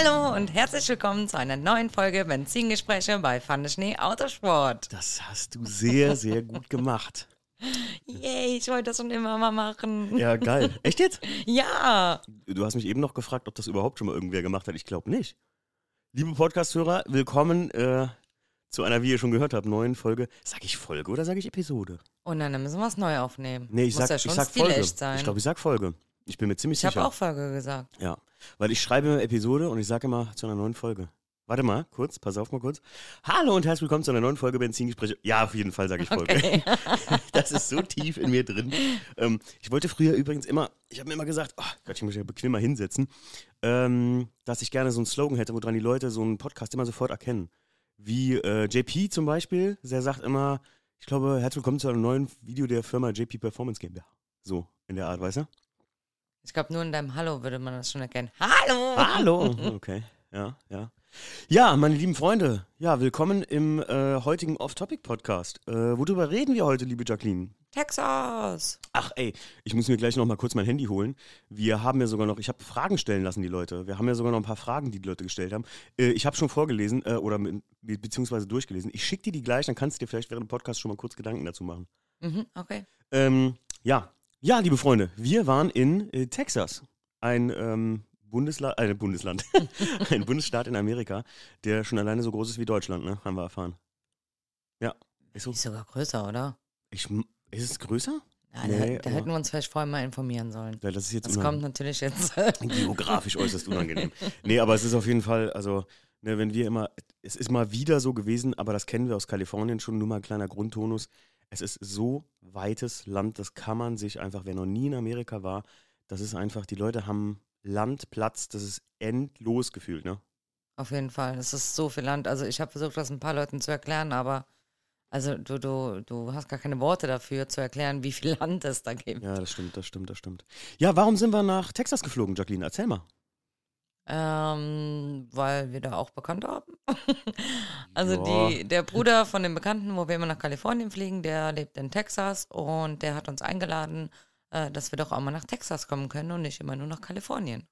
Hallo und herzlich willkommen zu einer neuen Folge Benzingespräche bei Pfanne Schnee Autosport. Das hast du sehr, sehr gut gemacht. Yay, ich wollte das schon immer mal machen. Ja, geil. Echt jetzt? Ja. Du hast mich eben noch gefragt, ob das überhaupt schon mal irgendwer gemacht hat. Ich glaube nicht. Liebe Podcast-Hörer, willkommen äh, zu einer, wie ihr schon gehört habt, neuen Folge. Sag ich Folge oder sage ich Episode? Und dann müssen wir es neu aufnehmen. Nee, ich Muss sag, ja schon ich sag Folge. sein. Ich glaube, ich sag Folge. Ich bin mir ziemlich ich habe sicher. auch Folge gesagt. Ja, weil ich schreibe immer Episode und ich sage immer zu einer neuen Folge. Warte mal, kurz, pass auf mal kurz. Hallo und herzlich willkommen zu einer neuen Folge Benzingespräche. Ja, auf jeden Fall sage ich Folge. Okay. Das ist so tief in mir drin. Ähm, ich wollte früher übrigens immer, ich habe mir immer gesagt, oh Gott, ich muss mich ja bequemer hinsetzen, ähm, dass ich gerne so einen Slogan hätte, woran die Leute so einen Podcast immer sofort erkennen. Wie äh, JP zum Beispiel, der sagt immer, ich glaube, herzlich willkommen zu einem neuen Video der Firma JP Performance GmbH. So, in der Art, weißt du? Ich glaube, nur in deinem Hallo würde man das schon erkennen. Hallo! Hallo. Okay, ja, ja. Ja, meine lieben Freunde, ja, willkommen im äh, heutigen Off-Topic-Podcast. Äh, worüber reden wir heute, liebe Jacqueline? Texas! Ach ey, ich muss mir gleich noch mal kurz mein Handy holen. Wir haben ja sogar noch, ich habe Fragen stellen lassen, die Leute. Wir haben ja sogar noch ein paar Fragen, die die Leute gestellt haben. Äh, ich habe schon vorgelesen äh, oder mit, be beziehungsweise durchgelesen. Ich schicke dir die gleich, dann kannst du dir vielleicht während dem Podcast schon mal kurz Gedanken dazu machen. Mhm, okay. Ähm, ja, ja, liebe Freunde, wir waren in äh, Texas, ein ähm, Bundesland, äh, Bundesland, ein Bundesstaat in Amerika, der schon alleine so groß ist wie Deutschland, ne? Haben wir erfahren. Ja, ist so. Ist sogar größer, oder? Ich, ist es größer? Ja, Nee, da, da hätten wir uns vielleicht vorher mal informieren sollen. Weil das ist jetzt Das kommt natürlich jetzt. geografisch äußerst unangenehm. Nee, aber es ist auf jeden Fall, also, ne, wenn wir immer, es ist mal wieder so gewesen, aber das kennen wir aus Kalifornien schon, nur mal ein kleiner Grundtonus. Es ist so weites Land, das kann man sich einfach, wer noch nie in Amerika war, das ist einfach, die Leute haben Land, Platz, das ist endlos gefühlt, ne? Auf jeden Fall. Es ist so viel Land. Also ich habe versucht, das ein paar Leuten zu erklären, aber also du, du, du hast gar keine Worte dafür zu erklären, wie viel Land es da gibt. Ja, das stimmt, das stimmt, das stimmt. Ja, warum sind wir nach Texas geflogen, Jacqueline? Erzähl mal. Ähm, weil wir da auch bekannt haben. also Ja. die, der Bruder von dem Bekannten, wo wir immer nach Kalifornien fliegen, der lebt in Texas und der hat uns eingeladen, äh, dass wir doch auch mal nach Texas kommen können und nicht immer nur nach Kalifornien.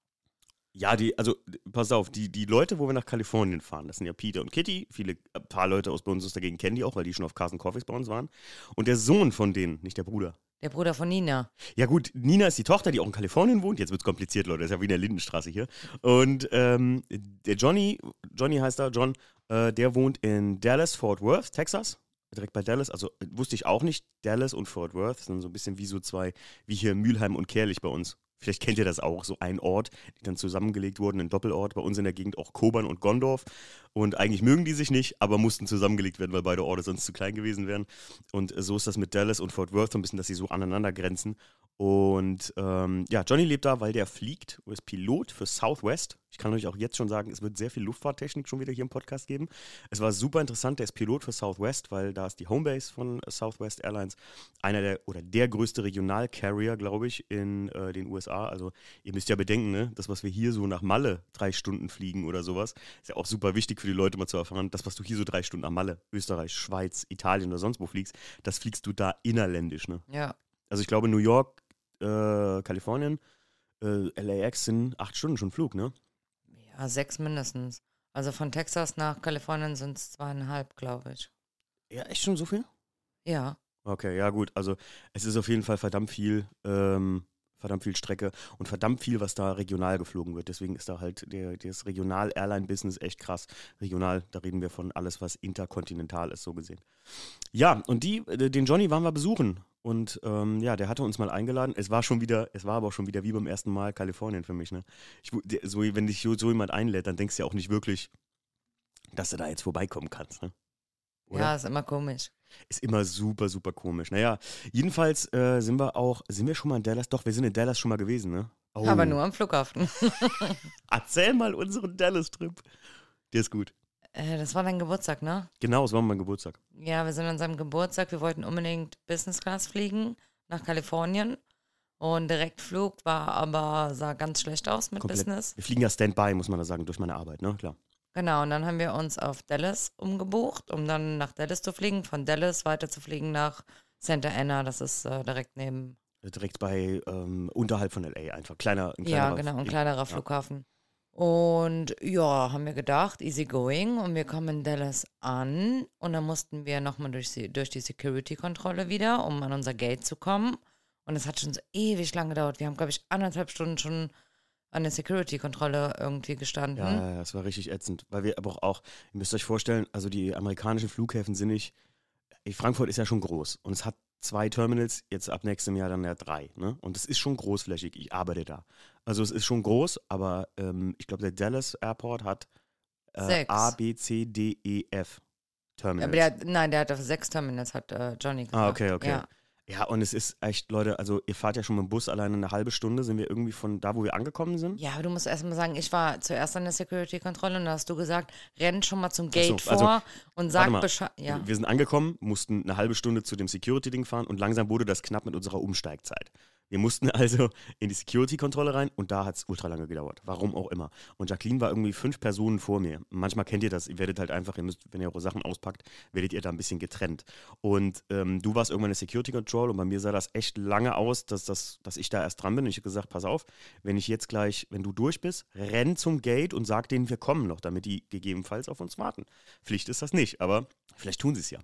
Ja, die, also pass auf, die, die Leute, wo wir nach Kalifornien fahren, das sind ja Peter und Kitty. Viele, ein paar Leute aus bei uns Gegend kennen die auch, weil die schon auf Carson Coffees bei uns waren. Und der Sohn von denen, nicht der Bruder. Der Bruder von Nina. Ja gut, Nina ist die Tochter, die auch in Kalifornien wohnt. Jetzt wird's kompliziert, Leute. Das ist ja wie in der Lindenstraße hier. Und ähm, der Johnny, Johnny heißt er, John, äh, der wohnt in Dallas, Fort Worth, Texas. Direkt bei Dallas. Also äh, wusste ich auch nicht. Dallas und Fort Worth sind so ein bisschen wie so zwei, wie hier Mülheim und Kerlich bei uns. Vielleicht kennt ihr das auch, so ein Ort, die dann zusammengelegt wurden, ein Doppelort. Bei uns in der Gegend auch Kobern und Gondorf. Und eigentlich mögen die sich nicht, aber mussten zusammengelegt werden, weil beide Orte sonst zu klein gewesen wären. Und so ist das mit Dallas und Fort Worth so ein bisschen, dass sie so aneinander grenzen. Und ähm, ja, Johnny lebt da, weil der fliegt und ist Pilot für Southwest. Ich kann euch auch jetzt schon sagen, es wird sehr viel Luftfahrttechnik schon wieder hier im Podcast geben. Es war super interessant, der ist Pilot für Southwest, weil da ist die Homebase von äh, Southwest Airlines. Einer der oder der größte Regionalcarrier, glaube ich, in äh, den USA. Also ihr müsst ja bedenken, ne, das, was wir hier so nach Malle drei Stunden fliegen oder sowas, ist ja auch super wichtig für die Leute mal zu erfahren. Das, was du hier so drei Stunden nach Malle, Österreich, Schweiz, Italien oder sonst wo fliegst, das fliegst du da innerländisch, ne? Ja. Also ich glaube, New York, äh, Kalifornien, äh, LAX sind acht Stunden schon Flug, ne? Ja, sechs mindestens. Also von Texas nach Kalifornien sind es zweieinhalb, glaube ich. Ja, echt schon so viel? Ja. Okay, ja gut. Also es ist auf jeden Fall verdammt viel, ähm, verdammt viel Strecke und verdammt viel, was da regional geflogen wird. Deswegen ist da halt der, das Regional-Airline-Business echt krass. Regional, da reden wir von alles, was interkontinental ist, so gesehen. Ja, und die, äh, den Johnny waren wir besuchen. Und ähm, ja, der hatte uns mal eingeladen. Es war schon wieder, es war aber auch schon wieder wie beim ersten Mal Kalifornien für mich. Ne? Ich, so, wenn dich so so jemand einlädt, dann denkst du ja auch nicht wirklich, dass du da jetzt vorbeikommen kannst. Ne? Oder? Ja, ist immer komisch. Ist immer super, super komisch. Naja, jedenfalls äh, sind wir auch, sind wir schon mal in Dallas? Doch, wir sind in Dallas schon mal gewesen, ne? Oh. Aber nur am Flughafen. Erzähl mal unseren Dallas-Trip. Der ist gut. Äh, das war dein Geburtstag, ne? Genau, es war mein Geburtstag. Ja, wir sind an seinem Geburtstag. Wir wollten unbedingt Business Class fliegen nach Kalifornien. Und Direktflug war aber, sah ganz schlecht aus mit Komplett. Business. Wir fliegen ja Standby, muss man da sagen, durch meine Arbeit, ne? Klar. Genau, und dann haben wir uns auf Dallas umgebucht, um dann nach Dallas zu fliegen. Von Dallas weiter zu fliegen nach Santa Ana, das ist äh, direkt neben. Direkt bei, ähm, unterhalb von LA einfach. Kleiner, ein Ja, kleinerer genau, ein kleinerer ja. Und ja, haben wir gedacht, easy going. Und wir kommen in Dallas an. Und dann mussten wir nochmal durch, die- durch die Security-Kontrolle wieder, um an unser Gate zu kommen. Und es hat schon so ewig lang gedauert. Wir haben, glaube ich, anderthalb Stunden schon an der Security-Kontrolle irgendwie gestanden. Ja, das war richtig ätzend. Weil wir aber auch, ihr müsst euch vorstellen, also die amerikanischen Flughäfen sind nicht, Frankfurt ist ja schon groß und es hat zwei Terminals, jetzt ab nächstem Jahr dann ja drei. Ne? Und es ist schon großflächig, ich arbeite da. Also es ist schon groß, aber ähm, ich glaube, der Dallas Airport hat äh, Sechs. A, B, C, D, E, F Terminals. Aber der, hat- nein, der hat auf sechs Terminals, hat äh, Johnny gesagt. Ah, okay, okay. Ja. Ja, und es ist echt, Leute, also ihr fahrt ja schon mit dem Bus alleine eine halbe Stunde, sind wir irgendwie von da, wo wir angekommen sind. Ja, aber du musst erst mal sagen, ich war zuerst an der Security-Kontrolle und da hast du gesagt, renn schon mal zum Gate so, also, vor und sag mal. Bescheid. Ja. Wir sind angekommen, mussten eine halbe Stunde zu dem Security-Ding fahren und langsam wurde das knapp mit unserer Umsteigzeit. Wir mussten also in die Security-Kontrolle rein und da hat es ultra lange gedauert. Warum auch immer. Und Jacqueline war irgendwie fünf Personen vor mir. Manchmal kennt ihr das. Ihr werdet halt einfach, ihr müsst, wenn ihr eure Sachen auspackt, werdet ihr da ein bisschen getrennt. Und ähm, du warst irgendwann in der Security-Control und bei mir sah das echt lange aus, dass, das, dass ich da erst dran bin. Und ich habe gesagt, pass auf, wenn ich jetzt gleich, wenn du durch bist, renn zum Gate und sag denen, wir kommen noch, damit die gegebenenfalls auf uns warten. Pflicht ist das nicht, aber vielleicht tun sie es ja.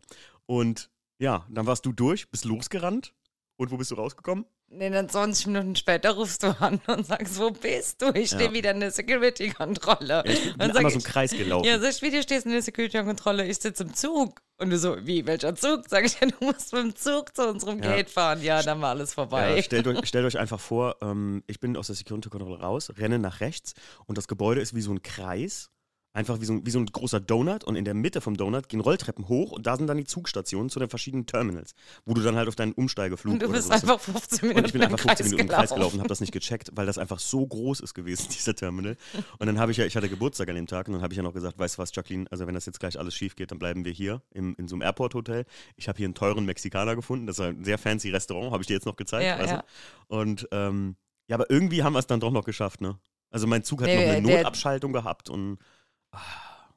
Und ja, dann warst du durch, bist losgerannt. Und wo bist du rausgekommen? Nee, dann 20 Minuten später rufst du an und sagst, wo bist du? Ich stehe Ja. wieder in der Security-Kontrolle. Ja, ich bin einmal so im Kreis gelaufen. Ja, sag ich, wie du stehst in der Security-Kontrolle, ich sitze im Zug. Und du so, wie, welcher Zug? Sag ich, ja, du musst mit dem Zug zu unserem Ja. Gate fahren. Ja, dann war alles vorbei. Ja, stellt, euch, stellt euch einfach vor, ähm, ich bin aus der Security-Kontrolle raus, renne nach rechts und das Gebäude ist wie so ein Kreis. Einfach wie so, ein, wie so ein großer Donut und in der Mitte vom Donut gehen Rolltreppen hoch und da sind dann die Zugstationen zu den verschiedenen Terminals, wo du dann halt auf deinen Umsteigeflug und du bist einfach 15 Minuten Und ich bin einfach im Kreis 15 Minuten im Kreis gelaufen. habe das nicht gecheckt, weil das einfach so groß ist gewesen, dieser Terminal. Und dann habe ich ja, ich hatte Geburtstag an dem Tag und dann habe ich ja noch gesagt, weißt du was, Jacqueline, also wenn das jetzt gleich alles schief geht, dann bleiben wir hier im, in so einem Airport-Hotel. Ich habe hier einen teuren Mexikaner gefunden, das ist ein sehr fancy Restaurant, habe ich dir jetzt noch gezeigt, Ja, ja. Und ähm, ja, aber irgendwie haben wir es dann doch noch geschafft, ne? Also mein Zug hat Nee, noch eine Notabschaltung gehabt und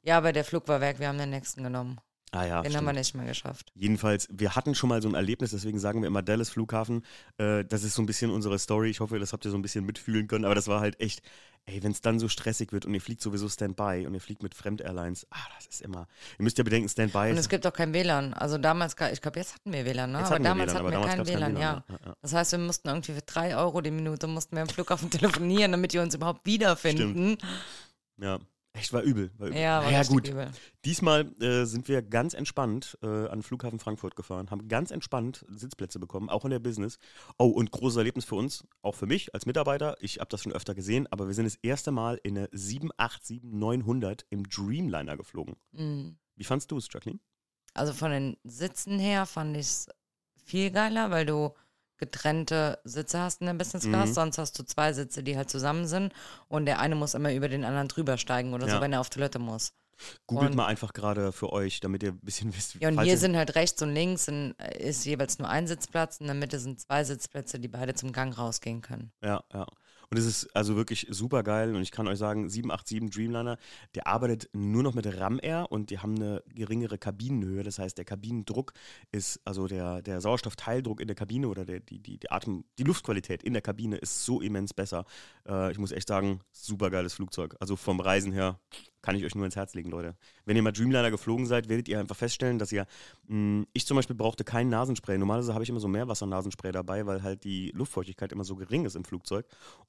Ja, aber der Flug war weg, wir haben den nächsten genommen. ah ja, den stimmt. haben wir nicht mehr geschafft. Jedenfalls, wir hatten schon mal so ein Erlebnis, deswegen sagen wir immer Dallas Flughafen. Äh, das ist so ein bisschen unsere Story. Ich hoffe, das habt ihr so ein bisschen mitfühlen können. Aber das war halt echt, ey, wenn es dann so stressig wird und ihr fliegt sowieso Standby und ihr fliegt mit Fremdairlines, ah, das ist immer. Ihr müsst ja bedenken, Standby Und es gibt auch kein WLAN. Also damals, ich glaube, jetzt hatten wir WLAN, ne? Jetzt aber wir damals WLAN, hatten wir damals kein WLAN, ja. WLAN, ja, ja. Das heißt, wir mussten irgendwie für drei Euro die Minute, mussten wir am Flughafen telefonieren, damit die uns überhaupt wiederfinden. ja. Echt, war übel. War übel. Ja, war richtig gut. übel. Diesmal äh, sind wir ganz entspannt äh, an den Flughafen Frankfurt gefahren, haben ganz entspannt Sitzplätze bekommen, auch in der Business. Oh, und großes Erlebnis für uns, auch für mich als Mitarbeiter. Ich habe das schon öfter gesehen, aber wir sind das erste Mal in eine 787-900 im Dreamliner geflogen. Mhm. Wie fandst du es, Jacqueline? Also von den Sitzen her fand ich es viel geiler, weil du getrennte Sitze hast in der Business Class. Mhm. Sonst hast du zwei Sitze, die halt zusammen sind und der eine muss immer über den anderen drüber steigen oder Ja. so, wenn er auf Toilette muss. Googelt Und- mal einfach gerade für euch, damit ihr ein bisschen wisst. Ja, und hier sind halt rechts und links sind, ist jeweils nur ein Sitzplatz. In der Mitte sind zwei Sitzplätze, die beide zum Gang rausgehen können. Ja, ja. Und es ist also wirklich super geil und ich kann euch sagen, 787 Dreamliner, der arbeitet nur noch mit Ram Air und die haben eine geringere Kabinenhöhe. Das heißt, der Kabinendruck ist, also der, der Sauerstoffteildruck in der Kabine oder der, die, die, die Atem, die Luftqualität in der Kabine ist so immens besser. Äh, ich muss echt sagen, super geiles Flugzeug. Also vom Reisen her kann ich euch nur ins Herz legen, Leute. Wenn ihr mal Dreamliner geflogen seid, werdet ihr einfach feststellen, dass ihr, mh, ich zum Beispiel brauchte kein Nasenspray. Normalerweise habe ich immer so Meerwassernasenspray dabei, weil halt die Luftfeuchtigkeit immer so gering ist im Flugzeug.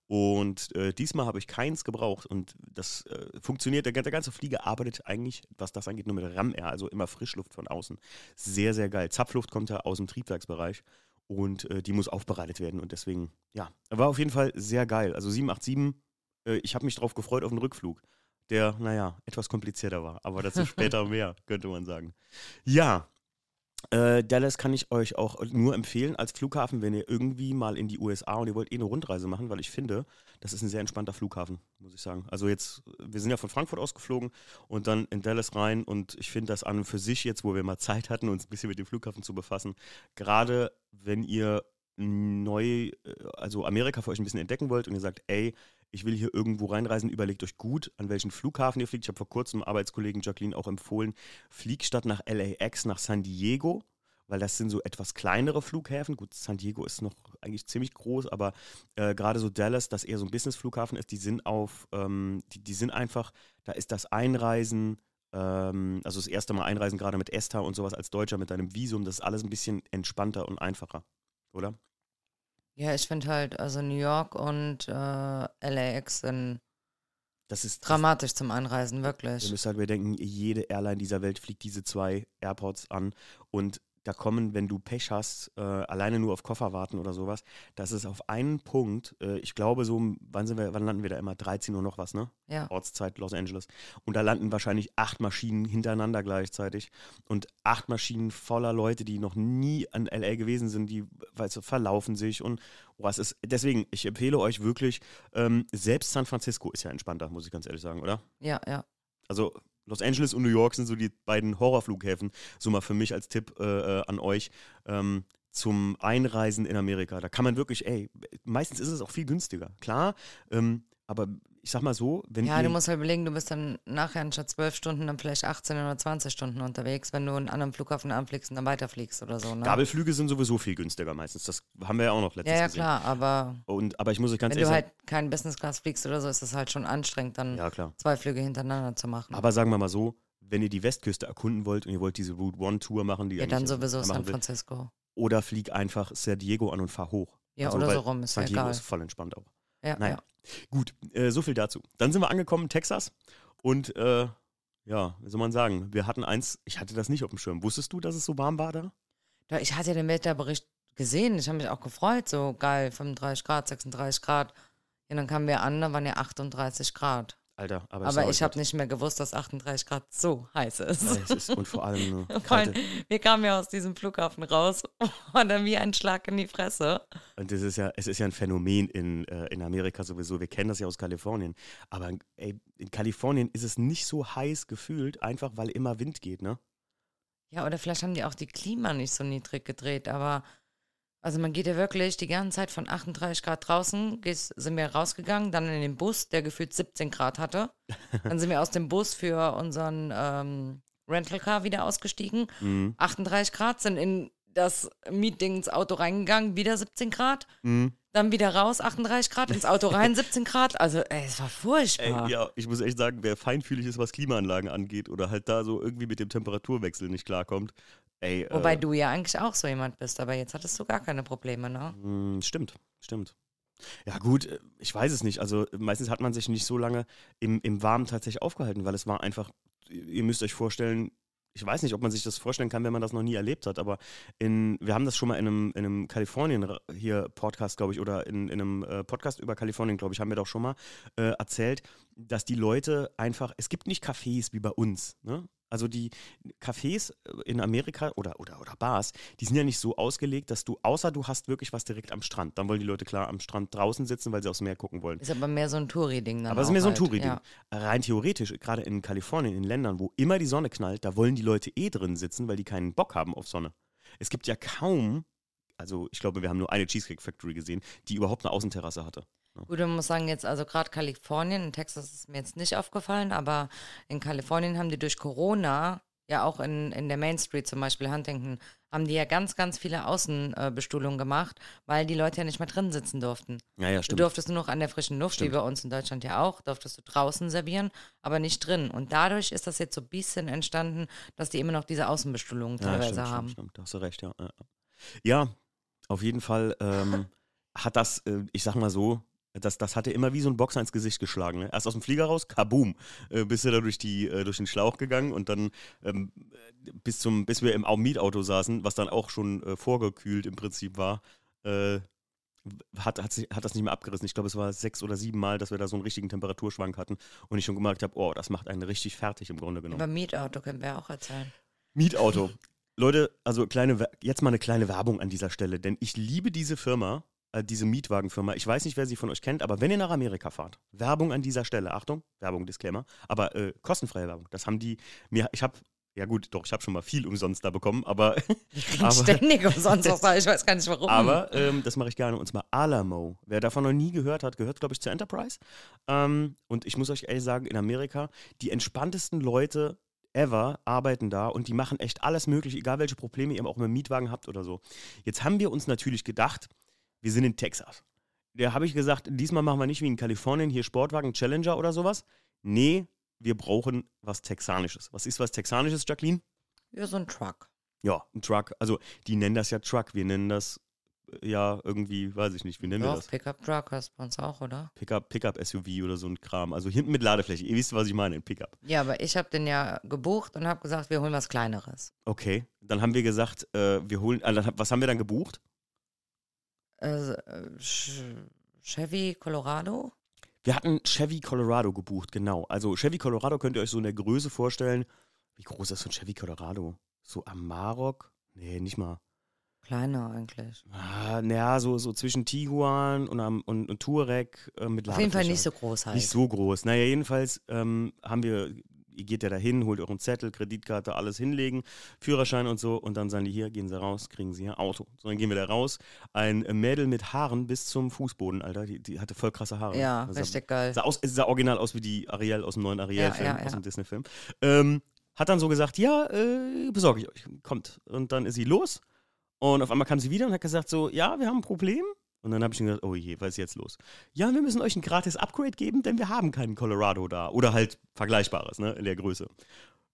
Und äh, diesmal habe ich keins gebraucht und das äh, funktioniert. Der, der ganze Flieger arbeitet eigentlich, was das angeht, nur mit Ram Air, also immer Frischluft von außen. Sehr, sehr geil. Zapfluft kommt ja aus dem Triebwerksbereich und äh, die muss aufbereitet werden und deswegen, ja, war auf jeden Fall sehr geil. Also 787, äh, ich habe mich drauf gefreut auf den Rückflug, der, naja, etwas komplizierter war, aber dazu später mehr, könnte man sagen. Ja, äh, Dallas kann ich euch auch nur empfehlen als Flughafen, wenn ihr irgendwie mal in die USA und ihr wollt eh eine Rundreise machen, weil ich finde, das ist ein sehr entspannter Flughafen, muss ich sagen. Also jetzt, wir sind ja von Frankfurt ausgeflogen und dann in Dallas rein und ich finde das an und für sich jetzt, wo wir mal Zeit hatten, uns ein bisschen mit dem Flughafen zu befassen, gerade wenn ihr neu, äh, also Amerika für euch ein bisschen entdecken wollt und ihr sagt, ey, ich will hier irgendwo reinreisen, überlegt euch gut, an welchen Flughafen ihr fliegt. Ich habe vor kurzem Arbeitskollegen Jacqueline auch empfohlen, flieg statt nach LAX nach San Diego, weil das sind so etwas kleinere Flughäfen. Gut, San Diego ist noch eigentlich ziemlich groß, aber äh, gerade so Dallas, das eher so ein Business-Flughafen ist, die sind auf, ähm, die, die sind einfach, da ist das Einreisen, ähm, also das erste Mal einreisen, gerade mit ESTA und sowas als Deutscher mit deinem Visum, das ist alles ein bisschen entspannter und einfacher, oder? Ja, ich finde halt, also New York und äh, LAX sind Das ist dramatisch zum Einreisen, Ihr wirklich. müsst halt bedenken, jede Airline dieser Welt fliegt diese zwei Airports an und da kommen, wenn du Pech hast, äh, alleine nur auf Koffer warten oder sowas, das ist auf einen Punkt, äh, ich glaube so, wann sind wir, wann landen wir da immer? 13 Uhr noch was, ne? Ja. Ortszeit Los Angeles. Und da landen wahrscheinlich acht Maschinen hintereinander gleichzeitig und acht Maschinen voller Leute, die noch nie an LA gewesen sind, die weißt du, verlaufen sich und was ist. Deswegen, ich empfehle euch wirklich, ähm, selbst San Francisco ist ja entspannter, muss ich ganz ehrlich sagen, oder? Ja, ja. Also Los Angeles und New York sind so die beiden Horrorflughäfen. So mal für mich als Tipp äh, äh, an euch ähm, zum Einreisen in Amerika. Da kann man wirklich, ey, meistens ist es auch viel günstiger. Klar, ähm, aber ich sag mal so, wenn Ja, ihr, du musst halt überlegen, du bist dann nachher anstatt zwölf Stunden dann vielleicht 18 oder 20 Stunden unterwegs, wenn du einen anderen Flughafen anfliegst und dann weiterfliegst oder so. Ne? Gabelflüge sind sowieso viel günstiger meistens. Das haben wir ja auch noch letztens ja, ja, gesehen. klar, aber Und, aber ich muss euch ganz wenn ehrlich du sagen, halt kein Business Class fliegst oder so, ist es halt schon anstrengend, dann ja klar. zwei Flüge hintereinander zu machen. Aber sagen wir mal so, wenn ihr die Westküste erkunden wollt und ihr wollt diese Route One Tour machen, die ja, dann sowieso San will, Francisco. oder flieg einfach San Diego an und fahr hoch. Ja, Also, oder so rum, ist San ja Diego egal. ist voll entspannt auch. Ja, Naja, ja. gut, äh, so viel dazu. Dann sind wir angekommen in Texas und äh, ja, wie soll man sagen, wir hatten eins, ich hatte das nicht auf dem Schirm. Wusstest du, dass es so warm war da? Da, ich hatte ja den Wetterbericht gesehen, ich habe mich auch gefreut, so geil, 35 Grad, 36 Grad. Ja, dann kamen wir an, da waren ja 38 Grad. Alter, aber, Aber ich habe nicht mehr gewusst, dass 38 Grad so heiß ist. ist und vor allem eine Vor allem, kalte, wir kamen ja aus diesem Flughafen raus und dann wie ein Schlag in die Fresse. und das ist ja, es ist ja ein Phänomen in, äh, in Amerika sowieso. Wir kennen das ja aus Kalifornien. Aber ey, in Kalifornien ist es nicht so heiß gefühlt, einfach weil immer Wind geht, ne? Ja, oder vielleicht haben die auch die Klima nicht so niedrig gedreht, aber also man geht ja wirklich die ganze Zeit von 38 Grad draußen, sind wir rausgegangen, dann in den Bus, der gefühlt 17 Grad hatte. Dann sind wir aus dem Bus für unseren ähm, Rental-Car wieder ausgestiegen. Mhm. 38 Grad, sind in das Meeting ins Auto reingegangen, wieder 17 Grad. Mhm. Dann wieder raus, 38 Grad, ins Auto rein, 17 Grad. Also, ey, es war furchtbar. Ey, ja, ich muss echt sagen, wer feinfühlig ist, was Klimaanlagen angeht oder halt da so irgendwie mit dem Temperaturwechsel nicht klarkommt, ey. Wobei äh, du ja eigentlich auch so jemand bist, aber jetzt hattest du gar keine Probleme, ne? mh, stimmt, stimmt. Ja, gut, äh, ich weiß es nicht. Also meistens hat man sich nicht so lange im, im Warmen tatsächlich aufgehalten, weil es war einfach, ihr müsst euch vorstellen, ich weiß nicht, ob man sich das vorstellen kann, wenn man das noch nie erlebt hat, aber in, wir haben das schon mal in einem, in einem Kalifornien hier Podcast, glaube ich, oder in, in einem äh, Podcast über Kalifornien, glaube ich, haben wir doch schon mal äh, erzählt, dass die Leute einfach, es gibt nicht Cafés wie bei uns, ne? Also die Cafés äh, in Amerika oder, oder, oder Bars, die sind ja nicht so ausgelegt, dass du, außer du hast wirklich was direkt am Strand, dann wollen die Leute klar am Strand draußen sitzen, weil sie aufs Meer gucken wollen. Ist aber mehr so ein Touri-Ding dann. Aber es ist mehr so ein halt. Touri-Ding. Ja. Rein theoretisch, gerade in Kalifornien, in Ländern, wo immer die Sonne knallt, da wollen die Leute eh drin sitzen, weil die keinen Bock haben auf Sonne. Es gibt ja kaum, also ich glaube, wir haben nur eine Cheesecake Factory gesehen, die überhaupt eine Außenterrasse hatte. Gut, man muss sagen, jetzt also gerade Kalifornien, in Texas ist mir jetzt nicht aufgefallen, aber in Kalifornien haben die durch Corona, ja auch in, in der Main Street zum Beispiel, Huntington, haben die ja ganz, ganz viele Außenbestuhlungen gemacht, weil die Leute ja nicht mehr drin sitzen durften. Ja, ja, Du stimmt. durftest nur noch an der frischen Luft, Stimmt. wie bei uns in Deutschland ja auch, durftest du draußen servieren, aber nicht drin. Und dadurch ist das jetzt so ein bisschen entstanden, dass die immer noch diese Außenbestuhlungen Ja, teilweise stimmt, haben. Stimmt, stimmt, hast du recht, ja. Ja, ja. ja auf jeden Fall ähm, hat das, äh, ich sag mal so, das, das hatte immer wie so ein Boxer ins Gesicht geschlagen. Ne? Erst aus dem Flieger raus, kaboom, äh, bist du da durch, die, äh, durch den Schlauch gegangen und dann ähm, bis, zum, bis wir im Au- Mietauto saßen, was dann auch schon äh, vorgekühlt im Prinzip war, äh, hat, hat, sich, hat das nicht mehr abgerissen. Ich glaube, es war sechs oder sieben Mal, dass wir da so einen richtigen Temperaturschwank hatten und ich schon gemerkt habe, oh, das macht einen richtig fertig im Grunde genommen. Über Mietauto können wir auch erzählen. Mietauto. Leute, also kleine, jetzt mal eine kleine Werbung an dieser Stelle, denn ich liebe diese Firma, äh, diese Mietwagenfirma. Ich weiß nicht, wer sie von euch kennt, aber wenn ihr nach Amerika fahrt, Werbung an dieser Stelle, Achtung, Werbung, Disclaimer, aber äh, kostenfreie Werbung. Das haben die mir, ich habe, ja gut, doch, ich habe schon mal viel umsonst da bekommen, aber, Ich krieg Aber- ständig umsonst was da, ich weiß gar nicht warum. aber ähm, das mache ich gerne. Und zwar Alamo. Wer davon noch nie gehört hat, gehört, glaube ich, zur Enterprise. Ähm, und ich muss euch ehrlich sagen, in Amerika, die entspanntesten Leute ever arbeiten da und die machen echt alles möglich, egal welche Probleme ihr auch mit dem Mietwagen habt oder so. Jetzt haben wir uns natürlich gedacht, wir sind in Texas. Da habe ich gesagt, diesmal machen wir nicht wie in Kalifornien hier Sportwagen Challenger oder sowas. Nee, wir brauchen was Texanisches. Was ist was Texanisches, Jacqueline? Ja, so ein Truck. Ja, ein Truck. Also die nennen das ja Truck. Wir nennen das äh, ja irgendwie, weiß ich nicht, wie nennen wir Doch, das? Pickup Truck hast du bei uns auch, oder? Pickup, Pickup SUV oder so ein Kram. Also hinten mit Ladefläche. Ihr wisst, was ich meine, ein Pickup. Ja, aber ich habe den ja gebucht und habe gesagt, wir holen was Kleineres. Okay. Dann haben wir gesagt, äh, wir holen. äh, was haben wir dann gebucht? Äh, Ch- Chevy Colorado? Wir hatten Chevy Colorado gebucht, genau. Also Chevy Colorado könnt ihr euch so in der Größe vorstellen. Wie groß ist so ein Chevy Colorado? So am Marok? Nee, nicht mal. Kleiner eigentlich. Ah, naja, so, so zwischen Tiguan und, am, und, und Touareg äh, mit Auf jeden Fall nicht so groß halt. Nicht so groß. Naja, jedenfalls ähm, haben wir, ihr geht ja dahin, holt euren Zettel, Kreditkarte, alles hinlegen, Führerschein und so und dann sagen die hier, gehen sie raus, kriegen sie ihr Auto. So, dann gehen wir da raus. Ein Mädel mit Haaren bis zum Fußboden, Alter, die, die hatte voll krasse Haare. ja, Das sah- richtig geil. Sah, aus, sah original aus wie die Ariel aus dem neuen Ariel-Film, Ja, ja, aus dem Disney-Film. Ähm, hat dann so gesagt, ja, äh, besorge ich euch, kommt. Und dann ist sie los und auf einmal kam sie wieder und hat gesagt so, ja, wir haben ein Problem. Und dann habe ich gedacht, oh je, was ist jetzt los? Ja, wir müssen euch ein gratis Upgrade geben, denn wir haben keinen Colorado da. Oder halt Vergleichbares, ne, in der Größe.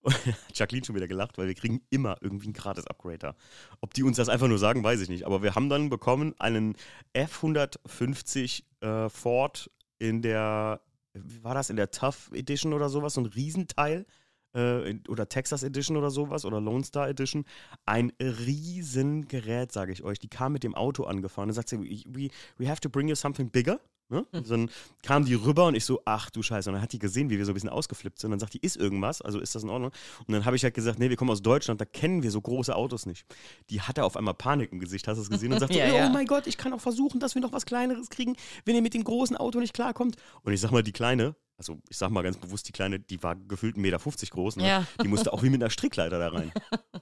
Und Jacqueline schon wieder gelacht, weil wir kriegen immer irgendwie ein gratis Upgrade da. Ob die uns das einfach nur sagen, weiß ich nicht. Aber wir haben dann bekommen einen F150 äh, Ford in der, war das, in der Tough Edition oder sowas, so ein Riesenteil. Äh, oder Texas Edition oder sowas oder Lone Star Edition. Ein Riesengerät, sage ich euch. Die kam mit dem Auto angefahren. Da sagt sie, we, we have to bring you something bigger. Ne? Und dann kam die rüber und ich so, ach du Scheiße. Und dann hat die gesehen, wie wir so ein bisschen ausgeflippt sind. Und dann sagt die, ist irgendwas? Also ist das in Ordnung? Und dann habe ich halt gesagt, nee, wir kommen aus Deutschland, da kennen wir so große Autos nicht. Die hatte auf einmal Panik im Gesicht, hast du es gesehen? Und sagt Ja, so, ja. oh mein Gott, ich kann auch versuchen, dass wir noch was Kleineres kriegen, wenn ihr mit dem großen Auto nicht klarkommt. Und ich sag mal, die Kleine, also ich sag mal ganz bewusst, die Kleine, die war gefühlt 1,50 Meter groß. Ne? Ja. Die musste auch wie mit einer Strickleiter da rein.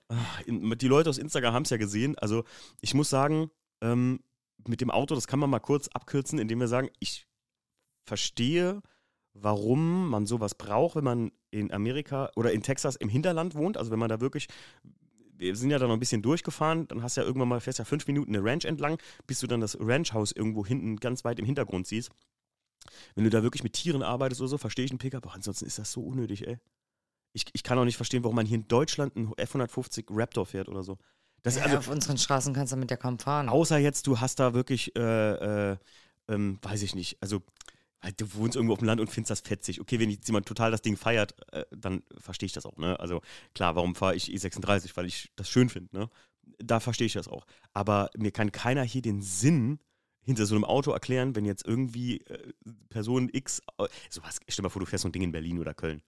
Ah, Die Leute aus Instagram haben es ja gesehen. Also ich muss sagen, ähm, mit dem Auto, das kann man mal kurz abkürzen, indem wir sagen, ich verstehe, warum man sowas braucht, wenn man in Amerika oder in Texas im Hinterland wohnt. Also wenn man da wirklich, wir sind ja da noch ein bisschen durchgefahren, dann hast du ja irgendwann mal, fährst ja fünf Minuten eine Ranch entlang, bis du dann das Ranchhaus irgendwo hinten ganz weit im Hintergrund siehst. Wenn du da wirklich mit Tieren arbeitest oder so, verstehe ich einen Pickup, aber ansonsten ist das so unnötig, ey. Ich, ich kann auch nicht verstehen, warum man hier in Deutschland einen F-150 Raptor fährt oder so. Das, ja, also, auf unseren Straßen kannst du mit ja kaum fahren. Außer jetzt, du hast da wirklich, äh, äh, ähm, weiß ich nicht, also halt, du wohnst irgendwo auf dem Land und findest das fetzig. Okay, wenn jetzt jemand total das Ding feiert, äh, dann verstehe ich das auch, ne? Also klar, warum fahre ich E36? Weil ich das schön finde, ne? Da verstehe ich das auch. Aber mir kann keiner hier den Sinn hinter so einem Auto erklären, wenn jetzt irgendwie äh, Person X, äh, sowas, stell dir mal vor, du fährst so ein Ding in Berlin oder Köln.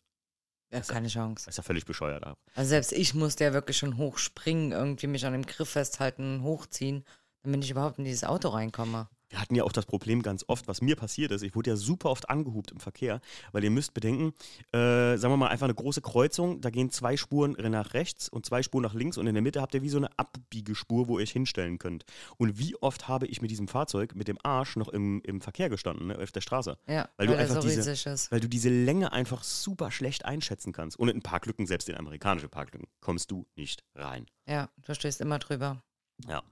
Ja, keine Chance. Ist ja völlig bescheuert. Also selbst ich musste ja wirklich schon hochspringen, irgendwie mich an dem Griff festhalten und hochziehen, damit ich überhaupt in dieses Auto reinkomme. Wir hatten ja auch das Problem ganz oft, was mir passiert ist. Ich wurde ja super oft angehupt im Verkehr, weil ihr müsst bedenken, äh, sagen wir mal einfach eine große Kreuzung, da gehen zwei Spuren nach rechts und zwei Spuren nach links und in der Mitte habt ihr wie so eine Abbiegespur, wo ihr euch hinstellen könnt. Und wie oft habe ich mit diesem Fahrzeug, mit dem Arsch noch im, im Verkehr gestanden, ne, auf der Straße? Ja, Weil du er einfach so diese-. Weil du diese Länge einfach super schlecht einschätzen kannst. Und in Parklücken, selbst in amerikanische Parklücken, kommst du nicht rein. Ja, du stehst immer drüber. Ja.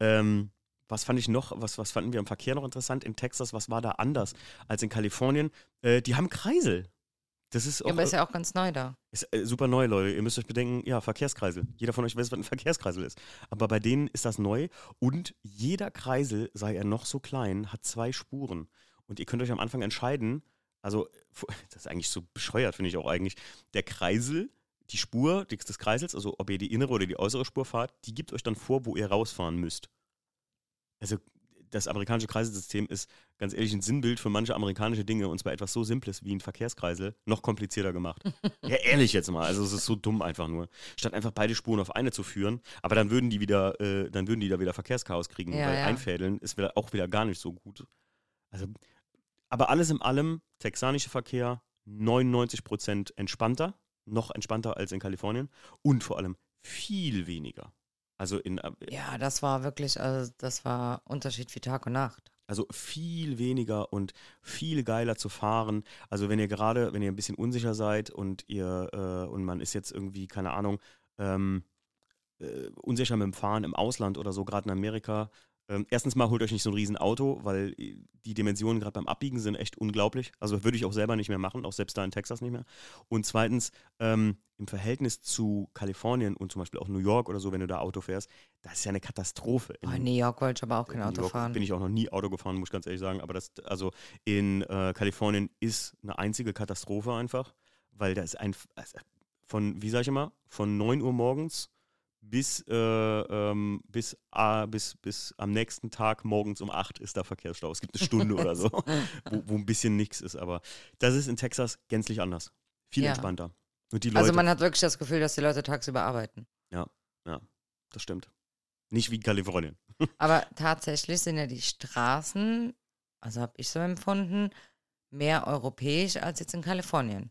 Ähm, was fand ich noch, was, was fanden wir im Verkehr noch interessant in Texas? Was war da anders als in Kalifornien? Äh, die haben Kreisel. Das ist auch Ja, aber ist ja auch ganz neu da. ist, äh, super neu, Leute. Ihr müsst euch bedenken, ja, Verkehrskreisel. Jeder von euch weiß, was ein Verkehrskreisel ist. Aber bei denen ist das neu und jeder Kreisel, sei er noch so klein, hat zwei Spuren. Und ihr könnt euch am Anfang entscheiden, also, das ist eigentlich so bescheuert, finde ich auch eigentlich. Der Kreisel, die Spur des des Kreisels, also ob ihr die innere oder die äußere Spur fahrt, die gibt euch dann vor, wo ihr rausfahren müsst. Also, das amerikanische Kreiselsystem ist ganz ehrlich ein Sinnbild für manche amerikanische Dinge und zwar etwas so Simples wie ein Verkehrskreisel noch komplizierter gemacht. ja, ehrlich jetzt mal. Also, es ist so dumm einfach nur. Statt einfach beide Spuren auf eine zu führen, aber dann würden die wieder, äh, dann würden die da wieder Verkehrschaos kriegen, Ja, weil ja. einfädeln ist wieder, auch wieder gar nicht so gut. Also, aber alles in allem, texanischer Verkehr 99% entspannter, noch entspannter als in Kalifornien und vor allem viel weniger. Also in, äh, Ja, das war wirklich, also das war Unterschied wie Tag und Nacht. Also viel weniger und viel geiler zu fahren. Also wenn ihr gerade, wenn ihr ein bisschen unsicher seid und ihr äh, und man ist jetzt irgendwie, keine Ahnung, ähm, äh, unsicher mit dem Fahren im Ausland oder so, gerade in Amerika, ähm, erstens mal holt euch nicht so ein Riesenauto, weil äh, die Dimensionen gerade beim Abbiegen sind echt unglaublich. Also würde ich auch selber nicht mehr machen, auch selbst da in Texas nicht mehr. Und zweitens, ähm, im Verhältnis zu Kalifornien und zum Beispiel auch New York oder so, wenn du da Auto fährst, das ist ja eine Katastrophe. Oh, in New York wollte ich aber auch kein in Auto York fahren. Bin ich auch noch nie Auto gefahren, muss ich ganz ehrlich sagen. Aber das, also in äh, Kalifornien ist eine einzige Katastrophe einfach, weil da ist ein, also von, wie sag ich immer, von 9 Uhr morgens bis, äh, ähm, bis, äh, bis, bis am nächsten Tag morgens um 8 ist da Verkehrsstau. Es gibt eine Stunde oder so, wo, wo ein bisschen nichts ist. Aber das ist in Texas gänzlich anders. Viel Ja. entspannter. Die Leute, Also man hat wirklich das Gefühl, dass die Leute tagsüber arbeiten. das stimmt. Nicht wie Kalifornien. Aber tatsächlich sind ja die Straßen, also habe ich so empfunden, mehr europäisch als jetzt in Kalifornien.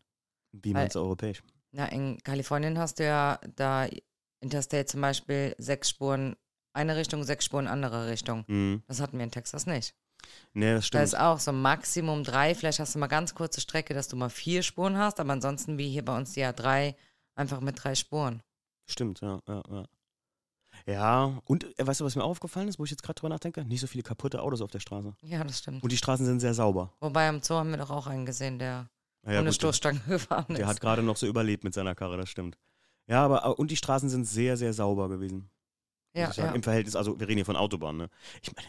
Wie meinst du europäisch? Na, in Kalifornien hast du ja da Interstate zum Beispiel sechs Spuren eine Richtung, sechs Spuren andere Richtung. Mhm. Das hatten wir in Texas nicht. Nee, das Da stimmt. ist auch so Maximum drei, vielleicht hast du mal ganz kurze Strecke, dass du mal vier Spuren hast, aber ansonsten wie hier bei uns die A3 einfach mit drei Spuren. Stimmt, ja, ja, ja. Ja, und äh, weißt du, was mir aufgefallen ist, wo ich jetzt gerade drüber nachdenke? Nicht so viele kaputte Autos auf der Straße. Ja, das stimmt. Und die Straßen sind sehr sauber. Wobei am Zoo haben wir doch auch einen gesehen, der Ja, ohne gut, Stoßstange gefahren ist. der, der hat gerade noch so überlebt mit seiner Karre, das stimmt. Ja, aber und die Straßen sind sehr, sehr sauber gewesen. ja, ja. Im Verhältnis, also wir reden hier von Autobahn, ne? Ich meine,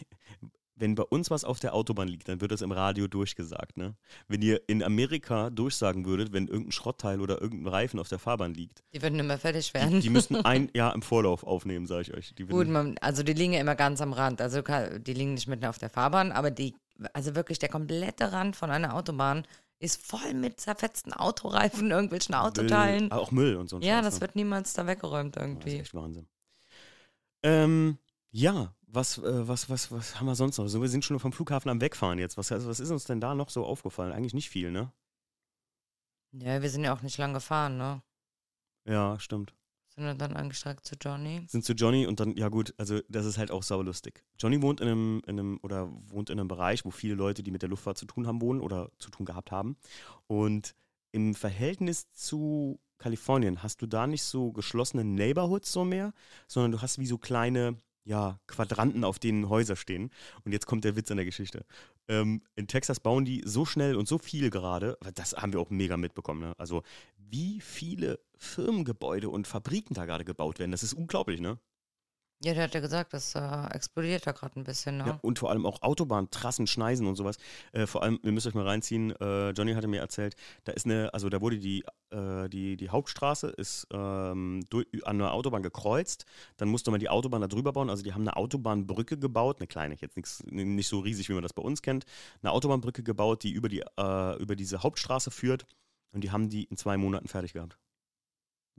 wenn bei uns was auf der Autobahn liegt, dann wird das im Radio durchgesagt, ne? Wenn ihr in Amerika durchsagen würdet, wenn irgendein Schrottteil oder irgendein Reifen auf der Fahrbahn liegt, Die würden immer fertig die, werden. die müssten ein Jahr im Vorlauf aufnehmen, sage ich euch. Die Gut, man, also die liegen ja immer ganz am Rand. Also die liegen nicht mitten auf der Fahrbahn, aber die, also wirklich der komplette Rand von einer Autobahn ist voll mit zerfetzten Autoreifen, irgendwelchen Autoteilen. Müll, auch Müll und so Ja, Scheiß, das ne? wird niemals da weggeräumt Ja, Das irgendwie. ist echt Wahnsinn. Ähm, ja, was, äh, was, was, was haben wir sonst noch? So, wir sind schon vom Flughafen am Wegfahren jetzt. Was, also, was ist uns denn da noch so aufgefallen? Eigentlich nicht viel, ne? Ja, wir sind ja auch nicht lang gefahren, ne? Ja, stimmt. Sind wir dann angestreckt zu Johnny. Sind zu Johnny und dann, ja gut, also das ist halt auch saulustig. Johnny wohnt in einem, in einem, oder wohnt in einem Bereich, wo viele Leute, die mit der Luftfahrt zu tun haben, wohnen oder zu tun gehabt haben. Und im Verhältnis zu Kalifornien hast du da nicht so geschlossene Neighborhoods so mehr, sondern du hast wie so kleine, ja, Quadranten, auf denen Häuser stehen. Und jetzt kommt der Witz an der Geschichte. Ähm, in Texas bauen die so schnell und so viel gerade, das haben wir auch mega mitbekommen. Ne? Also wie viele Firmengebäude und Fabriken da gerade gebaut werden, das ist unglaublich, ne? Ja, der hat ja gesagt, das äh, explodiert da gerade ein bisschen, ne? Ja, und vor allem auch Autobahntrassen, Schneisen und sowas. Äh, vor allem, ihr müsst euch mal reinziehen, äh, Johnny hatte mir erzählt, da ist eine, also da wurde die, äh, die, die Hauptstraße ist ähm, durch, an einer Autobahn gekreuzt, dann musste man die Autobahn da drüber bauen, also die haben eine Autobahnbrücke gebaut, eine kleine, jetzt nix, nicht so riesig, wie man das bei uns kennt, eine Autobahnbrücke gebaut, die über, die, äh, über diese Hauptstraße führt und die haben die in zwei Monaten fertig gehabt.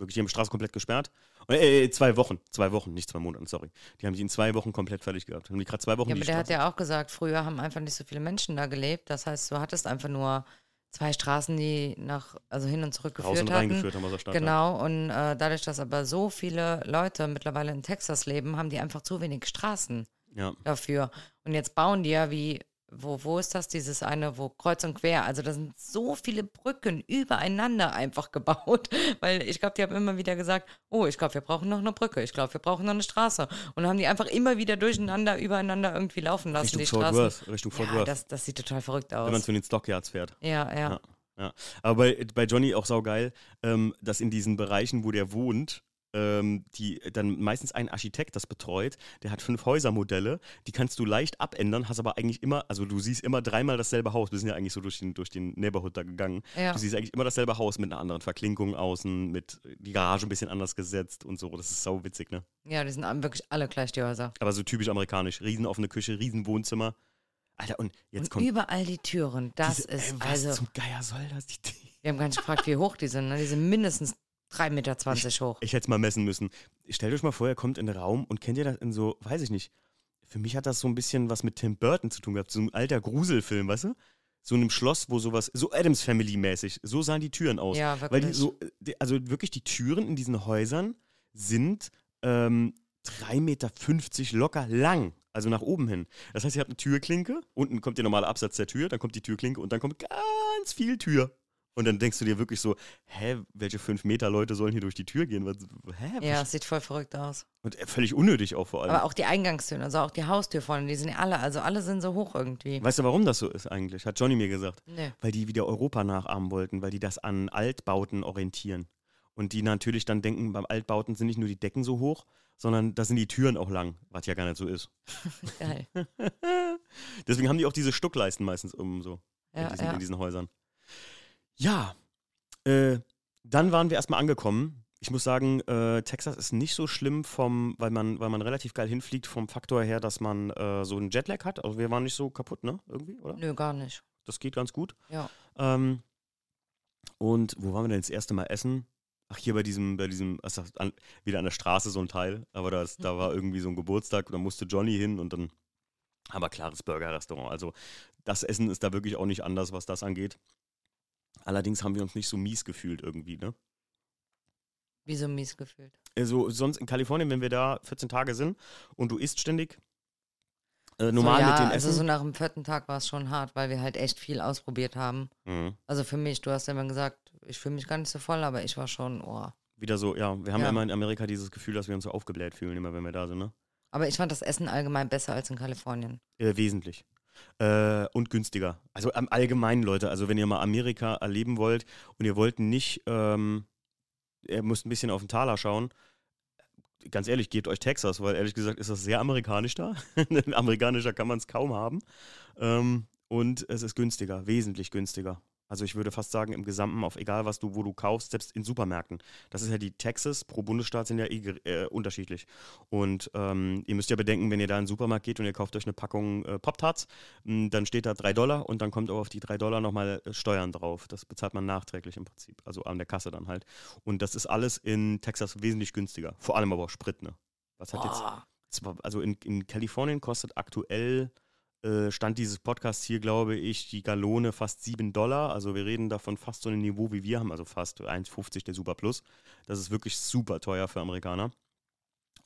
Wirklich, die haben die Straße komplett gesperrt. Äh, äh, zwei Wochen, zwei Wochen, nicht zwei Monaten, sorry. Die haben die in zwei Wochen komplett fertig gehabt. Haben die gerade zwei Wochen Ja, aber der hat Straße- ja auch gesagt, früher haben einfach nicht so viele Menschen da gelebt. Das heißt, du hattest einfach nur zwei Straßen, die nach, also hin und zurück raus geführt und hatten. reingeführt haben aus der Stadt. Genau, und äh, dadurch, dass aber so viele Leute mittlerweile in Texas leben, haben die einfach zu wenig Straßen Ja. dafür. Und jetzt bauen die ja wie, wo, wo ist das, dieses eine, wo kreuz und quer, also da sind so viele Brücken übereinander einfach gebaut, weil ich glaube, die haben immer wieder gesagt, oh, ich glaube, wir brauchen noch eine Brücke, ich glaube, wir brauchen noch eine Straße. Und haben die einfach immer wieder durcheinander, übereinander irgendwie laufen lassen, Richtung die Fort Straßen. Worth. Richtung Fort Ja, Worth. das, das sieht total verrückt wenn man aus. zu den Stockyards fährt. Ja, ja. Ja. Aber bei, bei Johnny auch saugeil, ähm, dass in diesen Bereichen, wo der wohnt, ähm, die dann meistens ein Architekt das betreut, der hat fünf Häusermodelle, die kannst du leicht abändern, hast aber eigentlich immer, also du siehst immer dreimal dasselbe Haus, wir sind ja eigentlich so durch den, durch den Neighborhood da gegangen, Ja. du siehst eigentlich immer dasselbe Haus mit einer anderen Verklinkung außen, mit die Garage ein bisschen anders gesetzt und so, das ist sau witzig, ne? Ja, die sind wirklich alle gleich, die Häuser. Aber so typisch amerikanisch, riesen offene Küche, riesen Wohnzimmer. Alter, und jetzt Und kommt überall die Türen. Das diese, ist ey, was also. zum Geier soll das? Die, die, Wir haben gar nicht gefragt, wie hoch die sind. Ne? Die sind mindestens 3,20 Meter hoch. Ich hätte es mal messen müssen. Stellt euch mal vor, ihr kommt in den Raum und kennt ihr das in so, weiß ich nicht. Für mich hat das so ein bisschen was mit Tim Burton zu tun gehabt. So ein alter Gruselfilm, weißt du? So in einem Schloss, wo sowas, so Adams Family mäßig. So sahen die Türen aus. Ja, Weil wirklich. die so, also wirklich die Türen in diesen Häusern sind ähm, 3,50 Meter locker lang. Also nach oben hin. Das heißt, ihr habt eine Türklinke, unten kommt der normale Absatz der Tür, dann kommt die Türklinke und dann kommt ganz viel Tür. Und dann denkst du dir wirklich so, hä, welche fünf Meter Leute sollen hier durch die Tür gehen? Was, hä? Ja, es sieht voll verrückt aus. Und äh, völlig unnötig auch vor allem. Aber auch die Eingangstüren, also auch die Haustür vorne, die sind ja alle, also alle sind so hoch irgendwie. weißt du, warum das so ist eigentlich? Hat Johnny mir gesagt. Nee. Weil die wieder Europa nachahmen wollten, weil die das an Altbauten orientieren. Und die natürlich dann denken, beim Altbauten sind nicht nur die Decken so hoch, sondern da sind die Türen auch lang, was ja gar nicht so ist. Geil. Deswegen haben die auch diese Stuckleisten meistens um so in, Ja, diesen, ja. in diesen Häusern. Ja, äh, dann waren wir erstmal angekommen. Ich muss sagen, äh, Texas ist nicht so schlimm vom, weil man, weil man relativ geil hinfliegt vom Faktor her, dass man äh, so einen Jetlag hat. Also wir waren nicht so kaputt, ne? Irgendwie, oder? Nö, gar nicht. Das geht ganz gut. Ja. Ähm, und wo waren wir denn das erste Mal essen? Ach, hier bei diesem, bei diesem, also an, wieder an der Straße so ein Teil, aber das, da war irgendwie so ein Geburtstag und da musste Johnny hin und dann aber klares Burger-Restaurant. Also das Essen ist da wirklich auch nicht anders, was das angeht. Allerdings haben wir uns nicht so mies gefühlt irgendwie, ne? Wie so mies gefühlt. Also sonst in Kalifornien, wenn wir da 14 Tage sind und du isst ständig, äh, normal so, ja, mit den also Essen. so nach dem vierten Tag war es schon hart, weil wir halt echt viel ausprobiert haben. mhm. Also für mich, du hast ja immer gesagt, ich fühle mich gar nicht so voll, aber ich war schon, oh. Wieder so, ja, wir haben Ja. immer in Amerika dieses Gefühl, dass wir uns so aufgebläht fühlen, immer wenn wir da sind, ne? Aber ich fand das Essen allgemein besser als in Kalifornien. Äh, wesentlich. Äh, und günstiger. Also am Allgemeinen, Leute. Also wenn ihr mal Amerika erleben wollt und ihr wollt nicht, ähm, ihr müsst ein bisschen auf den Taler schauen. Ganz ehrlich, gebt euch Texas, weil ehrlich gesagt ist das sehr amerikanisch da. Amerikanischer kann man es kaum haben. Ähm, und es ist günstiger, wesentlich günstiger. Also ich würde fast sagen, im Gesamten, auf egal was du, wo du kaufst, selbst in Supermärkten. Das ist ja die Texas pro Bundesstaat sind ja eh äh, unterschiedlich. Und ähm, ihr müsst ja bedenken, wenn ihr da in den Supermarkt geht und ihr kauft euch eine Packung äh, Pop-Tarts, mh, dann steht da 3 Dollar und dann kommt auch auf die 3 Dollar nochmal äh, Steuern drauf. Das bezahlt man nachträglich im Prinzip, also an der Kasse dann halt. Und das ist alles in Texas wesentlich günstiger. Vor allem aber auch Sprit, ne? Was hat jetzt Boah. zwar, also in, in Kalifornien kostet aktuell, äh, Stand dieses Podcasts hier, glaube ich, die Gallone fast 7 Dollar. Also wir reden davon fast so ein Niveau wie wir haben, also fast 1,50 der Super Plus. Das ist wirklich super teuer für Amerikaner.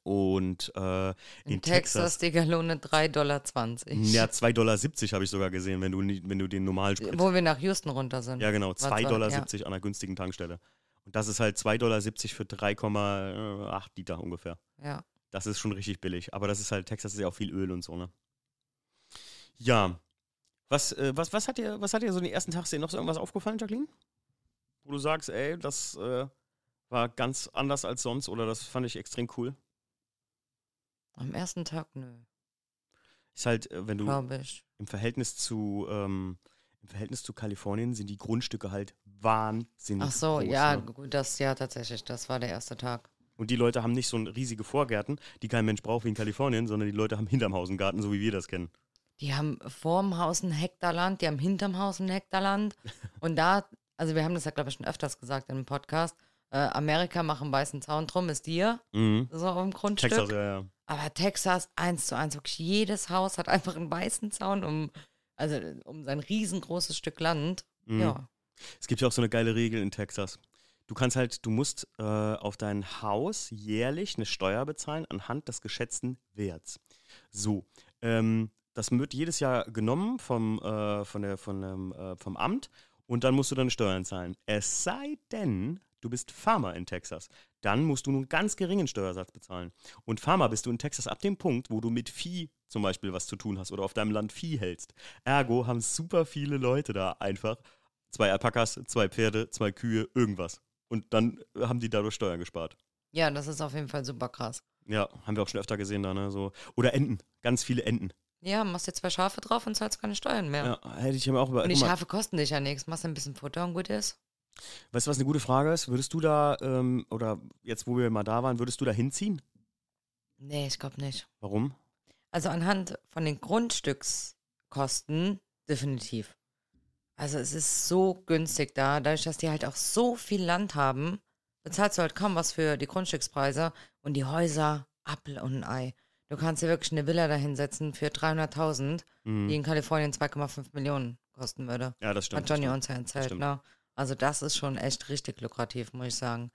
Und äh, In, in Texas, Texas, die Gallone 3,20 Dollar. ja, 2,70 Dollar habe ich sogar gesehen, wenn du, wenn du den normalen Sprit Wo wir nach Houston runter sind. ja, genau. War 2,70 zwar- Dollar ja. an einer günstigen Tankstelle. Und das ist halt 2,70 Dollar für 3,8 Liter ungefähr. Ja. Das ist schon richtig billig. Aber das ist halt, Texas ist ja auch viel Öl und so, ne? Ja. Was, äh, was, was, hat dir, was hat dir so in den ersten Tagen noch so irgendwas aufgefallen, Jacqueline? Wo du sagst, ey, das äh, war ganz anders als sonst oder das fand ich extrem cool. Am ersten Tag, nö, Ist halt, äh, wenn du im Verhältnis zu, ähm, im Verhältnis zu Kalifornien sind die Grundstücke halt wahnsinnig Ach so, groß, ja, ne? gut, das ja tatsächlich, das war der erste Tag. Und die Leute haben nicht so riesige Vorgärten, die kein Mensch braucht wie in Kalifornien, sondern die Leute haben hinterm Haus einen Garten, so wie wir das kennen. Die haben vorm Haus ein Hektar Land, die haben hinterm Haus ein Hektar Land. Und da, also wir haben das ja, glaube ich, schon öfters gesagt in einem Podcast, äh, Amerika macht einen weißen Zaun drum, ist dir, Mhm. so auf dem Grundstück. Texas, ja, ja. Aber Texas, eins zu eins, wirklich jedes Haus hat einfach einen weißen Zaun um, also um sein riesengroßes Stück Land. Mhm. Ja. Es gibt ja auch so eine geile Regel in Texas. Du kannst halt, du musst äh, auf dein Haus jährlich eine Steuer bezahlen anhand des geschätzten Werts. So, ähm, das wird jedes Jahr genommen vom, äh, von der, von dem, äh, vom Amt und dann musst du deine Steuern zahlen. Es sei denn, du bist Farmer in Texas. Dann musst du einen ganz geringen Steuersatz bezahlen. Und Farmer bist du in Texas ab dem Punkt, wo du mit Vieh zum Beispiel was zu tun hast oder auf deinem Land Vieh hältst. Ergo haben super viele Leute da einfach zwei Alpakas, zwei Pferde, zwei Kühe, irgendwas. Und dann haben die dadurch Steuern gespart. ja, das ist auf jeden Fall super krass. Ja, haben wir auch schon öfter gesehen da, ne? So. Oder Enten, ganz viele Enten. Ja, machst dir zwei Schafe drauf und zahlst keine Steuern mehr. Ja, hätte ich mir auch über. Und die Schafe kosten dich ja nichts. Machst ein bisschen Futter und gut ist. Weißt du, was eine gute Frage ist? Würdest du da, ähm, oder jetzt, wo wir mal da waren, würdest du da hinziehen? Nee, ich glaube nicht. Warum? Also anhand von den Grundstückskosten definitiv. Also es ist so günstig da, dadurch, dass die halt auch so viel Land haben, bezahlst du halt kaum was für die Grundstückspreise und die Häuser, Apfel und ein Ei. Du kannst dir wirklich eine Villa da hinsetzen für 300.000, Mhm. die in Kalifornien 2,5 Millionen kosten würde. Ja, das stimmt. Hat Johnny uns ja erzählt, ne? Also das ist schon echt richtig lukrativ, muss ich sagen.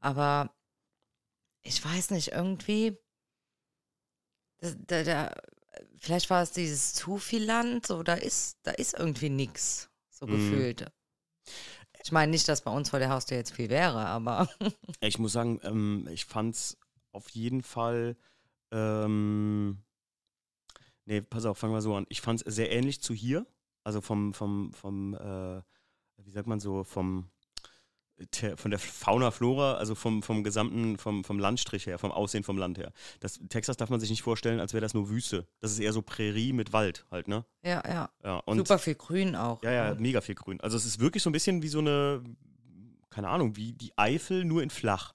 Aber ich weiß nicht, irgendwie, das, da, da, vielleicht war es dieses zu viel Land, so da ist, da ist irgendwie nichts, so Mhm. gefühlt. Ich meine nicht, dass bei uns vor der Haustür jetzt viel wäre, aber Ich muss sagen, ähm, ich fand's auf jeden Fall. Ähm, nee, pass auf, fangen wir so an. Ich fand's sehr ähnlich zu hier. Also vom, vom, vom, äh, wie sagt man so, vom te- von der Fauna, Flora, also vom, vom gesamten, vom, vom Landstrich her, vom Aussehen vom Land her. Das, Texas darf man sich nicht vorstellen, als wäre das nur Wüste. Das ist eher so Prärie mit Wald halt, ne? ja, ja. Ja, und Super viel Grün auch. ja, ja, ne? mega viel Grün. Also es ist wirklich so ein bisschen wie so eine, keine Ahnung, wie die Eifel nur in flach.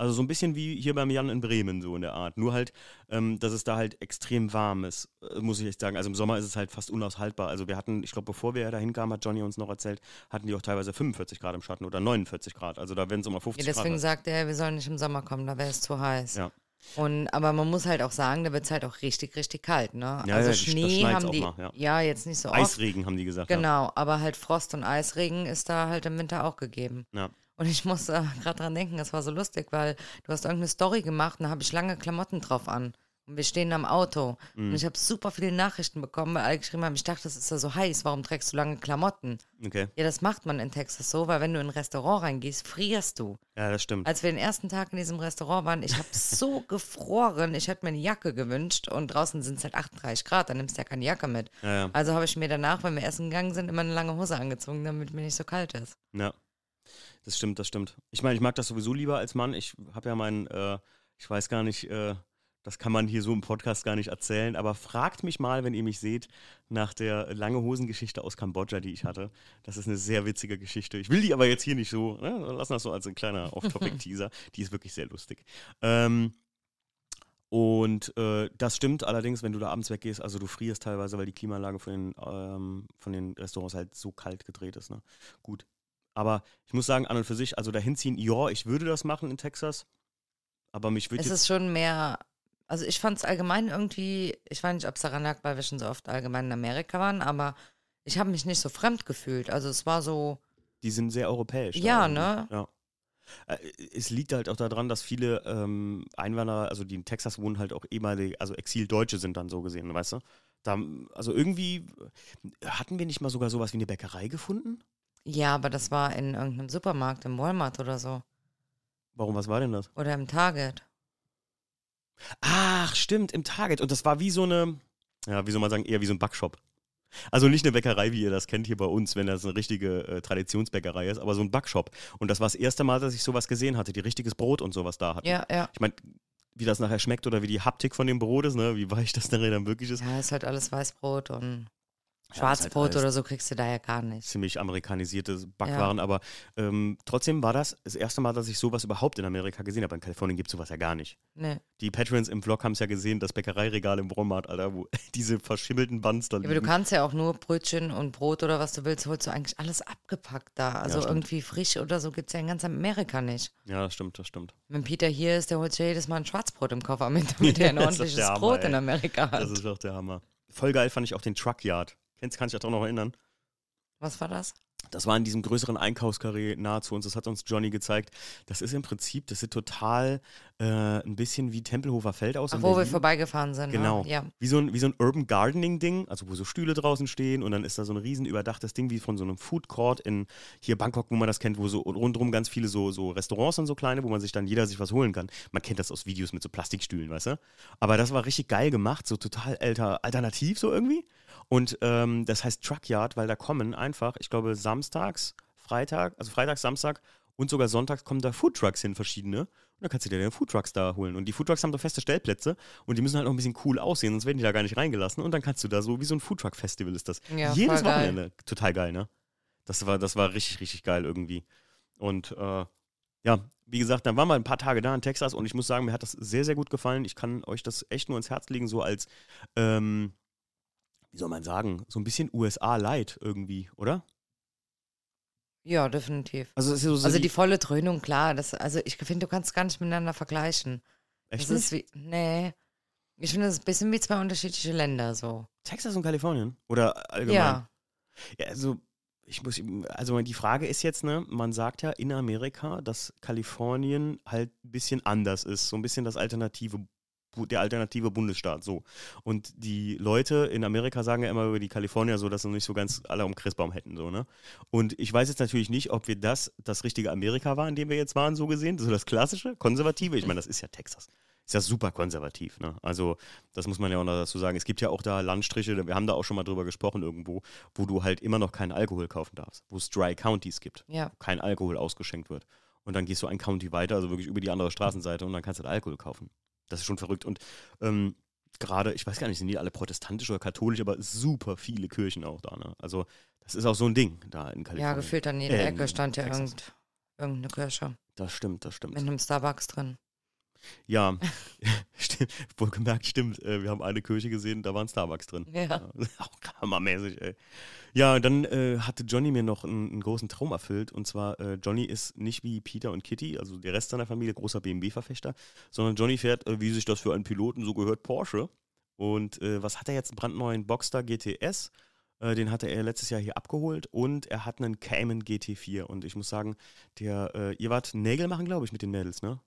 Also so ein bisschen wie hier beim Jan in Bremen, so in der Art. Nur halt, ähm, dass es da halt extrem warm ist, äh, muss ich echt sagen. Also im Sommer ist es halt fast unaushaltbar. Also wir hatten, ich glaube, bevor wir da hinkamen, hat Johnny uns noch erzählt, hatten die auch teilweise 45 Grad im Schatten oder 49 Grad. Also da werden es immer 50 Ja, deswegen Grad. sagt er, wir sollen nicht im Sommer kommen, da wäre es zu heiß. Ja. Und, aber man muss halt auch sagen, da wird es halt auch richtig, richtig kalt, ne? Ja, also ja, Schnee haben die, mal, ja. jetzt nicht so oft. Eisregen haben die gesagt. Genau, aber halt Frost und Eisregen ist da halt im Winter auch gegeben. Ja. Und ich muss äh, gerade dran denken, das war so lustig, weil du hast irgendeine Story gemacht und da habe ich lange Klamotten drauf an. Und wir stehen am Auto. Mhm. Und ich habe super viele Nachrichten bekommen, weil alle geschrieben haben, ich dachte, das ist ja so heiß, warum trägst du lange Klamotten? Okay. Ja, das macht man in Texas so, weil wenn du in ein Restaurant reingehst, frierst du. Ja, das stimmt. Als wir den ersten Tag in diesem Restaurant waren, ich habe so gefroren, ich hätte mir eine Jacke gewünscht und draußen sind es halt 38 Grad, dann nimmst du ja keine Jacke mit. Ja, ja. Also habe ich mir danach, wenn wir essen gegangen sind, immer eine lange Hose angezogen, damit mir nicht so kalt ist. Ja, das stimmt, das stimmt. Ich meine, ich mag das sowieso lieber als Mann. Ich habe ja meinen, äh, ich weiß gar nicht, äh, das kann man hier so im Podcast gar nicht erzählen, aber fragt mich mal, wenn ihr mich seht, nach der lange Hosengeschichte aus Kambodscha, die ich hatte. Das ist eine sehr witzige Geschichte. Ich will die aber jetzt hier nicht so, ne? lassen das so als ein kleiner Off-Topic-Teaser. Die ist wirklich sehr lustig. Ähm, und äh, das stimmt allerdings, wenn du da abends weggehst, also du frierst teilweise, weil die Klimaanlage von den, ähm, von den Restaurants halt so kalt gedreht ist. Ne? Gut. Aber ich muss sagen, an und für sich, also dahin ziehen, ja, ich würde das machen in Texas. Aber mich würde Es ist schon mehr, also ich fand es allgemein irgendwie, ich weiß nicht, ob es daran lag, weil wir schon so oft allgemein in Amerika waren, aber ich habe mich nicht so fremd gefühlt. Also es war so, Die sind sehr europäisch. Ja, ne? Ja. Äh, Es liegt halt auch daran, dass viele ähm, Einwanderer, also die in Texas wohnen, halt auch ehemalige, also Exildeutsche sind dann so gesehen, weißt du? Da, also irgendwie hatten wir nicht mal sogar sowas wie eine Bäckerei gefunden? Ja, aber das war in irgendeinem Supermarkt, im Walmart oder so. Warum, was war denn das? Oder im Target. Ach, stimmt, im Target. Und das war wie so eine, ja, wie soll man sagen, eher wie so ein Backshop. Also nicht eine Bäckerei, wie ihr das kennt hier bei uns, wenn das eine richtige äh, Traditionsbäckerei ist, aber so ein Backshop. Und das war das erste Mal, dass ich sowas gesehen hatte, die richtiges Brot und sowas da hatten. Ja, ja. Ich meine, wie das nachher schmeckt oder wie die Haptik von dem Brot ist, ne? wie weich das nachher dann wirklich ist. Ja, ist halt alles Weißbrot und Ja, halt Schwarzbrot alles- oder so kriegst du da ja gar nicht. Ziemlich amerikanisierte Backwaren, aber ähm, trotzdem war das das erste Mal, dass ich sowas überhaupt in Amerika gesehen habe. In Kalifornien gibt es sowas ja gar nicht. Nee. Die Patrons im Vlog haben es ja gesehen, das Bäckereiregal im Walmart, Alter, wo diese verschimmelten Buns da Ja, aber du liegen. kannst ja auch nur Brötchen und Brot oder was du willst, holst du eigentlich alles abgepackt da. Also irgendwie frisch oder so gibt es ja in ganz Amerika nicht. Ja, das stimmt, das stimmt. Wenn Peter hier ist, der holt sich jedes Mal ein Schwarzbrot im Koffer mit, damit er ein ordentliches Hammer, Brot ey. in Amerika hat. Das ist doch der Hammer. Voll geil fand ich auch den Truckyard. Kennst, kannst dich auch noch erinnern? Was war das? Das war in diesem größeren Einkaufskarree nahe zu uns. Das hat uns Johnny gezeigt. Das ist im Prinzip, das sieht total äh, ein bisschen wie Tempelhofer Feld aus. Ach, wo wir Berlin. vorbeigefahren sind. Genau. Ne? Ja. Wie so ein, wie so ein Urban Gardening-Ding, also wo so Stühle draußen stehen und dann ist da so ein riesen überdachtes Ding wie von so einem Food Court in hier Bangkok, wo man das kennt, wo so rundherum ganz viele so, so Restaurants und so kleine, wo man sich dann jeder sich was holen kann. Man kennt das aus Videos mit so Plastikstühlen, weißt du? Aber das war richtig geil gemacht, so total alter, alternativ so irgendwie. Und ähm, das heißt Truckyard, weil da kommen einfach, ich glaube, samstags, Freitag, also Freitag, Samstag und sogar sonntags kommen da Foodtrucks hin, verschiedene. Und dann kannst du dir deine Foodtrucks da holen. Und die Foodtrucks haben so feste Stellplätze und die müssen halt noch ein bisschen cool aussehen, sonst werden die da gar nicht reingelassen. Und dann kannst du da so, wie so ein Foodtruck-Festival ist das. Ja, Jedes voll geil. Wochenende. Total geil, ne? Das war, das war richtig, richtig geil irgendwie. Und äh, ja, wie gesagt, dann waren wir ein paar Tage da in Texas und ich muss sagen, mir hat das sehr, sehr gut gefallen. Ich kann euch das echt nur ins Herz legen, so als, ähm, wie soll man sagen, so ein bisschen USA-Light irgendwie, oder? Ja, definitiv. Also, so Also die volle Dröhnung, klar. Das, also ich finde, du kannst gar nicht miteinander vergleichen. echt Das ist wie, nee. Ich finde, das ist ein bisschen wie zwei unterschiedliche Länder so. Texas und Kalifornien? Oder allgemein? Ja. Ja, also ich muss, also die Frage ist jetzt, ne, man sagt ja in Amerika, dass Kalifornien halt ein bisschen anders ist, so ein bisschen das alternative der alternative Bundesstaat. So. Und die Leute in Amerika sagen ja immer über die Kalifornier so, dass sie nicht so ganz alle um Christbaum hätten. So, ne? Und ich weiß jetzt natürlich nicht, ob wir das das richtige Amerika war, in dem wir jetzt waren, so gesehen. So das klassische, konservative. Ich meine, das ist ja Texas. Ist ja super konservativ. Ne? Also, das muss man ja auch noch dazu sagen. Es gibt ja auch da Landstriche, wir haben da auch schon mal drüber gesprochen irgendwo, wo du halt immer noch keinen Alkohol kaufen darfst. Wo es Dry Counties gibt. Ja. Wo kein Alkohol ausgeschenkt wird. Und dann gehst du ein County weiter, also wirklich über die andere Straßenseite und dann kannst du halt Alkohol kaufen. Das ist schon verrückt. Und ähm, gerade, ich weiß gar nicht, sind die alle protestantisch oder katholisch, aber super viele Kirchen auch da. Ne? Also das ist auch so ein Ding da in Kalifornien. Ja, gefühlt an jeder Äh, Ecke stand ja irgend, irgendeine Kirche Das stimmt, das stimmt. mit einem Starbucks drin. Ja, stimmt. Wohlgemerkt, stimmt. Äh, Wir haben eine Kirche gesehen, da war ein Starbucks drin. Ja. Auch hammermäßig, ey. Ja, dann äh, hatte Johnny mir noch einen, einen großen Traum erfüllt. Und zwar, äh, Johnny ist nicht wie Peter und Kitty, also der Rest seiner Familie, großer BMW-Verfechter, sondern Johnny fährt, äh, wie sich das für einen Piloten so gehört, Porsche. Und äh, was hat er jetzt? Einen brandneuen Boxster GTS. Äh, den hatte er letztes Jahr hier abgeholt. Und er hat einen Cayman GT4. Und ich muss sagen, der, ihr wart Nägel machen, glaube ich, mit den Mädels, ne?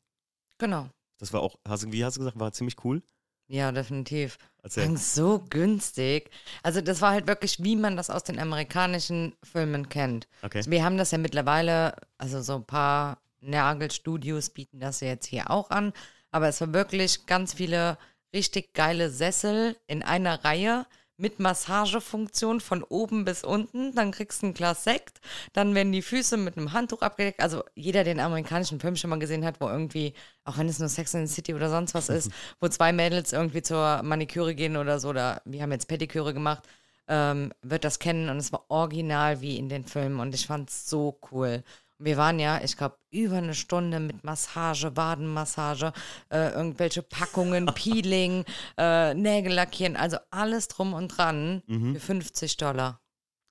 Genau. Das war auch, hast, wie hast du gesagt, war ziemlich cool. Ja, definitiv. Erzähl. So günstig. Also das war halt wirklich, wie man das aus den amerikanischen Filmen kennt. Okay. Also wir haben das ja mittlerweile, also so ein paar Nagelstudios bieten das ja jetzt hier auch an, aber es war wirklich ganz viele richtig geile Sessel in einer Reihe mit Massagefunktion von oben bis unten. Dann kriegst du ein Glas Sekt, dann werden die Füße mit einem Handtuch abgedeckt. Also jeder, der den amerikanischen Film schon mal gesehen hat, wo irgendwie, auch wenn es nur Sex in the City oder sonst was ist, wo zwei Mädels irgendwie zur Maniküre gehen oder so, oder wir haben jetzt Pediküre gemacht, ähm, wird das kennen und es war original wie in den Filmen und ich fand es so cool. Wir waren ja, ich glaube, über eine Stunde mit Massage, Badenmassage, äh, irgendwelche Packungen, Peeling, äh, Nägel lackieren, also alles drum und dran Mhm. für 50 Dollar.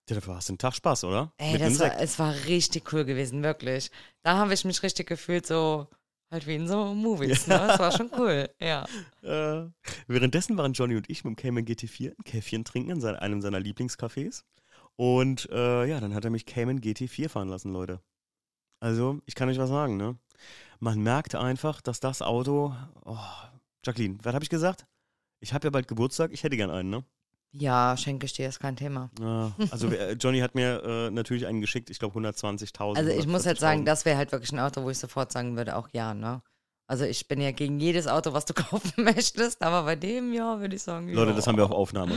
Ja, dafür hast du einen Tag Spaß, oder? Ey, Mit das war, es war richtig cool gewesen, wirklich. Da habe ich mich richtig gefühlt, so halt wie in so Movies, ne? Das war schon cool, ja. Äh, währenddessen waren Johnny und ich mit dem Cayman GT4 ein Käffchen trinken in sein, einem seiner Lieblingscafés. Und äh, ja, dann hat er mich Cayman GT4 fahren lassen, Leute. Also, ich kann euch was sagen, ne? Man merkt einfach, dass das Auto. Oh, Jacqueline, was habe ich gesagt? Ich habe ja bald Geburtstag, ich hätte gern einen, ne? Ja, schenke ich dir, ist kein Thema. Ja, also äh, Johnny hat mir äh, natürlich einen geschickt, ich glaube 120.000. Also ich muss jetzt 140.000. sagen, das wäre halt wirklich ein Auto, wo ich sofort sagen würde, auch ja, ne? Also ich bin ja gegen jedes Auto, was du kaufen möchtest, aber bei dem, ja, würde ich sagen, Leute, ja. das haben wir auf Aufnahme.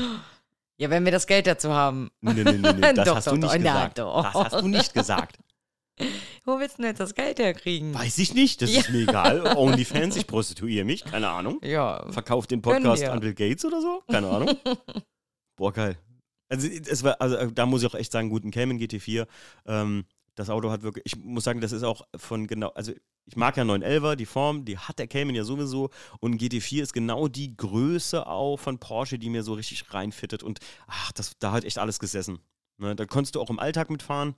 Ja, wenn wir das Geld dazu haben. Nee, nee, nee, nee, das Doch, hast doch, du nicht doch, gesagt. Das hast du nicht gesagt. Wo willst du denn jetzt das Geld herkriegen? Weiß ich nicht, das Ja. ist mir egal. Onlyfans, ich prostituiere mich, keine Ahnung. Ja, Verkauft den Podcast an Bill Gates oder so? Keine Ahnung. Boah, geil. Also, es war, also da muss ich auch echt sagen, guten Cayman GT4. Ähm, das Auto hat wirklich, ich muss sagen, das ist auch von genau, also ich mag ja 911er, die Form, die hat der Cayman ja sowieso. Und ein GT4 ist genau die Größe auch von Porsche, die mir so richtig reinfittet. Und ach, das, da hat echt alles gesessen. Ne, da konntest du auch im Alltag mitfahren.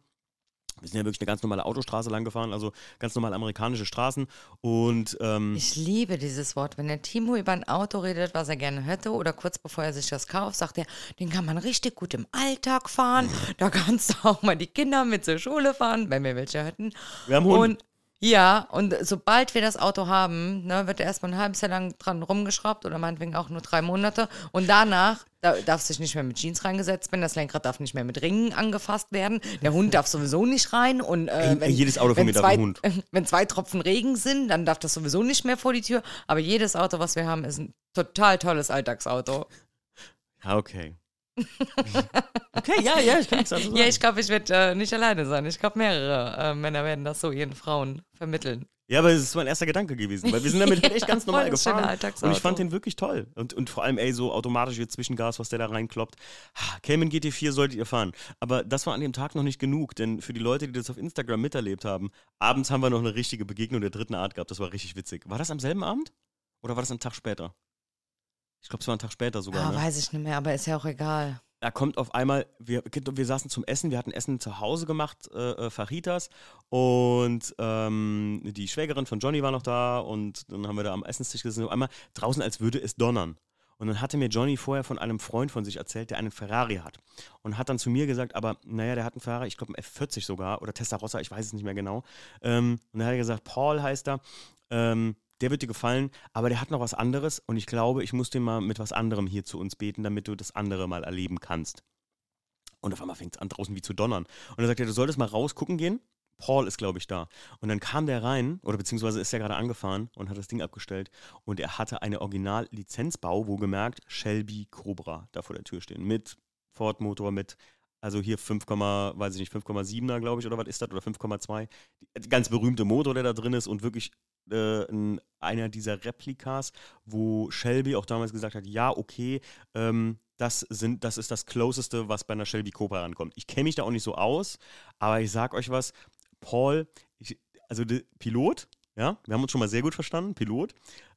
Wir sind ja wirklich eine ganz normale Autostraße lang gefahren, also ganz normale amerikanische Straßen. Und ähm, ich liebe dieses Wort. Wenn der Timo über ein Auto redet, was er gerne hätte, oder kurz bevor er sich das kauft, sagt er, den kann man richtig gut im Alltag fahren. Da kannst du auch mal die Kinder mit zur Schule fahren, wenn wir welche hätten. wir haben Hund. Und ja, und sobald wir das Auto haben, ne, wird erstmal ein halbes Jahr lang dran rumgeschraubt oder meinetwegen auch nur drei Monate. Und danach da darf sich nicht mehr mit Jeans reingesetzt werden, das Lenkrad darf nicht mehr mit Ringen angefasst werden, der Hund darf sowieso nicht rein. Und äh, wenn, jedes Auto von mir darf zwei, ein Hund. Wenn zwei Tropfen Regen sind, dann darf das sowieso nicht mehr vor die Tür. Aber jedes Auto, was wir haben, ist ein total tolles Alltagsauto. Okay. Okay, ja, ja, ich kann nichts dazu sagen. Ja, ich glaube, ich werde äh, nicht alleine sein. Ich glaube, mehrere äh, Männer werden das so ihren Frauen vermitteln. Ja, aber es ist mein erster Gedanke gewesen, weil wir sind damit halt echt ganz normal gefahren. Und ich fand den wirklich toll. Und, und vor allem, ey, so automatische Zwischengas, was der da reinkloppt. Ha, Cayman GT4 solltet ihr fahren. Aber das war an dem Tag noch nicht genug, denn für die Leute, die das auf Instagram miterlebt haben, abends haben wir noch eine richtige Begegnung der dritten Art gehabt. Das war richtig witzig. War das am selben Abend? Oder war das einen Tag später? Ich glaube, es war ein Tag später sogar. Ah, ne? weiß ich nicht mehr, aber ist ja auch egal. da kommt auf einmal, wir, wir saßen zum Essen, wir hatten Essen zu Hause gemacht, äh, äh, Fajitas und ähm, die Schwägerin von Johnny war noch da und dann haben wir da am Essenstisch gesessen, auf einmal draußen, als würde es donnern. Und dann hatte mir Johnny vorher von einem Freund von sich erzählt, der einen Ferrari hat. Und hat dann zu mir gesagt, aber naja, der hat einen Ferrari, ich glaube einen F40 sogar, oder Testarossa, ich weiß es nicht mehr genau. Ähm, und dann hat er gesagt, Paul heißt er, ähm, der wird dir gefallen, aber der hat noch was anderes und ich glaube, ich muss dir mal mit was anderem hier zu uns beten, damit du das andere mal erleben kannst. Und auf einmal fängt es an, draußen wie zu donnern. Und er sagt, ja, du solltest mal rausgucken gehen. Paul ist, glaube ich, da. Und dann kam der rein, oder beziehungsweise ist er gerade angefahren und hat das Ding abgestellt. Und er hatte eine Original-Lizenzbau, wo gemerkt, Shelby Cobra da vor der Tür stehen. Mit Ford-Motor, mit, also hier 5, weiß ich nicht, 5,7er, glaube ich, oder was ist das? Oder 5,2. Ganz berühmte Motor, der da drin ist und wirklich äh, einer dieser Replikas, wo Shelby auch damals gesagt hat, ja, okay, ähm, das, sind, das ist das Closeste, was bei einer Shelby Cobra rankommt. Ich kenne mich da auch nicht so aus, aber ich sag euch was, Paul, ich, also Pilot, ja, wir haben uns schon mal sehr gut verstanden, Pilot,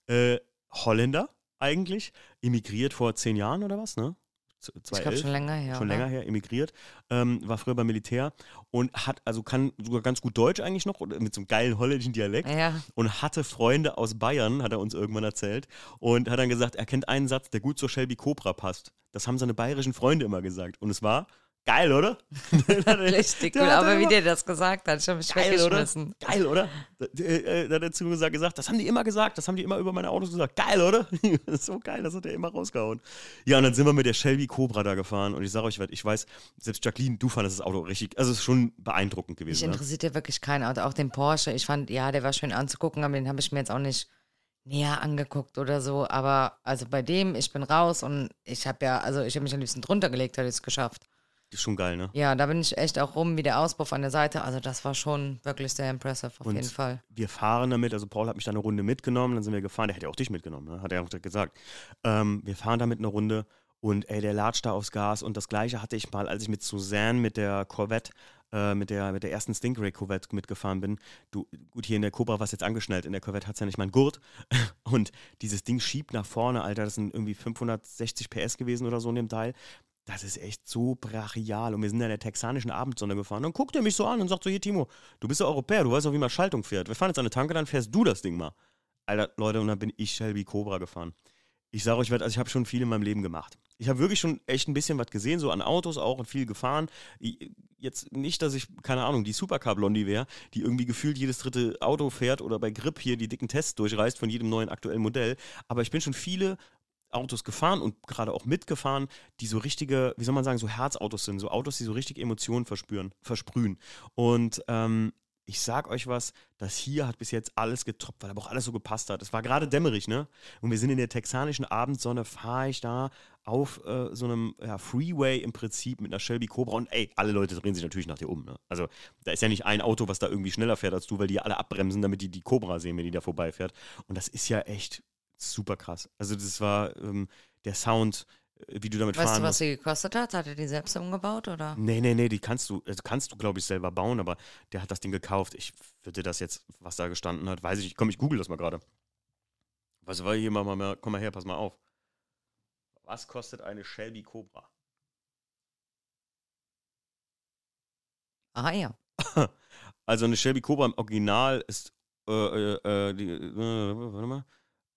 äh, Holländer eigentlich, emigriert vor zehn Jahren oder was, ne? 2011, ich glaube schon länger her. Schon länger her, emigriert, ähm, war früher beim Militär und hat, also kann sogar ganz gut Deutsch eigentlich noch, mit so einem geilen holländischen Dialekt. Ja. Und hatte Freunde aus Bayern, hat er uns irgendwann erzählt. Und hat dann gesagt, er kennt einen Satz, der gut zur Shelby Cobra passt. Das haben seine bayerischen Freunde immer gesagt. Und es war, Geil, oder? Richtig cool, aber wie der das gesagt hat, ich habe mich Geil, weggeschmissen. Oder? Geil, oder? Da, äh, da hat er zu gesagt, gesagt, das haben die immer gesagt, das haben die immer über meine Autos gesagt. Geil, oder? So geil, das hat er immer rausgehauen. Ja, und dann sind wir mit der Shelby Cobra da gefahren und ich sage euch, ich weiß, selbst Jacqueline, du fandest das Auto richtig, also es ist schon beeindruckend gewesen. Ich ne? interessiert ja wirklich kein Auto, auch den Porsche. Ich fand, ja, der war schön anzugucken, aber den habe ich mir jetzt auch nicht näher angeguckt oder so. Aber also bei dem, ich bin raus und ich habe ja, also ich habe mich am liebsten drunter gelegt, hätte ich es geschafft. Ist schon geil, ne? Ja, da bin ich echt auch rum, wie der Auspuff an der Seite. Also das war schon wirklich sehr impressive, auf und jeden Fall. Wir fahren damit, also Paul hat mich da eine Runde mitgenommen, dann sind wir gefahren, der hätte auch dich mitgenommen, ne? hat er auch gesagt. Ähm, wir fahren damit eine Runde und ey, der latscht da aufs Gas und das gleiche hatte ich mal, als ich mit Suzanne mit der Corvette äh, mit, der, mit der ersten Stingray Corvette mitgefahren bin. Du, gut, hier in der Cobra war es jetzt angeschnallt, in der Corvette hat es ja nicht mal einen Gurt. Und dieses Ding schiebt nach vorne, Alter. Das sind irgendwie 560 PS gewesen oder so in dem Teil das ist echt so brachial. Und wir sind in der texanischen Abendsonne gefahren. Dann guckt er mich so an und sagt so, hier Timo, du bist ja Europäer, du weißt auch, wie man Schaltung fährt. Wir fahren jetzt an eine Tanke, dann fährst du das Ding mal. Alter, Leute, und dann bin ich Shelby Cobra gefahren. Ich sage euch, also ich habe schon viel in meinem Leben gemacht. Ich habe wirklich schon echt ein bisschen was gesehen, so an Autos auch und viel gefahren. Jetzt nicht, dass ich, keine Ahnung, die Supercar-Blondie wäre, die irgendwie gefühlt jedes dritte Auto fährt oder bei Grip hier die dicken Tests durchreißt von jedem neuen aktuellen Modell. Aber ich bin schon viele Autos gefahren und gerade auch mitgefahren, die so richtige, wie soll man sagen, so Herzautos sind, so Autos, die so richtig Emotionen verspüren, versprühen. Und ähm, ich sag euch was, das hier hat bis jetzt alles getoppt, weil aber auch alles so gepasst hat. Es war gerade dämmerig, ne? Und wir sind in der texanischen Abendsonne, fahre ich da auf äh, so einem ja, Freeway im Prinzip mit einer Shelby Cobra und ey, alle Leute drehen sich natürlich nach dir um, ne? Also da ist ja nicht ein Auto, was da irgendwie schneller fährt als du, weil die alle abbremsen, damit die die Cobra sehen, wenn die da vorbeifährt. Und das ist ja echt super krass. Also das war ähm, der Sound, äh, wie du damit weißt fahren du, was sie gekostet hat? Hat er die selbst umgebaut oder? Nee, nee, nee, die kannst du, also kannst du, glaube ich, selber bauen, aber der hat das Ding gekauft. Ich würde das jetzt, was da gestanden hat, weiß ich nicht. Komm, ich google das mal gerade. Was war hier, mach mal, komm mal her, pass mal auf. Was kostet eine Shelby Cobra? Ah ja. Also eine Shelby Cobra im Original ist äh, äh, äh die, äh, warte mal,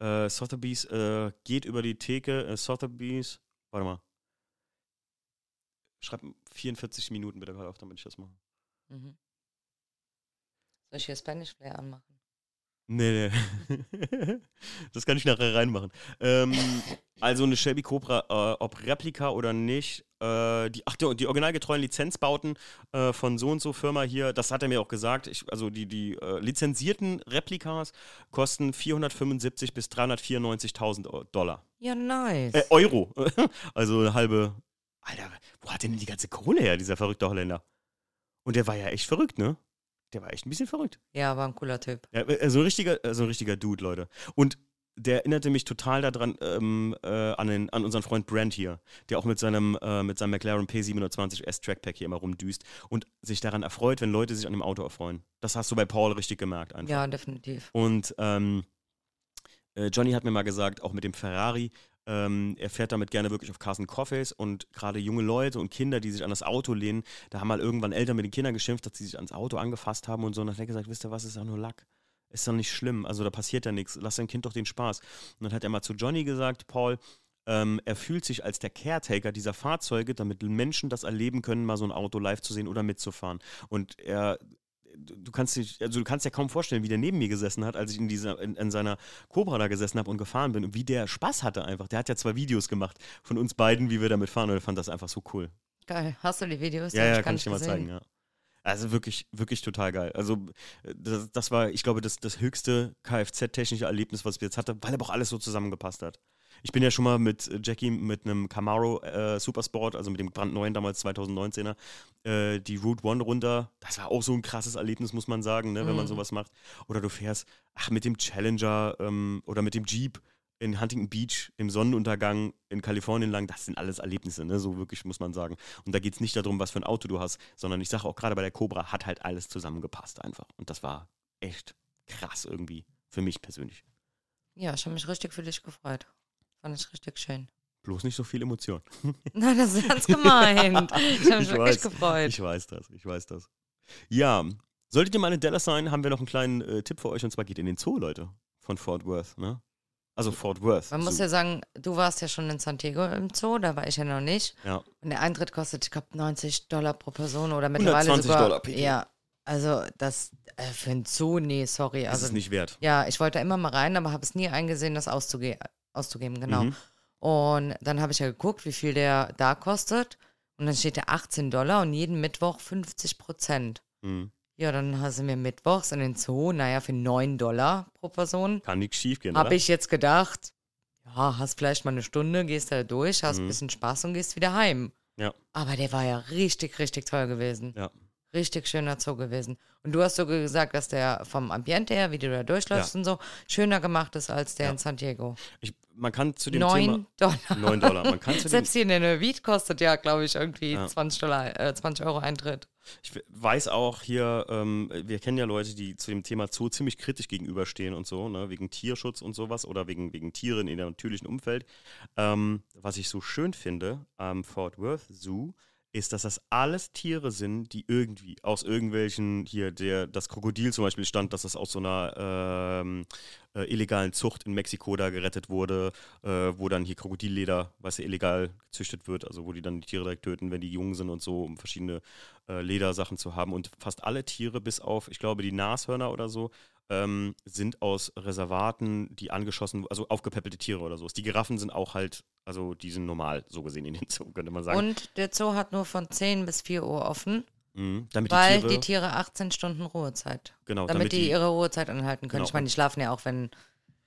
äh, Sotheby's äh, geht über die Theke. Äh, Sotheby's, warte mal. Schreib 44 Minuten bitte gerade auf, damit ich das mache. Mhm. Soll ich hier Spanish Flair anmachen? Nee, nee. das kann ich nachher reinmachen. Ähm, also eine Shelby Cobra, äh, ob Replika oder nicht, äh, die, ach, die, die originalgetreuen Lizenzbauten äh, von so und so Firma hier, das hat er mir auch gesagt, ich, also die, die äh, lizenzierten Replikas kosten 475 bis 394.000 Dollar. Ja, nice. Äh, Euro. also eine halbe, Alter, wo hat denn die ganze Kohle her, dieser verrückte Holländer? Und der war ja echt verrückt, ne? Der war echt ein bisschen verrückt. Ja, war ein cooler Typ. Ja, äh, so ein richtiger, so ein richtiger Dude, Leute. Und der erinnerte mich total daran ähm, äh, an, den, an unseren Freund Brent hier, der auch mit seinem, äh, mit seinem McLaren P720S Trackpack hier immer rumdüst und sich daran erfreut, wenn Leute sich an dem Auto erfreuen. Das hast du bei Paul richtig gemerkt einfach. Ja, definitiv. Und ähm, äh, Johnny hat mir mal gesagt, auch mit dem Ferrari, ähm, er fährt damit gerne wirklich auf Carson Coffees und gerade junge Leute und Kinder, die sich an das Auto lehnen, da haben mal irgendwann Eltern mit den Kindern geschimpft, dass sie sich ans Auto angefasst haben und so. Und dann hat er gesagt, wisst ihr was, ist auch nur Lack. Ist doch nicht schlimm. Also da passiert ja nichts. Lass dein Kind doch den Spaß. Und dann hat er mal zu Johnny gesagt, Paul, ähm, er fühlt sich als der Caretaker dieser Fahrzeuge, damit Menschen das erleben können, mal so ein Auto live zu sehen oder mitzufahren. Und er du kannst dich, also du kannst dir kaum vorstellen, wie der neben mir gesessen hat, als ich in dieser, in, in seiner Cobra da gesessen habe und gefahren bin und wie der Spaß hatte einfach. Der hat ja zwei Videos gemacht von uns beiden, wie wir damit fahren und er fand das einfach so cool. Geil. Hast du die Videos? Ja, ja, kann ich dir mal zeigen, ja. Also wirklich, wirklich total geil. Also äh, das, das war, ich glaube, das, das höchste Kfz-technische Erlebnis, was wir jetzt hatten, weil aber auch alles so zusammengepasst hat. Ich bin ja schon mal mit äh, Jackie mit einem Camaro äh, Supersport, also mit dem brandneuen damals 2019er, äh, die Route One runter. Das war auch so ein krasses Erlebnis, muss man sagen, ne, wenn man Mhm. sowas macht. Oder du fährst, ach, mit dem Challenger ähm, oder mit dem Jeep in Huntington Beach im Sonnenuntergang in Kalifornien lang, das sind alles Erlebnisse, ne? so wirklich muss man sagen. Und da geht es nicht darum, was für ein Auto du hast, sondern ich sage auch gerade bei der Cobra hat halt alles zusammengepasst einfach. Und das war echt krass irgendwie, für mich persönlich. Ja, ich habe mich richtig für dich gefreut. Fand ich richtig schön. Bloß nicht so viel Emotion. Nein, das ist ernst gemeint. Ich habe mich Ich wirklich weiß, gefreut. Ich weiß das, ich weiß das. Ja, solltet ihr mal in Dallas sein, haben wir noch einen kleinen äh, Tipp für euch und zwar geht in den Zoo, Leute, von Fort Worth, ne? Also Fort Worth. Man muss Zoo. ja sagen, du warst ja schon in San Diego im Zoo, da war ich ja noch nicht. ja. Und der Eintritt kostet, ich glaube, 90 Dollar pro Person oder mittlerweile 120 sogar. Dollar, Piki. Ja, also das äh, für ein Zoo, nee, sorry. Das Also ist nicht wert. Ja, ich wollte da immer mal rein, aber habe es nie eingesehen, das auszuge auszugeben, genau. Mhm. Und dann habe ich ja geguckt, wie viel der da kostet. Und dann steht der 18 Dollar und jeden Mittwoch 50 Prozent. Mhm. Ja, dann sind wir mittwochs in den Zoo, naja, für 9 Dollar pro Person. Kann nichts schief gehen, Habe ich jetzt gedacht, ja, hast vielleicht mal eine Stunde, gehst da durch, hast ein Mhm. bisschen Spaß und gehst wieder heim. Ja. Aber der war ja richtig, richtig toll gewesen. Ja. Richtig schöner Zoo gewesen. Und du hast so gesagt, dass der vom Ambiente her, wie du da durchläufst Ja. und so, schöner gemacht ist als der Ja. in San Diego. Ich, man kann zu dem 9 Dollar. Thema 9 Dollar. Man kann zu dem, Selbst hier in der Neuwied kostet ja, glaube ich, irgendwie Ja. 20, Dollar, äh, 20 Euro Eintritt. Ich weiß auch hier, ähm, wir kennen ja Leute, die zu dem Thema Zoo ziemlich kritisch gegenüberstehen und so, ne, wegen Tierschutz und sowas oder wegen, wegen Tieren in der natürlichen Umfeld. Ähm, was ich so schön finde am Fort Worth Zoo, ist, dass das alles Tiere sind, die irgendwie aus irgendwelchen, hier der, das Krokodil zum Beispiel stand, dass das aus so einer ähm, äh, illegalen Zucht in Mexiko da gerettet wurde, äh, wo dann hier Krokodilleder, was ja illegal gezüchtet wird, also wo die dann die Tiere direkt töten, wenn die jung sind und so, um verschiedene äh, Ledersachen zu haben. Und fast alle Tiere, bis auf, ich glaube, die Nashörner oder so, ähm, sind aus Reservaten, die angeschossen, also aufgepeppelte Tiere oder so. Die Giraffen sind auch halt, also die sind normal so gesehen in den Zoo, könnte man sagen. Und der Zoo hat nur von 10 bis 4 Uhr offen, Mhm. Damit weil die Tiere, die Tiere 18 Stunden Ruhezeit. genau, damit, die, ihre Ruhezeit anhalten können. Genau. Ich meine, die schlafen ja auch, wenn,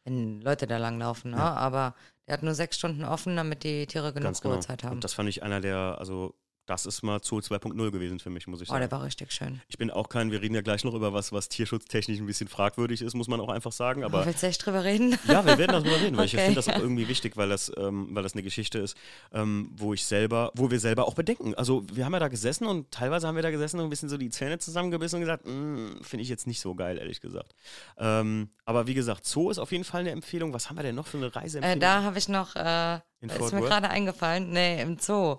wenn Leute da langlaufen, ne? Ja. aber der hat nur sechs Stunden offen, damit die Tiere genug ganz genau. Ruhezeit haben. Und das fand ich einer der, also das ist mal Zoo 2.0 gewesen für mich, muss ich Oh, sagen. der war richtig schön. ich bin auch kein, wir reden ja gleich noch über was, was tierschutztechnisch ein bisschen fragwürdig ist, muss man auch einfach sagen, aber Aber willst du echt drüber reden? Ja, wir werden darüber reden, weil ich Okay. finde das auch irgendwie wichtig, weil das, ähm, weil das eine Geschichte ist, ähm, wo ich selber, wo wir selber auch bedenken. Also wir haben ja da gesessen und teilweise haben wir da gesessen und ein bisschen so die Zähne zusammengebissen und gesagt, "Mm, finde ich jetzt nicht so geil, ehrlich gesagt. Ähm, aber wie gesagt, Zoo ist auf jeden Fall eine Empfehlung. Was haben wir denn noch für eine Äh, Reiseempfehlung? da habe ich noch, äh, ist mir gerade eingefallen, nee, im Zoo.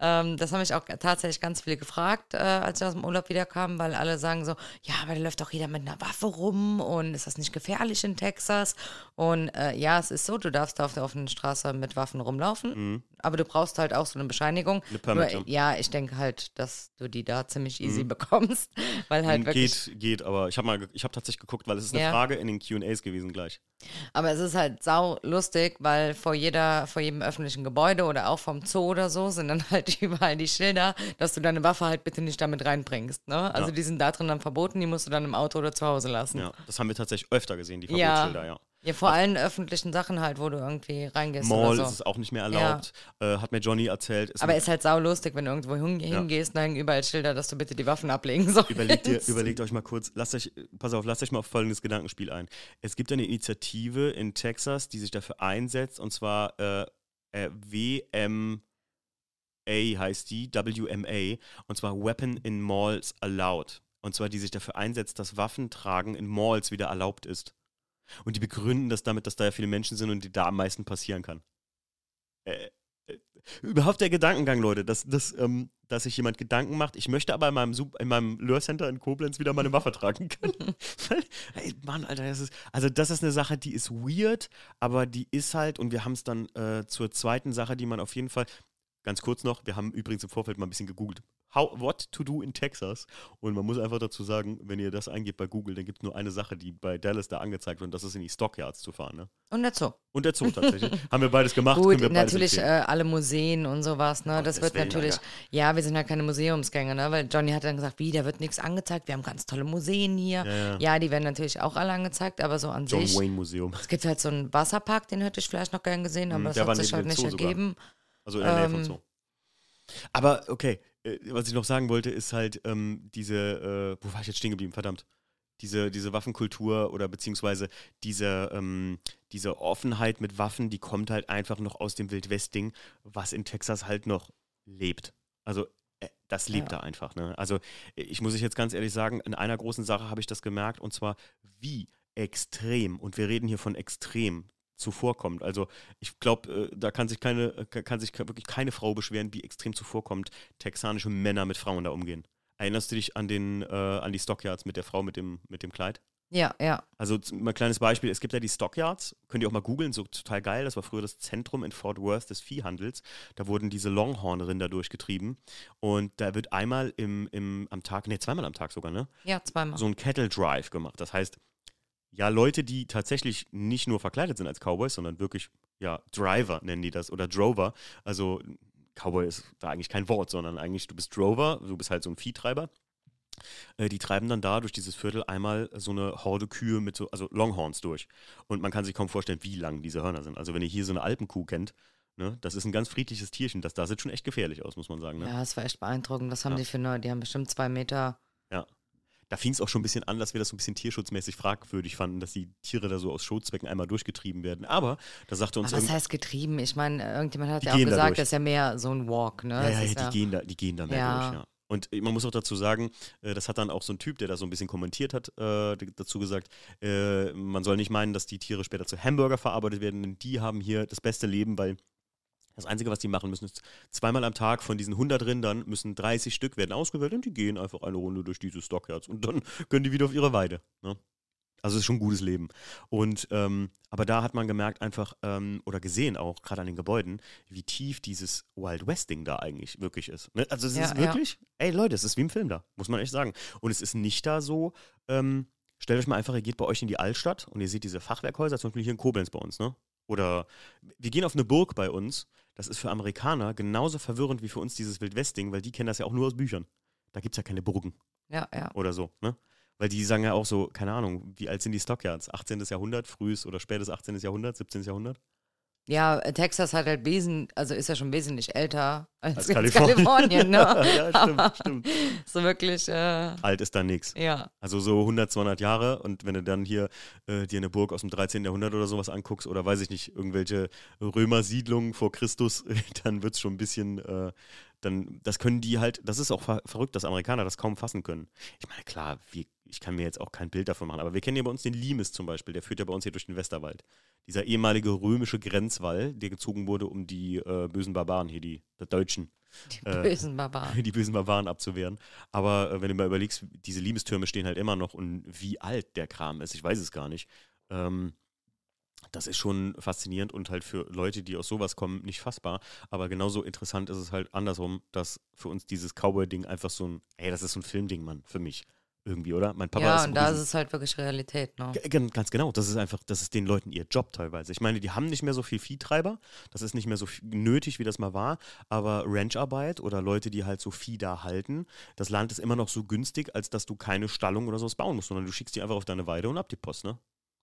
Ähm, das haben mich auch tatsächlich ganz viele gefragt, äh, als ich aus dem Urlaub wiederkam, weil alle sagen so, ja, aber da läuft doch jeder mit einer Waffe rum und ist das nicht gefährlich in Texas? Und äh, ja, es ist so, du darfst da auf der offenen Straße mit Waffen rumlaufen, Mhm. Aber du brauchst halt auch so eine Bescheinigung. Eine Permit, Nur, ja. ich denke halt, dass du die da ziemlich easy Mhm. bekommst, weil halt wirklich geht, geht, aber ich habe mal, ge- ich habe tatsächlich geguckt, weil es ist eine Ja. Frage in den Q&As gewesen gleich. Aber es ist halt sau lustig, weil vor jeder, vor jedem öffentlichen Gebäude oder auch vom Zoo oder so sind dann halt überall die Schilder, dass du deine Waffe halt bitte nicht damit reinbringst. Ne? Also Ja. die sind da drin dann verboten, die musst du dann im Auto oder zu Hause lassen. Ja, das haben wir tatsächlich öfter gesehen, die. Verbotsschilder, ja. Ja, vor allen öffentlichen Sachen halt, wo du irgendwie reingehst Mall oder ist so. es auch nicht mehr erlaubt, äh, hat mir Johnny erzählt. Ist Aber ist halt sau lustig, wenn du irgendwo hin, hingehst, da hängen überall Schilder, dass du bitte die Waffen ablegen sollst. Überlegt, ihr, überlegt euch mal kurz, lasst euch, pass auf, lasst euch mal auf folgendes Gedankenspiel ein. Es gibt eine Initiative in Texas, die sich dafür einsetzt, und zwar äh, äh, WMA heißt die, WMA, und zwar Weapon in Malls Allowed. Und zwar die sich dafür einsetzt, dass Waffentragen in Malls wieder erlaubt ist. Und die begründen das damit, dass da ja viele Menschen sind und die da am meisten passieren kann. Äh, äh, überhaupt der Gedankengang, Leute, dass, dass, ähm, dass sich jemand Gedanken macht. Ich möchte aber in meinem, Sup- in meinem Lure-Center in Koblenz wieder meine Waffe tragen können. Ey, Mann, Alter, das ist, also das ist eine Sache, die ist weird, aber die ist halt, und wir haben es dann äh, zur zweiten Sache, die man auf jeden Fall, ganz kurz noch, wir haben übrigens im Vorfeld mal ein bisschen gegoogelt. How, what to do in Texas. Und man muss einfach dazu sagen, wenn ihr das eingebt bei Google, dann gibt es nur eine Sache, die bei Dallas da angezeigt wird, und das ist in die Stockyards zu fahren. Ne? Und der Zoo. Und der Zoo tatsächlich. Haben wir beides gemacht. Gut, natürlich äh, alle Museen und sowas, ne? das wird Willen, natürlich, Alter. ja, wir sind ja keine Museumsgänger, ne? Weil Johnny hat dann gesagt, wie, da wird nichts angezeigt, wir haben ganz tolle Museen hier. Ja, ja. die werden natürlich auch alle angezeigt, aber so an John sich. Wayne Museum. Es gibt halt so einen Wasserpark, den hätte ich vielleicht noch gern gesehen, aber Mhm, das hat sich halt nicht Zoo sogar. ergeben. Also in der Nähe vom Ähm, Zoo. Aber okay, äh, was ich noch sagen wollte, ist halt ähm, diese, äh, wo war ich jetzt stehen geblieben, verdammt. Diese, diese Waffenkultur oder beziehungsweise diese, ähm, diese Offenheit mit Waffen, die kommt halt einfach noch aus dem Wildwest-Ding, was in Texas halt noch lebt. Also äh, das lebt Ja. da einfach. Ne? Also ich muss ich jetzt ganz ehrlich sagen, in einer großen Sache habe ich das gemerkt und zwar wie extrem, und wir reden hier von extrem, zuvorkommt. Also ich glaube, äh, da kann sich keine, äh, kann sich wirklich keine Frau beschweren, wie extrem zuvorkommt texanische Männer mit Frauen da umgehen. Erinnerst du dich an den, äh, an die Stockyards mit der Frau mit dem, mit dem Kleid? Ja, ja. Also mal ein kleines Beispiel, es gibt ja die Stockyards, könnt ihr auch mal googeln, so total geil, das war früher das Zentrum in Fort Worth des Viehhandels. Da wurden diese Longhorn-Rinder durchgetrieben und da wird einmal im, im, am Tag, nee, zweimal am Tag sogar, ne? Ja, zweimal. so ein Kettle Drive gemacht. Das heißt, ja, Leute, die tatsächlich nicht nur verkleidet sind als Cowboys, sondern wirklich, ja, Driver nennen die das oder Drover. Also Cowboy ist da eigentlich kein Wort, sondern eigentlich du bist Drover, du bist halt so ein Viehtreiber. Äh, die treiben dann da durch dieses Viertel einmal so eine Horde Kühe mit so, also Longhorns durch. Und man kann sich kaum vorstellen, wie lang diese Hörner sind. Also wenn ihr hier so eine Alpenkuh kennt, ne, das ist ein ganz friedliches Tierchen. Das da sieht schon echt gefährlich aus, muss man sagen. Ne? Ja, das war echt beeindruckend. Was haben Ja. die für eine? Die haben bestimmt zwei Meter. Da fing es auch schon ein bisschen an, dass wir das so ein bisschen tierschutzmäßig fragwürdig fanden, dass die Tiere da so aus Show-Zwecken einmal durchgetrieben werden. Aber da sagte uns Aber was heißt getrieben? Ich meine, irgendjemand hat ja auch da gesagt, das ist ja mehr so ein Walk, ne? ja, ja, ist die, gehen da, die gehen da mehr Ja. durch, ja. Und man muss auch dazu sagen, äh, das hat dann auch so ein Typ, der da so ein bisschen kommentiert hat, äh, dazu gesagt, äh, man soll nicht meinen, dass die Tiere später zu Hamburger verarbeitet werden, denn die haben hier das beste Leben, weil das Einzige, was die machen müssen, ist zweimal am Tag von diesen 100 Rindern müssen 30 Stück werden ausgewählt und die gehen einfach eine Runde durch diese Stockyards und dann können die wieder auf ihre Weide. Ne? Also es ist schon ein gutes Leben. Und ähm, aber da hat man gemerkt einfach ähm, oder gesehen auch gerade an den Gebäuden, wie tief dieses Wild West Ding da eigentlich wirklich ist. Ne? Also es Ja, ist ja. wirklich, ey Leute, es ist wie im Film da, muss man echt sagen. Und es ist nicht da so. Ähm, stellt euch mal einfach, ihr geht bei euch in die Altstadt und ihr seht diese Fachwerkhäuser, zum Beispiel hier in Koblenz bei uns, ne? Oder wir gehen auf eine Burg bei uns. Das ist für Amerikaner genauso verwirrend wie für uns dieses Wildwest-Ding, weil die kennen das ja auch nur aus Büchern. Da gibt es ja keine Burgen Ja, ja. oder so, ne? Weil die sagen ja auch so, keine Ahnung, wie alt sind die Stockyards? 18. Jahrhundert, frühes oder spätes 18. Jahrhundert, 17. Jahrhundert? Ja, Texas hat halt wesen, also ist ja schon wesentlich älter als, Als Kalifornien. Kalifornien, ne? ja, stimmt, stimmt. So wirklich, äh, Alt ist da nichts. ja. Also so 100, 200 Jahre und wenn du dann hier äh, dir eine Burg aus dem 13. Jahrhundert oder sowas anguckst oder weiß ich nicht, irgendwelche Römersiedlungen vor Christus, dann wird es schon ein bisschen, äh, dann, das können die halt, das ist auch ver verrückt, dass Amerikaner das kaum fassen können. Ich meine, klar, wir, ich kann mir jetzt auch kein Bild davon machen, aber wir kennen ja bei uns den Limes zum Beispiel, der führt ja bei uns hier durch den Westerwald. Dieser ehemalige römische Grenzwall, der gezogen wurde, um die äh, bösen Barbaren hier, die, die Deutschen, Die Äh, bösen Barbaren. die bösen Barbaren abzuwehren. Aber äh, wenn du mal überlegst, diese Liebestürme stehen halt immer noch und wie alt der Kram ist, ich weiß es gar nicht. Ähm, das ist schon faszinierend und halt für Leute, die aus sowas kommen, nicht fassbar. Aber genauso interessant ist es halt andersrum, dass für uns dieses Cowboy-Ding einfach so ein, ey, das ist so ein Filmding, Mann, für mich. Irgendwie, oder? Mein Papa ja, ist ein und da ist es halt wirklich Realität, ne? Ganz genau, das ist einfach, das ist den Leuten ihr Job teilweise. Ich meine, die haben nicht mehr so viel Viehtreiber, das ist nicht mehr so nötig, wie das mal war, aber Rancharbeit oder Leute, die halt so Vieh da halten, das Land ist immer noch so günstig, als dass du keine Stallung oder sowas bauen musst, sondern du schickst die einfach auf deine Weide und ab die Post, ne?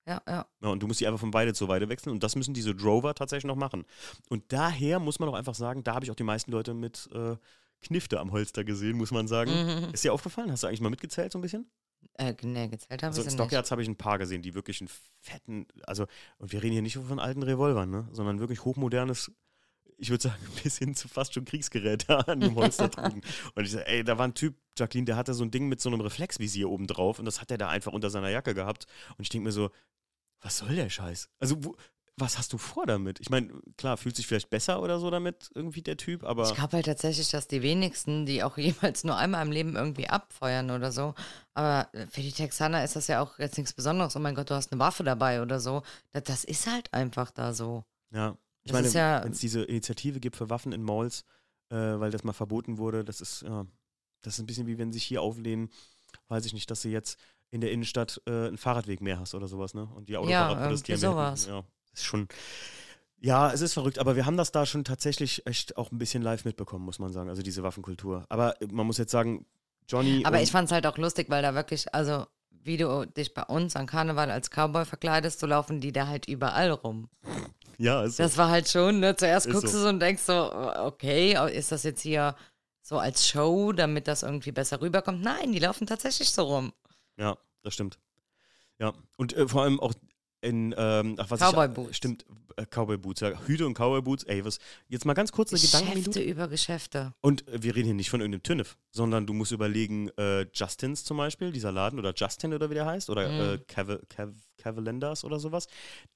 Ja, ja. Ja, und du musst die einfach von Weide zu Weide wechseln und das müssen diese Drover tatsächlich noch machen. Und daher muss man auch einfach sagen, da habe ich auch die meisten Leute mit äh, Knifte am Holster gesehen, muss man sagen. Mhm. Ist dir aufgefallen? Hast du eigentlich mal mitgezählt so ein bisschen? Äh, nee, gezählt haben Also nicht. Stockyards habe ich ein paar gesehen, die wirklich einen fetten, also, und wir reden hier nicht von alten Revolvern, ne? sondern wirklich hochmodernes, ich würde sagen, bis hin zu fast schon Kriegsgeräte an dem Holster trugen. Und ich sage, ey, da war ein Typ, Jacqueline, der hatte so ein Ding mit so einem Reflexvisier oben drauf und das hat er da einfach unter seiner Jacke gehabt. Und ich denke mir so, was soll der Scheiß? Also, wo, was hast du vor damit? Ich meine, klar, fühlt sich vielleicht besser oder so damit, irgendwie der Typ, aber. Ich glaube halt tatsächlich, dass die wenigsten, die auch jemals nur einmal im Leben irgendwie abfeuern oder so. Aber für die Texaner ist das ja auch jetzt nichts Besonderes. Oh mein Gott, du hast eine Waffe dabei oder so. Das, das ist halt einfach da so. Ja, ich Das meine, ja- wenn es diese Initiative gibt für Waffen in Malls, äh, weil das mal verboten wurde, das ist, ja, Das ist ein bisschen wie wenn sich hier auflehnen, weiß ich nicht, dass du jetzt in der Innenstadt äh, einen Fahrradweg mehr hast oder sowas, ne? Und die Autofahrer irgendwie protestieren. sowas. Ja, ist schon. Ja, es ist verrückt, aber wir haben das da schon tatsächlich echt auch ein bisschen live mitbekommen, muss man sagen. Also diese Waffenkultur. Aber man muss jetzt sagen, Johnny. Aber ich fand es halt auch lustig, weil da wirklich, also wie du dich bei uns an Karneval als Cowboy verkleidest, so laufen die da halt überall rum. Ja, ist so. Das war halt schon, ne? Zuerst Ist guckst so. du so und denkst so, okay, ist das jetzt hier so als Show, damit das irgendwie besser rüberkommt? Nein, die laufen tatsächlich so rum. Ja, das stimmt. Ja, und äh, vor allem auch in, ähm, ach, was Cowboy ich, Boots. Stimmt, äh, Cowboy Boots, ja. Hüte und Cowboy Boots, ey, was, jetzt mal ganz kurz eine Geschäfte Gedankenminute. über Geschäfte. Und äh, wir reden hier nicht von irgendeinem Tünnef, sondern du musst überlegen, äh, Justins zum Beispiel, dieser Laden, oder Justin oder wie der heißt, oder Mhm. äh, Cav Cav Cavalendas oder sowas.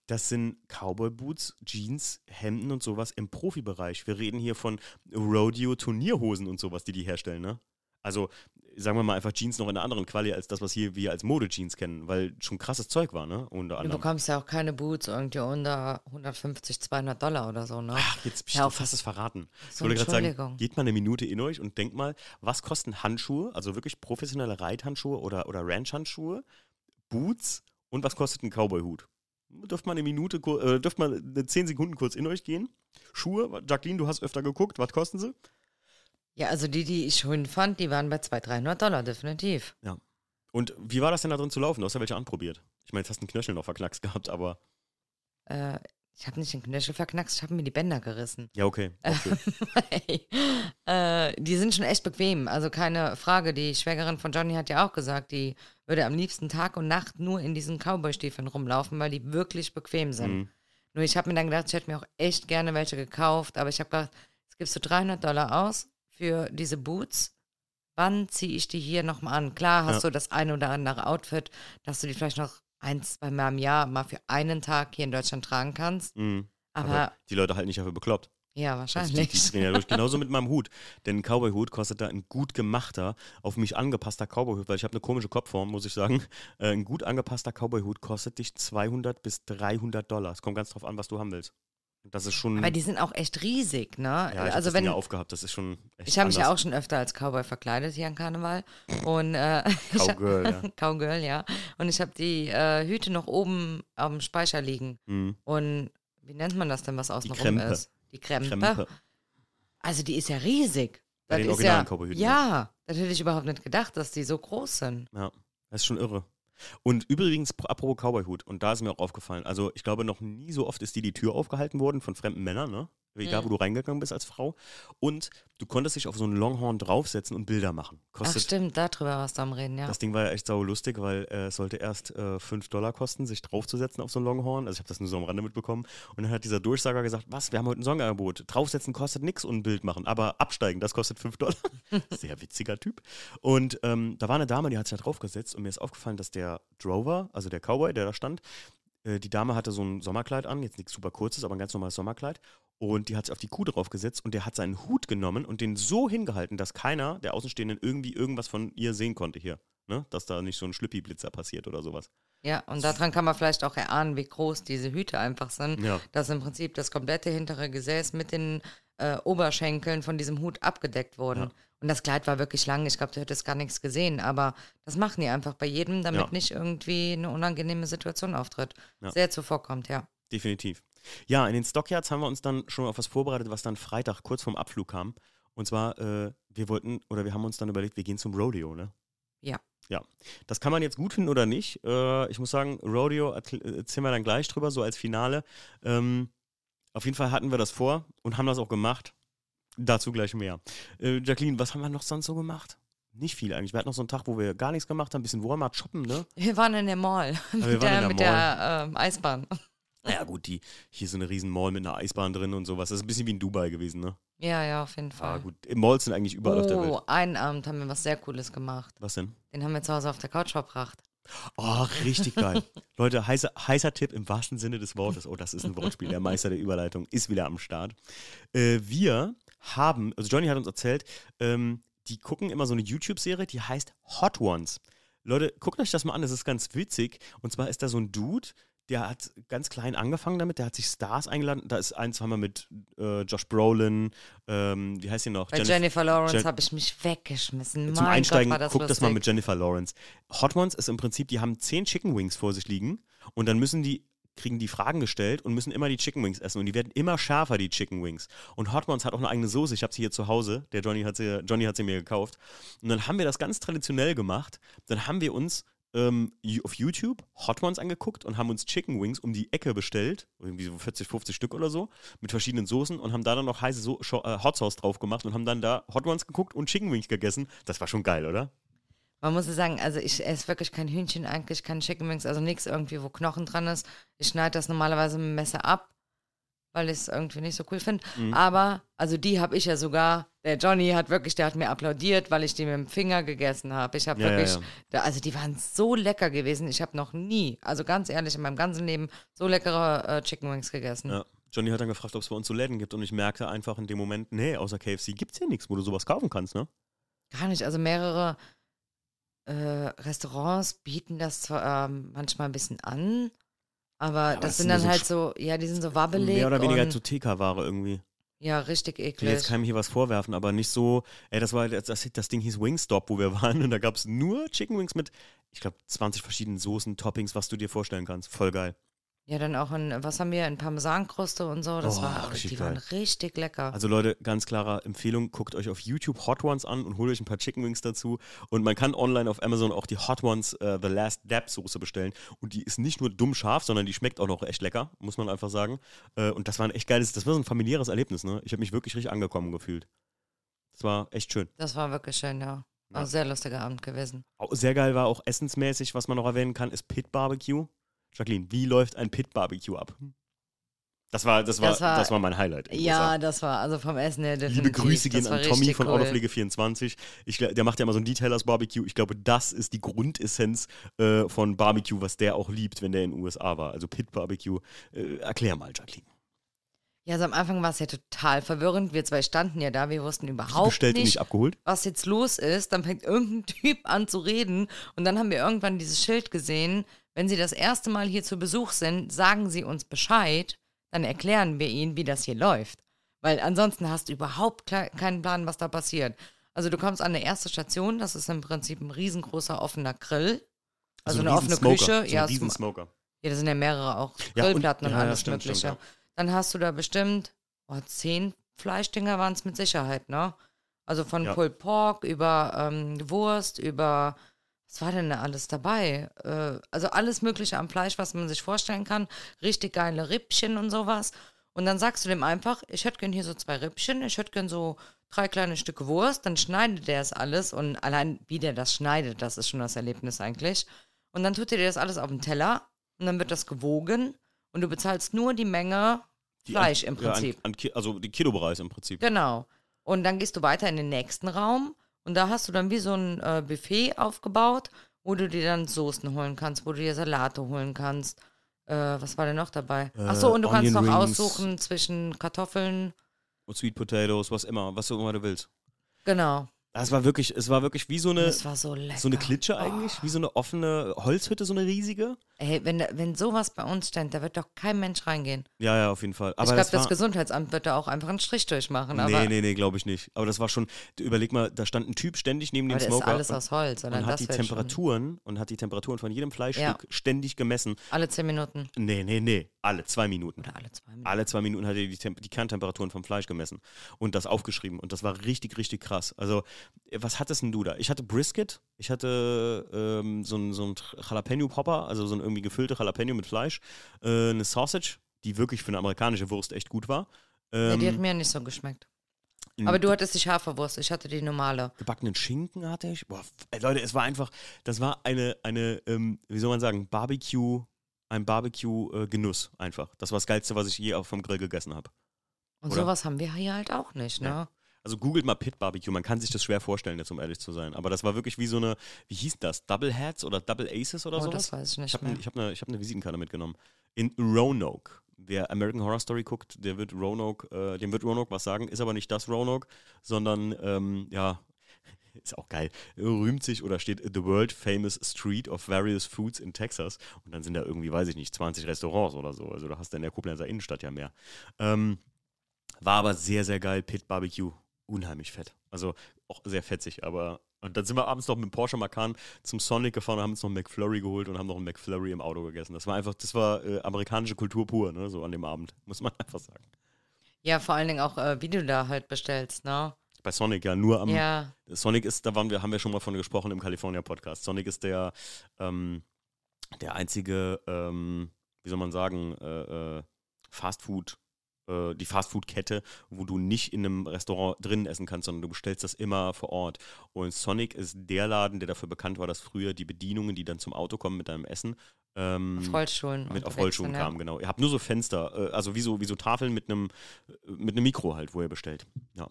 Das sind Cowboy Boots, Jeans, Hemden und sowas im Profibereich. Wir reden hier von Rodeo-Turnierhosen und sowas, die die herstellen, ne? Also, sagen wir mal einfach Jeans noch in einer anderen Quali als das, was hier wir als Mode-Jeans kennen, weil schon krasses Zeug war, ne? Unter Du anderem. bekommst ja auch keine Boots irgendwie unter 150, 200 Dollar oder so, ne? Ach, jetzt bist Ja, du fast es verraten. Ich so, wollte gerade sagen, geht mal eine Minute in euch und denkt mal, was kosten Handschuhe, also wirklich professionelle Reithandschuhe oder, oder Ranch-Handschuhe, Boots und was kostet ein Cowboy-Hut? Dürft mal eine Minute, äh, dürft mal 10 Sekunden kurz in euch gehen. Schuhe, Jacqueline, du hast öfter geguckt, was kosten sie? Ja, also die, die ich schön fand, die waren bei 200, 300 Dollar, definitiv. Und wie war das denn da drin zu laufen? Du hast ja welche anprobiert. Ich meine, jetzt hast du einen Knöchel noch verknackst gehabt, aber Äh, ich habe nicht den Knöchel verknackst, ich habe mir die Bänder gerissen. ja, okay. Schön. Hey, äh, die sind schon echt bequem, also keine Frage. Die Schwägerin von Johnny hat ja auch gesagt, die würde am liebsten Tag und Nacht nur in diesen Cowboy-Stiefeln rumlaufen, weil die wirklich bequem sind. Mhm. Nur ich habe mir dann gedacht, ich hätte mir auch echt gerne welche gekauft, aber ich habe gedacht, jetzt gibst du 300 Dollar aus für diese Boots. Wann ziehe ich die hier nochmal an? Klar hast Ja. du das ein oder andere Outfit, dass du die vielleicht noch ein, zwei Mal im Jahr mal für einen Tag hier in Deutschland tragen kannst. Mhm. Aber, die Leute halt nicht dafür bekloppt. ja, Also die, wahrscheinlich. die drehen ja durch. Genauso mit meinem Hut. Denn ein Cowboy-Hut kostet da ein gut gemachter, auf mich angepasster Cowboy-Hut, weil ich habe eine komische Kopfform, muss ich sagen. Äh, ein gut angepasster Cowboy-Hut kostet dich 200 bis 300 Dollar. Es kommt ganz drauf an, was du haben willst. Das ist schon. Aber die sind auch echt riesig, ne? ja, ich also das wenn Ding aufgehabt. Das ist schon echt ich habe mich ja auch schon öfter als Cowboy verkleidet hier an Karneval und äh, hab- Cowgirl, ja. Cowgirl, ja. Und ich habe die äh, Hüte noch oben am Speicher liegen Mhm. und wie nennt man das denn, was außen rum ist? Die Krempe. Krempe. Also die ist ja riesig. Bei Das den originalen ja, Cowboyhüten, Ja, das hätte ich überhaupt nicht gedacht, dass die so groß sind. Ja, das ist schon irre. Und übrigens, pro- apropos Cowboy-Hut, und da ist mir auch aufgefallen, also ich glaube, noch nie so oft ist dir die Tür aufgehalten worden von fremden Männern, ne? Egal, Mhm. wo du reingegangen bist als Frau. Und du konntest dich auf so einen Longhorn draufsetzen und Bilder machen. Ach Kostet, stimmt, darüber warst du am Reden, ja. Das Ding war ja echt sau lustig, weil äh, es sollte erst äh, 5 Dollar kosten, sich draufzusetzen auf so einen Longhorn. Also ich habe das nur so am Rande mitbekommen. Und dann hat dieser Durchsager gesagt, was, wir haben heute ein Songangebot. Draufsetzen kostet nichts und ein Bild machen. Aber absteigen, das kostet 5 Dollar. Sehr witziger Typ. Und ähm, da war eine Dame, die hat sich da draufgesetzt und mir ist aufgefallen, dass der Drover, also der Cowboy, der da stand, äh, die Dame hatte so ein Sommerkleid an, jetzt nichts super kurzes, aber ein ganz normales Sommerkleid. Und die hat sich auf die Kuh draufgesetzt und der hat seinen Hut genommen und den so hingehalten, dass keiner der Außenstehenden irgendwie irgendwas von ihr sehen konnte hier. Ne? Dass da nicht so ein Schlüppi-Blitzer passiert oder sowas. Ja, und daran kann man vielleicht auch erahnen, wie groß diese Hüte einfach sind. Ja. Dass im Prinzip das komplette hintere Gesäß mit den äh, Oberschenkeln von diesem Hut abgedeckt wurden. Ja. Und das Kleid war wirklich lang. Ich glaube, du hättest gar nichts gesehen. Aber das machen die einfach bei jedem, damit Ja. nicht irgendwie eine unangenehme Situation auftritt. Sehr zuvorkommt, ja. Definitiv. Ja, in den Stockyards haben wir uns dann schon auf was vorbereitet, was dann Freitag kurz vorm Abflug kam. Und zwar, äh, wir wollten, oder wir haben uns dann überlegt, wir gehen zum Rodeo, ne? Ja. Ja. Das kann man jetzt gut finden oder nicht. Äh, ich muss sagen, Rodeo erzählen wir dann gleich drüber, so als Finale. Ähm, auf jeden Fall hatten wir das vor und haben das auch gemacht. Dazu gleich mehr. Äh, Jacqueline, was haben wir noch sonst so gemacht? Nicht viel eigentlich. Wir hatten noch so einen Tag, wo wir gar nichts gemacht haben, ein bisschen Walmart shoppen, ne? Wir waren in der Mall wir mit waren in der, der mit der ähm, Eisbahn. Ja, gut, die, hier ist so eine riesen Mall mit einer Eisbahn drin und sowas. Das ist ein bisschen wie in Dubai gewesen, ne? Ja, ja, auf jeden Ah, Fall. gut. Malls sind eigentlich überall auf der Welt. oh, einen Abend haben wir was sehr Cooles gemacht. Was denn? Den haben wir zu Hause auf der Couch verbracht. Oh, richtig geil. Leute, heißer, heißer Tipp im wahrsten Sinne des Wortes. Oh, das ist ein Wortspiel. Der Meister der Überleitung ist wieder am Start. Äh, wir haben, also Johnny hat uns erzählt, ähm, die gucken immer so eine YouTube-Serie, die heißt Hot Ones. Leute, guckt euch das mal an, das ist ganz witzig. Und zwar ist da so ein Dude, der hat ganz klein angefangen damit, der hat sich Stars eingeladen. Da ist ein, zweimal mit äh, Josh Brolin, ähm, wie heißt sie noch? Bei Jennifer, Lawrence Jen habe ich mich weggeschmissen. Zum mein Einsteigen, Gott, das guck das lustig. mal mit Jennifer Lawrence. Hot Ones ist im Prinzip, die haben zehn Chicken Wings vor sich liegen und dann müssen die kriegen die Fragen gestellt und müssen immer die Chicken Wings essen und die werden immer schärfer, die Chicken Wings. Und Hot Ones hat auch eine eigene Soße, ich habe sie hier zu Hause, der Johnny hat sie, Johnny hat sie mir gekauft. Und dann haben wir das ganz traditionell gemacht, dann haben wir uns ähm, auf YouTube Hot Ones angeguckt und haben uns Chicken Wings um die Ecke bestellt, irgendwie so 40, 50 Stück oder so, mit verschiedenen Soßen und haben da dann noch heiße so äh, Hot Sauce drauf gemacht und haben dann da Hot Ones geguckt und Chicken Wings gegessen. Das war schon geil, oder? Man muss ja sagen, also ich esse wirklich kein Hühnchen, eigentlich kein Chicken Wings, also nichts irgendwie, wo Knochen dran ist. Ich schneide das normalerweise mit dem Messer ab, weil ich es irgendwie nicht so cool finde. Mhm. Aber, also die habe ich ja sogar, der Johnny hat wirklich, der hat mir applaudiert, weil ich die mit dem Finger gegessen habe. Ich habe Ja, ja, wirklich, ja. Da, also die waren so lecker gewesen. Ich habe noch nie, also ganz ehrlich, in meinem ganzen Leben so leckere äh, Chicken Wings gegessen. Ja. Johnny hat dann gefragt, ob es bei uns so Läden gibt und ich merkte einfach in dem Moment, nee, außer KFC gibt es hier nichts, wo du sowas kaufen kannst, ne? Gar nicht. Also mehrere äh, Restaurants bieten das zwar ähm, manchmal ein bisschen an, aber aber das sind dann so halt so, ja, die sind so wabbelig. Mehr oder weniger zu TK-Ware irgendwie. Ja, richtig Ich will eklig. jetzt keinem hier was vorwerfen, aber nicht so, ey, das war, das, das, das Ding hieß Wingstop, wo wir waren und da gab es nur Chicken Wings mit, ich glaube, 20 verschiedenen Soßen, Toppings, was du dir vorstellen kannst. Voll geil. Ja, dann auch in, was haben wir, in Parmesankruste und so. Das Oh, war, richtig die waren geil. richtig lecker. Also Leute, ganz klare Empfehlung, guckt euch auf YouTube Hot Ones an und holt euch ein paar Chicken Wings dazu. Und man kann online auf Amazon auch die Hot Ones äh, The Last Dab Soße bestellen. Und die ist nicht nur dumm scharf, sondern die schmeckt auch noch echt lecker, muss man einfach sagen. Äh, und das war ein echt geiles, das war so ein familiäres Erlebnis, ne? Ich habe mich wirklich richtig angekommen gefühlt. Das war echt schön. das war wirklich schön, ja. War Ja. ein sehr lustiger Abend gewesen. Auch sehr geil war auch essensmäßig, was man noch erwähnen kann, ist Pit Barbecue. Jacqueline, wie läuft ein Pit Barbecue ab? Das war, das war, das Das war, war- mein Highlight. Ja, das war also vom Essen her definitiv. Liebe Grüße gehen war an Tommy von cool. Autopflege24. Ich, gl- der macht ja immer so ein Detailers Barbecue. Ich glaube, das ist die Grundessenz äh, von Barbecue, was der auch liebt, wenn der in den USA war. Also Pit Barbecue. Äh, erklär mal, Jacqueline. Ja, also am Anfang war es ja total verwirrend. Wir zwei standen ja da, wir wussten überhaupt nicht, was jetzt los ist. Dann fängt irgendein Typ an zu reden und dann haben wir irgendwann dieses Schild gesehen. Wenn Sie das erste Mal hier zu Besuch sind, sagen Sie uns Bescheid, dann erklären wir Ihnen, wie das hier läuft. Weil ansonsten hast du überhaupt keinen Plan, was da passiert. Also du kommst an eine erste Station, das ist im Prinzip ein riesengroßer offener Grill. Also So ein eine offene Riesensmoker, Küche. So ja, ein Riesensmoker. ja, das sind ja mehrere auch. Ja, und- Grillplatten und, ja, ja, alles stimmt, Mögliche. stimmt, Dann hast du da bestimmt, oh, zehn Fleischdinger waren es mit Sicherheit, ne? Also von Ja. Pulled Pork über ähm, Wurst, über, was war denn da alles dabei? Äh, also alles Mögliche am Fleisch, was man sich vorstellen kann. Richtig geile Rippchen und sowas. Und dann sagst du dem einfach, ich hätte gern hier so zwei Rippchen, ich hätte gern so drei kleine Stücke Wurst, dann schneidet der es alles und allein wie der das schneidet, das ist schon das Erlebnis eigentlich. Und dann tut er dir das alles auf den Teller und dann wird das gewogen und du bezahlst nur die Menge Die Fleisch an, im Prinzip. Ja, an, an, also die Kilobereich im Prinzip. Genau. Und dann gehst du weiter in den nächsten Raum und da hast du dann wie so ein äh, Buffet aufgebaut, wo du dir dann Soßen holen kannst, wo du dir Salate holen kannst. Äh, was war denn noch dabei? Äh, Ach so, und du kannst noch Onion Rings. aussuchen zwischen Kartoffeln. Und Sweet Potatoes, was immer, was du immer du willst. Genau. Das war wirklich, es war wirklich wie so eine, so so eine Klitsche eigentlich, Oh. wie so eine offene Holzhütte, so eine riesige. Ey, wenn, wenn sowas bei uns stand, da wird doch kein Mensch reingehen. Ja, ja, auf jeden Fall. Aber ich glaube, das das, Gesundheitsamt wird da auch einfach einen Strich durchmachen. Aber, Nee, nee, nee, glaube ich nicht. Aber das war schon, überleg mal, da stand ein Typ ständig neben dem aber das ist Smoker alles und, aus Holz. Und hat die wird schon- Temperaturen und hat die Temperaturen von jedem Fleischstück ständig gemessen. Alle zehn Minuten. Nee, nee, nee, alle zwei Minuten. Oder alle zwei Minuten. Alle zwei Minuten hat er die, Temp die Kerntemperaturen vom Fleisch gemessen und das aufgeschrieben. Und das war richtig, richtig krass. Also, was hattest denn du da? Ich hatte Brisket, ich hatte ähm, so ein, so ein Jalapeno-Popper, also so ein irgendwie gefüllte Jalapeno mit Fleisch, äh, eine Sausage, die wirklich für eine amerikanische Wurst echt gut war. Nee, die hat Ähm, mir nicht so geschmeckt. Aber du hattest die scharfe Wurst, ich hatte die normale. gebackenen Schinken hatte ich. Boah, Leute, es war einfach, das war eine, eine ähm, wie soll man sagen, Barbecue, ein Barbecue-Genuss einfach. Das war das Geilste, was ich je vom Grill gegessen habe. Und Oder? sowas haben wir hier halt auch nicht, ne? Also googelt mal Pit Barbecue, man kann sich das schwer vorstellen, jetzt um ehrlich zu sein. Aber das war wirklich wie so eine, wie hieß das? Double Hats oder Double Aces oder oh, sowas? das weiß ich Ich nicht habe mehr. ich hab eine, ich hab eine Visitenkarte mitgenommen. In Roanoke. Wer American Horror Story guckt, der wird Roanoke, äh, dem wird Roanoke was sagen, ist aber nicht das Roanoke, sondern ähm, ja, ist auch geil, rühmt sich oder steht The World Famous Street of Various Foods in Texas. Und dann sind da irgendwie, weiß ich nicht, 20 Restaurants oder so. Also da hast du in der Koblenzer Innenstadt ja mehr. Ähm, war aber sehr, sehr geil. Pit Barbecue, unheimlich fett. Also auch sehr fetzig, aber. Und dann sind wir abends noch mit dem Porsche Macan zum Sonic gefahren und haben uns noch einen McFlurry geholt und haben noch einen McFlurry im Auto gegessen. Das war einfach, das war äh, amerikanische Kultur pur, ne, so an dem Abend, muss man einfach sagen. Ja, vor allen Dingen auch, äh, wie du da halt bestellst, ne? Bei Sonic ja nur am. Ja. Sonic ist, da waren wir, haben wir schon mal von gesprochen im California Podcast. Sonic ist der, ähm, der einzige, ähm, wie soll man sagen, äh, äh, Fastfood, äh, die Fastfood-Kette, wo du nicht in einem Restaurant drin essen kannst, sondern du bestellst das immer vor Ort. Und Sonic ist der Laden, der dafür bekannt war, dass früher die Bedienungen, die dann zum Auto kommen mit deinem Essen, ähm, Auf Rollschuhen. mit auf Rollschuhen ja. kamen, genau. Ihr habt nur so Fenster, äh, also wie so, wie so Tafeln mit einem mit einem Mikro halt, wo ihr bestellt. Ja.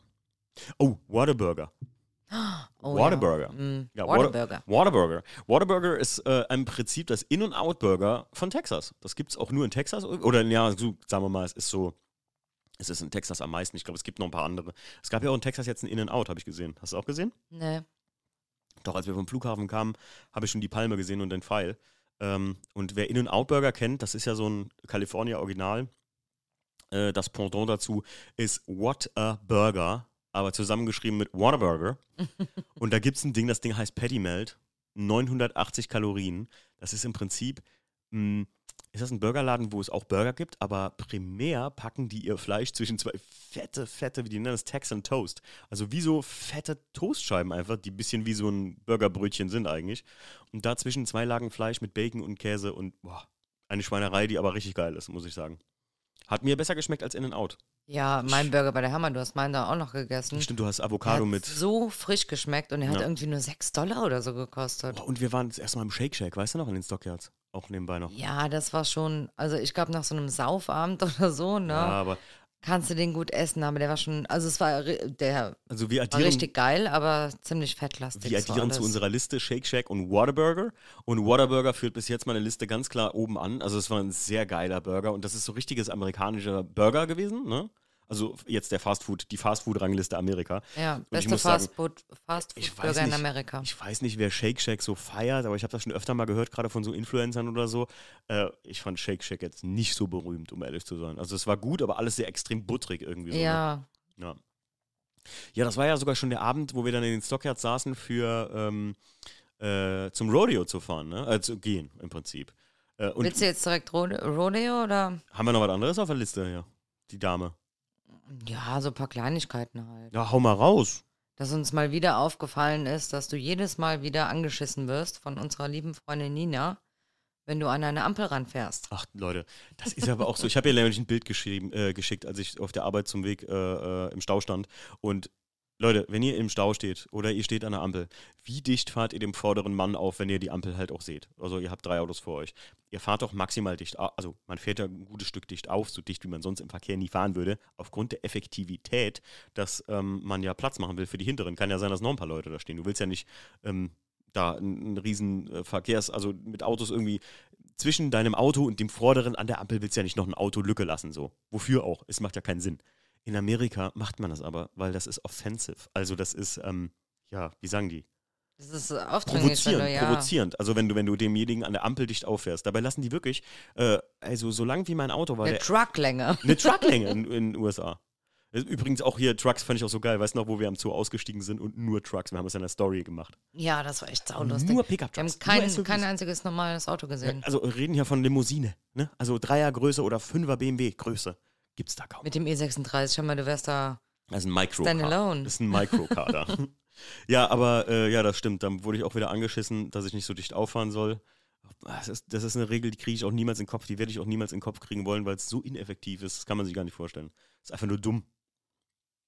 Oh, Whataburger. Oh, Whataburger. Ja. Mm, Ja, Whataburger. Whataburger. Whataburger ist äh, im Prinzip das In- und Out-Burger von Texas. Das gibt es auch nur in Texas. Oder ja, so, sagen wir mal, es ist so, es ist in Texas am meisten. Ich glaube, es gibt noch ein paar andere. Es gab ja auch in Texas jetzt ein In- und Out, habe ich gesehen. Hast du auch gesehen? Nee. Doch, als wir vom Flughafen kamen, habe ich schon die Palme gesehen und den Pfeil. Ähm, und wer In- und Out-Burger kennt, das ist ja so ein California-Original. Äh, das Pendant dazu ist What a Burger, aber zusammengeschrieben mit Whataburger. und da gibt es ein Ding, das Ding heißt Patty Melt. 980 Kalorien. Das ist im Prinzip, mh, ist das ein Burgerladen, wo es auch Burger gibt, aber primär packen die ihr Fleisch zwischen zwei fette, fette, wie die nennen das, Texan Toast. Also wie so fette Toastscheiben einfach, die ein bisschen wie so ein Burgerbrötchen sind eigentlich. Und dazwischen zwei Lagen Fleisch mit Bacon und Käse und boah, eine Schweinerei, die aber richtig geil ist, muss ich sagen. Hat mir besser geschmeckt als In-N-Out. Ja, mein Burger bei der Hammer, du hast meinen da auch noch gegessen. Stimmt, du hast Der Avocado hat mit. so frisch geschmeckt und er hat Ja. irgendwie nur 6 Dollar oder so gekostet. Boah, und wir waren das erste Mal im Shake Shack, weißt du noch, in den Stockyards. Auch nebenbei noch. Ja, das war schon, also ich glaube nach so einem Saufabend oder so, ne, Ja, aber kannst du den gut essen, aber der war schon, also es war, der also wir war addieren, richtig geil, aber ziemlich fettlastig. wir addieren zu unserer Liste Shake Shack und Whataburger. Und Whataburger führt bis jetzt meine Liste ganz klar oben an. Also es war ein sehr geiler Burger und das ist so richtiges amerikanischer Burger gewesen, ne? Also jetzt der Fastfood, die Fastfood-Rangliste Amerika. Ja, beste muss sagen, Fastfood, Ich Fastfood weiß Burger in. Amerika. Ich weiß nicht, wer Shake Shack so feiert, aber ich habe das schon öfter mal gehört, gerade von so Influencern oder so. Äh, ich fand Shake Shack jetzt nicht so berühmt, um ehrlich zu sein. Also es war gut, aber alles sehr extrem butterig irgendwie so. Ne? Ja, Ja. Ja, das war ja sogar schon der Abend, wo wir dann in den Stockyards saßen, für ähm, äh, zum Rodeo zu fahren, ne? Äh, zu gehen im Prinzip. Äh, und willst du jetzt direkt Rode Rodeo oder? haben wir noch was anderes auf der Liste hier? Die Dame. Ja, so ein paar Kleinigkeiten halt. Ja, hau mal raus. Dass uns mal wieder aufgefallen ist, dass du jedes Mal wieder angeschissen wirst von unserer lieben Freundin Nina, wenn du an eine Ampel ranfährst. Ach, Leute, das ist aber auch so. Ich habe ihr nämlich ein Bild geschrieben, äh, geschickt, als ich auf der Arbeit zum Weg äh, äh, im Stau stand. Und Leute, wenn ihr im Stau steht oder ihr steht an der Ampel, wie dicht fahrt ihr dem vorderen Mann auf, wenn ihr die Ampel halt auch seht? Also ihr habt drei Autos vor euch. Ihr fahrt doch maximal dicht. Also man fährt ja ein gutes Stück dicht auf, so dicht, wie man sonst im Verkehr nie fahren würde, aufgrund der Effektivität, dass ähm, man ja Platz machen will für die hinteren. Kann ja sein, dass noch ein paar Leute da stehen. Du willst ja nicht ähm, da einen riesen äh, Verkehrs-, also mit Autos irgendwie zwischen deinem Auto und dem vorderen an der Ampel willst du ja nicht noch ein Auto Lücke lassen, so. Wofür auch? Es macht ja keinen Sinn. In Amerika macht man das aber, weil das ist offensive. Also das ist, ähm, ja, wie sagen die? Das ist äh, Provozierend, ja. provozierend. Also wenn du, wenn du demjenigen an der Ampel dicht auffährst. Dabei lassen die wirklich, äh, also so lang wie mein Auto war, Eine der, Trucklänge. eine Trucklänge in, den USA. Übrigens auch hier Trucks fand ich auch so geil. Weißt du noch, wo wir am Zoo ausgestiegen sind und nur Trucks. Wir haben es in der Story gemacht. Ja, das war echt saulustig. Nur Wir Pickup-Trucks. haben kein, kein einziges normales Auto gesehen. Also wir reden hier von Limousine. Ne? Also Dreiergröße oder Fünfer BMW Größe. Gibt's da kaum. Mit dem E36, schau mal, du wärst da. Das ist ein Micro. Standalone. Das ist ein Micro-Car da. ja, aber äh, ja, das stimmt. Dann wurde ich auch wieder angeschissen, dass ich nicht so dicht auffahren soll. Das ist, das ist eine Regel, die kriege ich auch niemals in den Kopf. Die werde ich auch niemals in den Kopf kriegen wollen, weil es so ineffektiv ist. Das kann man sich gar nicht vorstellen. Das ist einfach nur dumm.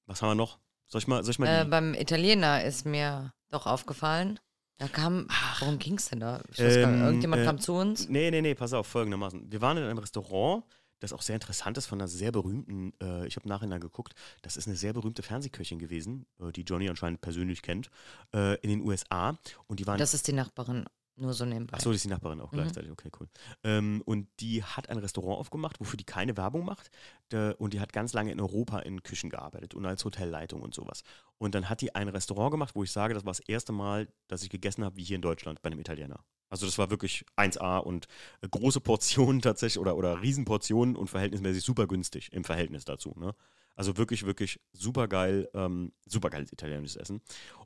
Was haben wir noch? Soll ich mal, soll ich mal Äh, beim Italiener ist mir doch aufgefallen. Da kam. Worum ging es denn da? Ich weiß gar nicht. Ähm, Irgendjemand äh, kam zu uns. Nee, nee, nee, pass auf, folgendermaßen. Wir waren in einem Restaurant, das auch sehr interessant ist, von einer sehr berühmten, äh, ich habe nachher geguckt, das ist eine sehr berühmte Fernsehköchin gewesen, äh, die Johnny anscheinend persönlich kennt, äh, in den USA. Und die waren Das ist die Nachbarin. Nur so nebenbei. Achso, das ist die Nachbarin auch Mhm. gleichzeitig. Okay, cool. Ähm, und die hat ein Restaurant aufgemacht, wofür die keine Werbung macht. Da- und die hat ganz lange in Europa in Küchen gearbeitet und als Hotelleitung und sowas. Und dann hat die ein Restaurant gemacht, wo ich sage, das war das erste Mal, dass ich gegessen habe, wie hier in Deutschland bei einem Italiener. Also das war wirklich 1A und äh, große Portionen tatsächlich oder, oder Riesenportionen und verhältnismäßig super günstig im Verhältnis dazu. Ne? Also wirklich, wirklich super geil, ähm, super geiles italienisches Essen.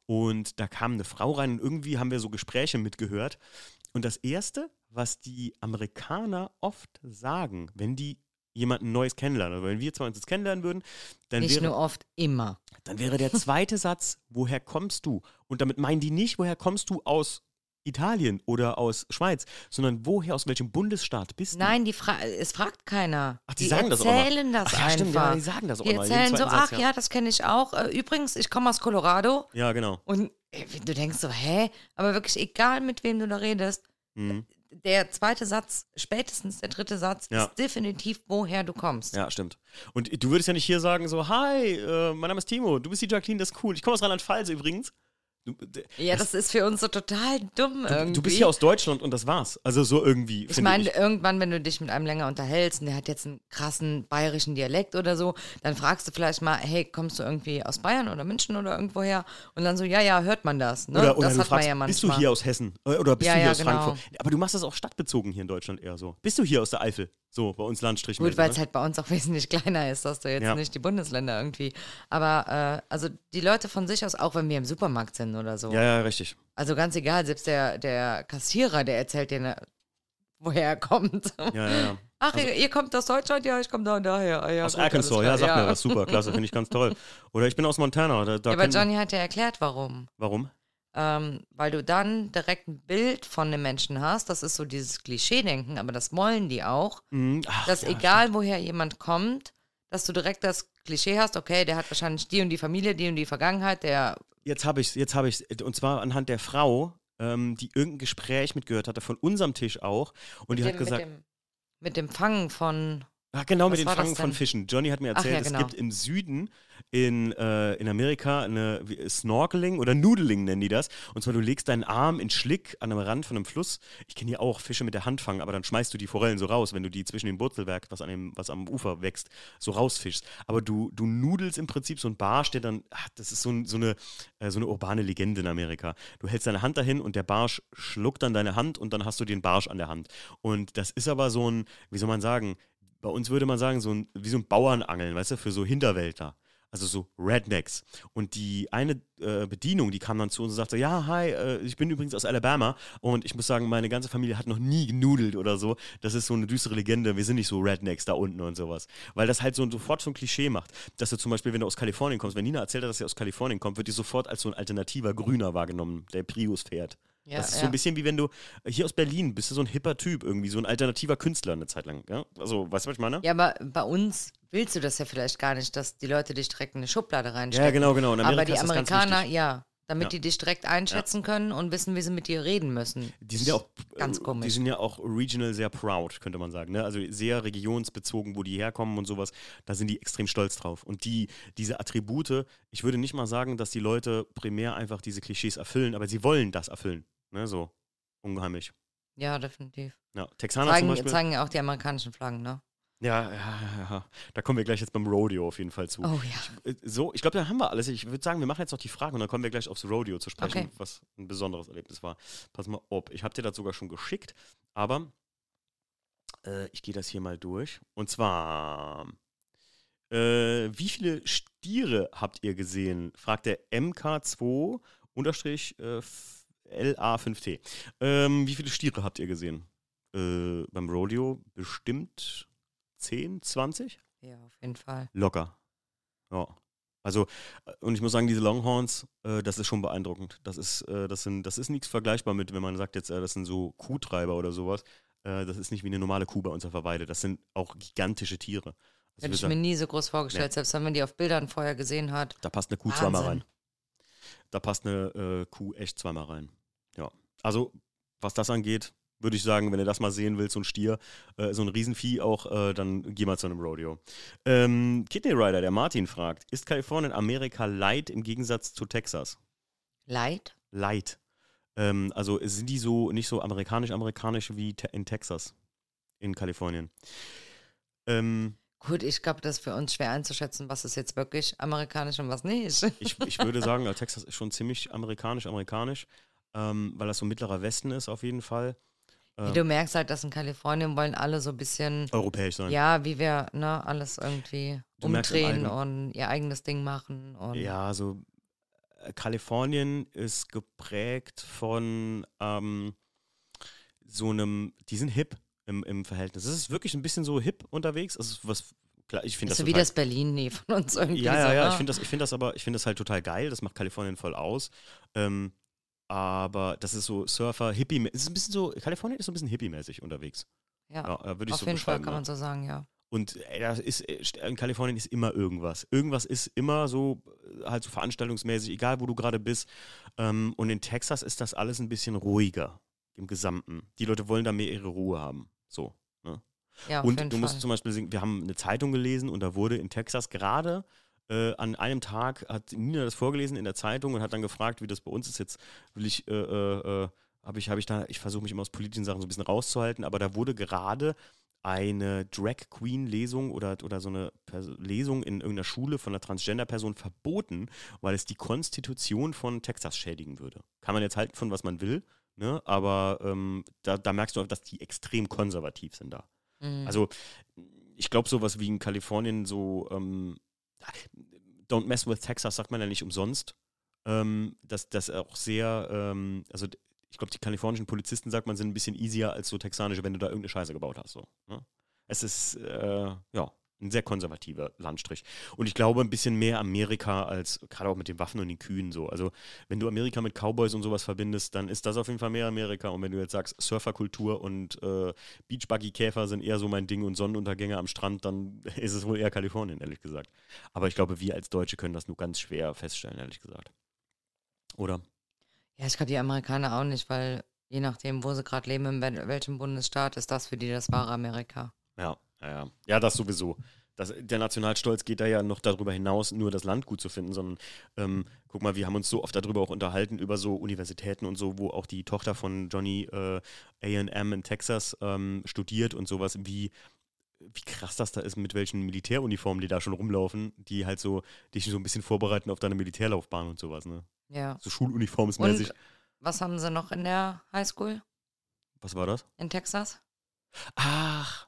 Und da kam eine Frau rein und irgendwie haben wir so Gespräche mitgehört. Und das Erste, was die Amerikaner oft sagen, wenn die jemanden Neues kennenlernen, oder wenn wir zwei uns jetzt kennenlernen würden, dann Nicht wäre, nur oft, immer. dann wäre der zweite Satz, woher kommst du? Und damit meinen die nicht, woher kommst du aus Italien oder aus Schweiz, sondern woher, aus welchem Bundesstaat bist du? Nein, die Fra es fragt keiner. Ach, die sagen das auch erzählen immer. das Ach ja, einfach. stimmt, ja, die sagen das auch die erzählen so, Satz, ach ja. ja, das kenne ich auch. Äh, übrigens, ich komme aus Colorado. Ja, genau. Und äh, du denkst so, hä? Aber wirklich, egal mit wem du da redest, Mhm. der zweite Satz, spätestens der dritte Satz, Ja. ist definitiv, woher du kommst. Ja, stimmt. Und du würdest ja nicht hier sagen so, hi, äh, mein Name ist Timo, du bist die Jacqueline, das ist cool. Ich komme aus Rheinland-Pfalz übrigens. Du, Ja, das ist für uns so total dumm du, irgendwie. du bist hier aus Deutschland und das war's. Also so irgendwie. Ich meine, irgendwann, wenn du dich mit einem länger unterhältst und der hat jetzt einen krassen bayerischen Dialekt oder so, dann fragst du vielleicht mal, hey, kommst du irgendwie aus Bayern oder München oder irgendwoher? Und dann so, ja, ja, hört man das. Ne? Oder, oder das du hat fragst, man ja manchmal. bist du hier aus Hessen? Äh, Oder bist Ja, du hier ja, aus genau. Frankfurt? Aber du machst das auch stadtbezogen hier in Deutschland eher so. Bist du hier aus der Eifel? So, bei uns Landstrichen. Gut, weil es halt bei uns auch wesentlich kleiner ist, dass du jetzt Ja. nicht die Bundesländer irgendwie. Aber äh, also die Leute von sich aus, auch wenn wir im Supermarkt sind oder so. Ja, ja, richtig. Also ganz egal, selbst der, der Kassierer, der erzählt dir, ne, woher er kommt. Ja, ja, ja. Ach, ihr, ihr kommt aus Deutschland? Ja, ich komme da und daher. Ah, ja, Aus gut, Arkansas, ja, sag mir was. Super, klasse, finde ich ganz toll. Oder ich bin aus Montana. Da, da Ja, aber Johnny hat ja erklärt, warum. Warum? Ähm, weil du dann direkt ein Bild von dem Menschen hast. Das ist so dieses Klischee-Denken, aber das wollen die auch. Mhm. Ach, Dass ja, egal, woher jemand kommt, dass du direkt das Klischee hast, okay, der hat wahrscheinlich die und die Familie, die und die Vergangenheit, der Jetzt habe ich jetzt habe ich Und zwar anhand der Frau, ähm, die irgendein Gespräch mitgehört hatte, von unserem Tisch auch. Und die mit hat dem, gesagt, mit, dem, mit dem Fangen von. Ach, genau, mit Was den war das Fangen von? Fischen. Johnny hat mir erzählt, ja, es genau. gibt im Süden in, äh, in Amerika eine wie- Snorkeling oder Noodling nennen die das. Und zwar, du legst deinen Arm in Schlick an einem Rand von einem Fluss. Ich kenne ja auch Fische mit der Hand fangen, aber dann schmeißt du die Forellen so raus, wenn du die zwischen dem Wurzelwerk, was, an dem, was am Ufer wächst, so rausfischst. Aber du, du nudelst im Prinzip so ein Barsch, der dann, ach, das ist so, ein, so, eine, äh, so eine urbane Legende in Amerika. Du hältst deine Hand dahin und der Barsch schluckt dann deine Hand und dann hast du den Barsch an der Hand. Und das ist aber so ein, wie soll man sagen, bei uns würde man sagen, so ein, wie so ein Bauernangeln, weißt du, für so Hinterwäldler. Also so Rednecks. Und die eine äh, Bedienung, die kam dann zu uns und sagte, ja, hi, äh, ich bin übrigens aus Alabama und ich muss sagen, meine ganze Familie hat noch nie genudelt oder so. Das ist so eine düstere Legende, wir sind nicht so Rednecks da unten und sowas. Weil das halt so sofort so ein Klischee macht. Dass du zum Beispiel, wenn du aus Kalifornien kommst, wenn Nina erzählt hat, dass sie aus Kalifornien kommt, wird die sofort als so ein alternativer Grüner wahrgenommen, der Prius fährt. Ja, das ist ja. so ein bisschen wie wenn du äh, hier aus Berlin bist, du so ein hipper Typ irgendwie, so ein alternativer Künstler eine Zeit lang. Ja? Also, weißt du, was ich meine? Ja, aber bei uns willst du das ja vielleicht gar nicht, dass die Leute dich direkt in eine Schublade reinstecken. Ja, genau, genau. Aber die ganz Amerikaner, ja, damit Ja. die dich direkt einschätzen können und wissen, wie sie mit dir reden müssen. Die sind ja auch Ganz äh, komisch. Die sind ja auch regional sehr proud, könnte man sagen. Ne? Also sehr regionsbezogen, wo die herkommen und sowas. Da sind die extrem stolz drauf. Und die, diese Attribute, ich würde nicht mal sagen, dass die Leute primär einfach diese Klischees erfüllen, aber sie wollen das erfüllen. Ne? So unheimlich. Ja, definitiv. Ja, Texaner zum Zeigen, Beispiel. zeigen ja auch die amerikanischen Flaggen, ne? Ja, ja, ja. Da kommen wir gleich jetzt beim Rodeo auf jeden Fall zu. Oh ja. Äh, So, ich glaube, da haben wir alles. Ich würde sagen, wir machen jetzt noch die Fragen und dann kommen wir gleich aufs Rodeo zu sprechen, Okay. was ein besonderes Erlebnis war. Pass mal auf, ich habe dir das sogar schon geschickt, aber äh, ich gehe das hier mal durch. Und zwar, äh, wie viele Stiere habt ihr gesehen? fragt der MK2 unterstrich äh, F- LA5T. Ähm, wie viele Stiere habt ihr gesehen? Äh, beim Rodeo bestimmt 10, 20? Ja, auf jeden Fall. Locker. Ja. Also, äh, und ich muss sagen, diese Longhorns, äh, das ist schon beeindruckend. Das ist, äh, das sind, das ist nichts vergleichbar mit, wenn man sagt jetzt, äh, das sind so Kuhtreiber oder sowas. Äh, das ist nicht wie eine normale Kuh bei uns auf der Weide. Das sind auch gigantische Tiere. Also Hätte ich mir nie so groß vorgestellt, selbst wenn man die auf Bildern vorher gesehen hat. da passt eine Kuh zweimal rein. Da passt eine äh, Kuh echt zweimal rein. Ja. Also, was das angeht, würde ich sagen, wenn du das mal sehen willst, so ein Stier, äh, so ein Riesenvieh auch, äh, dann geh mal zu einem Rodeo. Ähm, Kidney Rider, der Martin fragt, ist Kalifornien Amerika light im Gegensatz zu Texas? Leid? Light. Ähm, also sind die so nicht so amerikanisch-amerikanisch wie te in Texas, in Kalifornien. Ähm, Gut, ich glaube, das ist für uns schwer einzuschätzen, was ist jetzt wirklich amerikanisch und was nicht. ich, ich würde sagen, also Texas ist schon ziemlich amerikanisch-amerikanisch, ähm, weil das so mittlerer Westen ist auf jeden Fall. Wie du merkst halt, dass in Kalifornien wollen alle so ein bisschen, Europäisch sein. ja, wie wir, ne, alles irgendwie Du umdrehen und ihr eigenes Ding machen. Und Ja, so äh, Kalifornien ist geprägt von ähm, so einem, die sind hip im, im Verhältnis. Es ist wirklich ein bisschen so hip unterwegs. Also was, klar, ich finde das so wie das Berlin nee, von uns irgendwie. Ja, ja, ja, ne? ich finde das, ich finde das aber, ich finde das halt total geil. Das macht Kalifornien voll aus. Ähm, aber das ist so Surfer, Hippie, es ist ein bisschen so, Kalifornien ist so ein bisschen hippie-mäßig unterwegs. Ja, Ja, äh, würde ich auf so jeden Fall kann ja. man so sagen, ja. Und ey, das ist, äh, in Kalifornien ist immer irgendwas. Irgendwas ist immer so, äh, halt so veranstaltungsmäßig, egal wo du gerade bist. Ähm, und in Texas ist das alles ein bisschen ruhiger im Gesamten. Die Leute wollen da mehr ihre Ruhe haben. So. Ne? Ja, und du musst Fall. zum Beispiel sehen, wir haben eine Zeitung gelesen und da wurde in Texas gerade äh, an einem Tag, hat Nina das vorgelesen in der Zeitung und hat dann gefragt, wie das bei uns ist. Jetzt will ich, äh, äh, äh, habe ich, habe ich da, ich versuche mich immer aus politischen Sachen so ein bisschen rauszuhalten, aber da wurde gerade eine Drag Queen Lesung oder, oder so eine Pers Lesung in irgendeiner Schule von einer Transgender-Person verboten, weil es die Konstitution von Texas schädigen würde. Kann man jetzt halten von was man will, ne? aber ähm, da, da merkst du auch, dass die extrem konservativ sind da. Mhm. Also ich glaube, sowas wie in Kalifornien so ähm, Don't mess with Texas sagt man ja nicht umsonst. Ähm, dass das auch sehr, ähm, also ich glaube, die kalifornischen Polizisten, sagt man, sind ein bisschen easier als so texanische, wenn du da irgendeine Scheiße gebaut hast. So, ne? Es ist, äh, ja, ein sehr konservativer Landstrich. Und ich glaube, ein bisschen mehr Amerika als, gerade auch mit den Waffen und den Kühen so. Also, wenn du Amerika mit Cowboys und sowas verbindest, dann ist das auf jeden Fall mehr Amerika. Und wenn du jetzt sagst, Surferkultur und äh, Beachbuggy-Käfer sind eher so mein Ding und Sonnenuntergänge am Strand, dann ist es wohl eher Kalifornien, ehrlich gesagt. Aber ich glaube, wir als Deutsche können das nur ganz schwer feststellen, ehrlich gesagt. Oder? ja, ich glaube, die Amerikaner auch nicht, weil je nachdem, wo sie gerade leben, in wel- welchem Bundesstaat, ist das für die das wahre Amerika. Ja, ja, ja. Das sowieso. Das, der Nationalstolz geht da ja noch darüber hinaus, nur das Land gut zu finden, sondern ähm, guck mal, wir haben uns so oft darüber auch unterhalten, über so Universitäten und so, wo auch die Tochter von Johnny äh, AM in Texas ähm, studiert und sowas, wie, wie krass das da ist, mit welchen Militäruniformen die da schon rumlaufen, die halt so dich so ein bisschen vorbereiten auf deine Militärlaufbahn und sowas, ne? Ja. So schuluniformsmäßig. Und was haben sie noch in der Highschool Was war das? in Texas? Ach,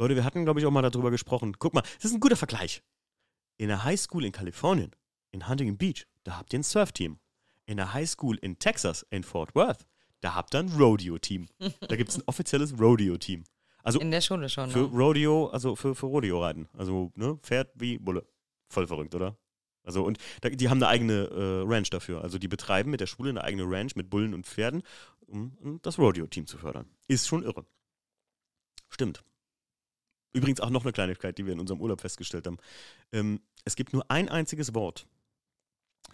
Leute, wir hatten, glaube ich, auch mal darüber gesprochen. Guck mal, das ist ein guter Vergleich. In der Highschool in Kalifornien, in Huntington Beach, da habt ihr ein Surf-Team. In der Highschool in Texas, in Fort Worth, da habt ihr ein Rodeo-Team. Da gibt es ein offizielles Rodeo-Team. Also In der Schule schon. für Ne? Rodeo, also für, für Rodeo-Reiten. Also, ne, Pferd wie Bulle. Voll verrückt, oder? Also, und da, die haben eine eigene äh, Ranch dafür. Also, die betreiben mit der Schule eine eigene Ranch mit Bullen und Pferden, um, um das Rodeo-Team zu fördern. Ist schon irre. Stimmt. Übrigens auch noch eine Kleinigkeit, die wir in unserem Urlaub festgestellt haben. Ähm, es gibt nur ein einziges Wort,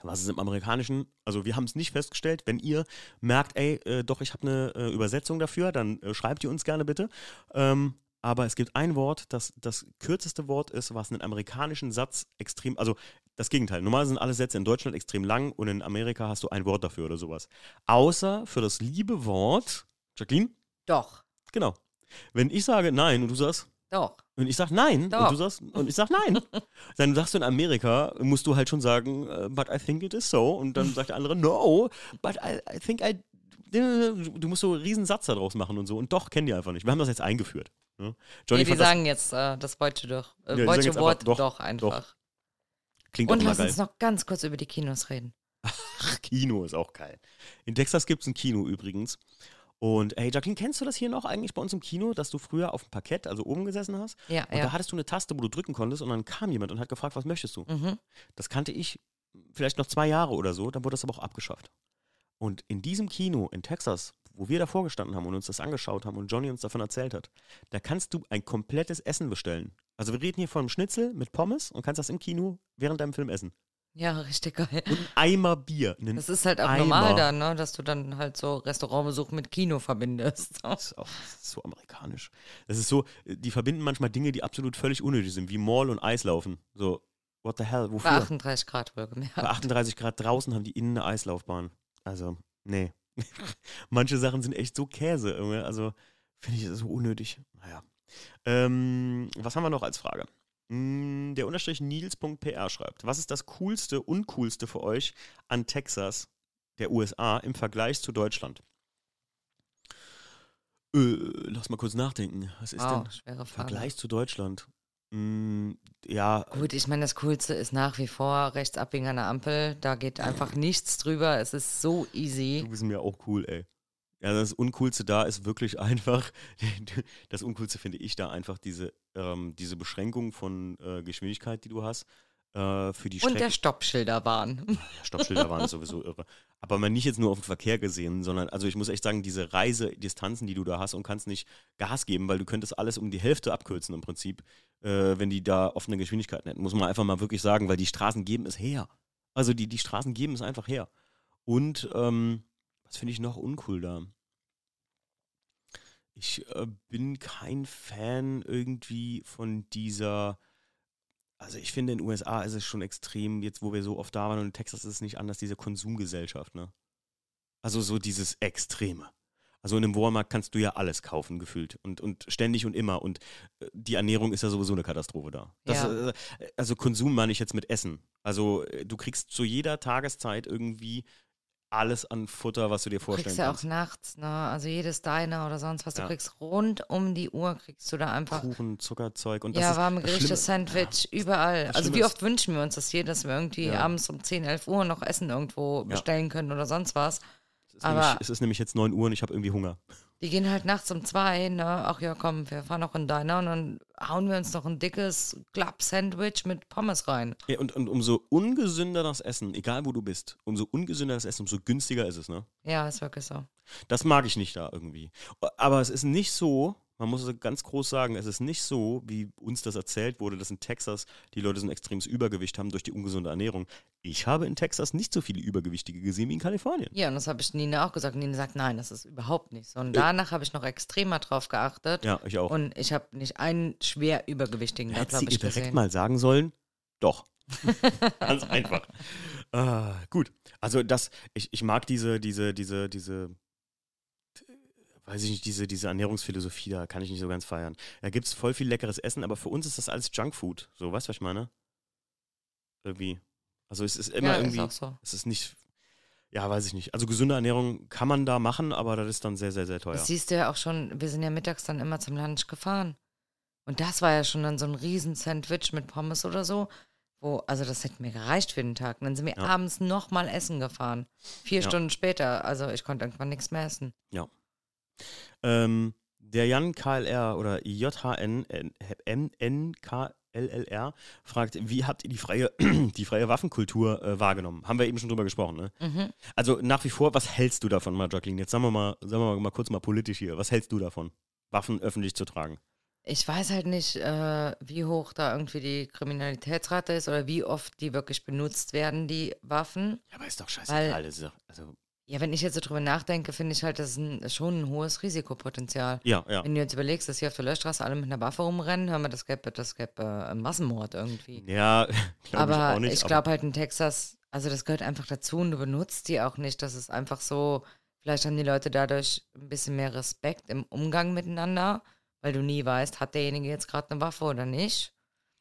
was es im Amerikanischen, also wir haben es nicht festgestellt. Wenn ihr merkt, ey, äh, doch, ich habe eine äh, Übersetzung dafür, dann äh, schreibt ihr uns gerne bitte. Ähm, aber es gibt ein Wort, das das kürzeste Wort ist, was einen amerikanischen Satz extrem, also das Gegenteil. Normal sind alle Sätze in Deutschland extrem lang und in Amerika hast du ein Wort dafür oder sowas. Außer für das liebe Wort, Jacqueline, Doch, genau. Wenn ich sage nein und du sagst, doch. und ich sag nein Doch. und du sagst und ich sag nein, dann sagst du in Amerika, musst du halt schon sagen, äh, but I think it is so und dann sagt der andere no, but I, I think I du musst so einen riesen Satz daraus machen und so und doch kennen die einfach nicht. Wir haben das jetzt eingeführt. Ne? Johnny Nee, die fand das, sagen jetzt äh, das deutsche, doch, äh, Ja, sagen deutsche jetzt einfach Wort doch, doch, einfach. klingt auch Und lass geil. uns noch ganz kurz über die Kinos reden. Ach, Kino ist auch geil. In Texas gibt es ein Kino übrigens. Und hey, Jacqueline, kennst du das hier noch eigentlich bei uns im Kino, dass du früher auf dem Parkett, also oben gesessen hast? Ja, Und da ja. hattest du eine Taste, wo du drücken konntest und dann kam jemand und hat gefragt, was möchtest du? Mhm. Das kannte ich vielleicht noch zwei Jahre oder so, dann wurde das aber auch abgeschafft. Und in diesem Kino in Texas, wo wir davor gestanden haben und uns das angeschaut haben und Johnny uns davon erzählt hat, da kannst du ein komplettes Essen bestellen. Also wir reden hier von einem Schnitzel mit Pommes und kannst das im Kino während deinem Film essen. Ja, richtig geil. Und einen Eimer Bier. Einen Das ist halt auch Eimer. normal dann, ne? dass du dann halt so Restaurantbesuch mit Kino verbindest. Das ist auch das ist so amerikanisch. Das ist so, die verbinden manchmal Dinge, die absolut völlig unnötig sind, wie Mall und Eislaufen. So, what the hell, Bei wofür? 38 Grad wohlgemerkt. Bei 38 Grad draußen haben die innen eine Eislaufbahn. Also, nee. Manche Sachen sind echt so Käse. Irgendwie. Also finde ich so unnötig. Naja. Ähm, was haben wir noch als Frage? Hm, Der Unterstrich Nils.pr schreibt, was ist das coolste, uncoolste für euch an Texas, der USA, im Vergleich zu Deutschland? Äh, lass mal kurz nachdenken. Was ist wow, denn schwere im. Vergleich zu Deutschland? Hm, ja, Gut, ich meine, das Coolste ist nach wie vor rechts abbiegen an der Ampel. Da geht einfach nichts drüber. Es ist so Du easy. bist mir auch cool, ey. Ja, das Uncoolste da ist wirklich einfach, das Uncoolste finde ich da einfach diese, ähm, diese Beschränkung von äh, Geschwindigkeit, die du hast. Äh, für die Und der Strecke. Stoppschilderbahn. Ja, Stoppschilder waren sowieso irre. Aber man nicht jetzt nur auf den Verkehr gesehen, sondern, also ich muss echt sagen, diese Reisedistanzen, die du da hast und kannst nicht Gas geben, weil du könntest alles um die Hälfte abkürzen im Prinzip, äh, wenn die da offene Geschwindigkeiten hätten. Muss man einfach mal wirklich sagen, weil die Straßen geben es her. Also die, die Straßen geben es einfach her. Und ähm, was finde ich noch uncool da? Ich äh, bin kein Fan irgendwie von dieser. Also ich finde, in den USA ist es schon extrem, jetzt wo wir so oft da waren und in Texas ist es nicht anders, diese Konsumgesellschaft, ne? Also so dieses Extreme. Also in einem Walmart kannst du ja alles kaufen, gefühlt. Und, und ständig und immer. Und äh, die Ernährung ist ja sowieso eine Katastrophe da. Das, Ja. äh, also Konsum meine ich jetzt mit Essen. Also äh, du kriegst zu jeder Tageszeit irgendwie alles an Futter, was du dir Du vorstellen kriegst ja auch kannst. nachts, ne? Also jedes Diner oder sonst was. Du Ja. kriegst rund um die Uhr, kriegst du da einfach. Kuchen, Zuckerzeug und das Ja, warme das Gerichte, Sandwich, überall. Das Also wie oft wünschen wir uns das hier, dass wir irgendwie Ja. abends um 10, 11 Uhr noch Essen irgendwo bestellen können oder sonst was. Es ist, aber- nämlich, es ist nämlich jetzt 9 Uhr und ich habe irgendwie Hunger. Die gehen halt nachts um zwei, ne? Ach ja, komm, wir fahren noch in Diner und dann hauen wir uns noch ein dickes Club-Sandwich mit Pommes rein. Ja, und, und umso ungesünder das Essen, egal wo du bist, umso ungesünder das Essen, umso günstiger ist es, ne? Ja, ist wirklich so. Das mag ich nicht da irgendwie. Aber es ist nicht so, man muss ganz groß sagen, es ist nicht so, wie uns das erzählt wurde, dass in Texas die Leute so ein extremes Übergewicht haben durch die ungesunde Ernährung. Ich habe in Texas nicht so viele Übergewichtige gesehen wie in Kalifornien. Ja, und das habe ich Nina auch gesagt. Nina sagt, nein, das ist überhaupt nicht so. Und danach habe ich noch extremer drauf geachtet. Ja, ich auch. Und ich habe nicht einen schwer Übergewichtigen da, glaube ich, direkt gesehen. mal sagen sollen? Doch. Ganz einfach. Ah, gut. Also das, ich, ich mag diese, diese, diese, diese, weiß ich nicht, diese, diese Ernährungsphilosophie, da kann ich nicht so ganz feiern. Da gibt es voll viel leckeres Essen, aber für uns ist das alles Junkfood. So, weißt du, was ich meine? Irgendwie. Also es ist immer ja, irgendwie, ist so. es ist nicht, ja, weiß ich nicht. Also gesunde Ernährung kann man da machen, aber das ist dann sehr, sehr, sehr teuer. Das siehst du ja auch schon, wir sind ja mittags dann immer zum Lunch gefahren. Und das war ja schon dann so ein riesen Sandwich mit Pommes oder so. Wo, also das hätte mir gereicht für den Tag. Und dann sind wir Ja. abends nochmal essen gefahren. Vier Ja. Stunden später. Also ich konnte irgendwann nichts mehr essen. Ähm, der Jan KLR oder JHN NKLLR fragt, wie habt ihr die freie, die freie Waffenkultur äh, wahrgenommen? Haben wir eben schon drüber gesprochen, ne? Mhm. Also nach wie vor, was hältst du davon, mal, Jacqueline? Jetzt sagen wir mal, sagen wir mal kurz mal politisch hier. Was hältst du davon, Waffen öffentlich zu tragen? Ich weiß halt nicht, äh, wie hoch da irgendwie die Kriminalitätsrate ist oder wie oft die wirklich benutzt werden, die Waffen. Ja, aber ist doch scheißegal, doch, also, Ja, wenn ich jetzt so drüber nachdenke, finde ich halt, das ist ein, schon ein hohes Risikopotenzial. ja, ja. Wenn du jetzt überlegst, dass hier auf der Löschstraße alle mit einer Waffe rumrennen, hör mal, das gäbe, das gäbe äh, Massenmord irgendwie. Ja, glaube ich aber auch nicht. ich glaube halt in Texas, also das gehört einfach dazu und du benutzt die auch nicht. Das ist einfach so, vielleicht haben die Leute dadurch ein bisschen mehr Respekt im Umgang miteinander, weil du nie weißt, hat derjenige jetzt gerade eine Waffe oder nicht.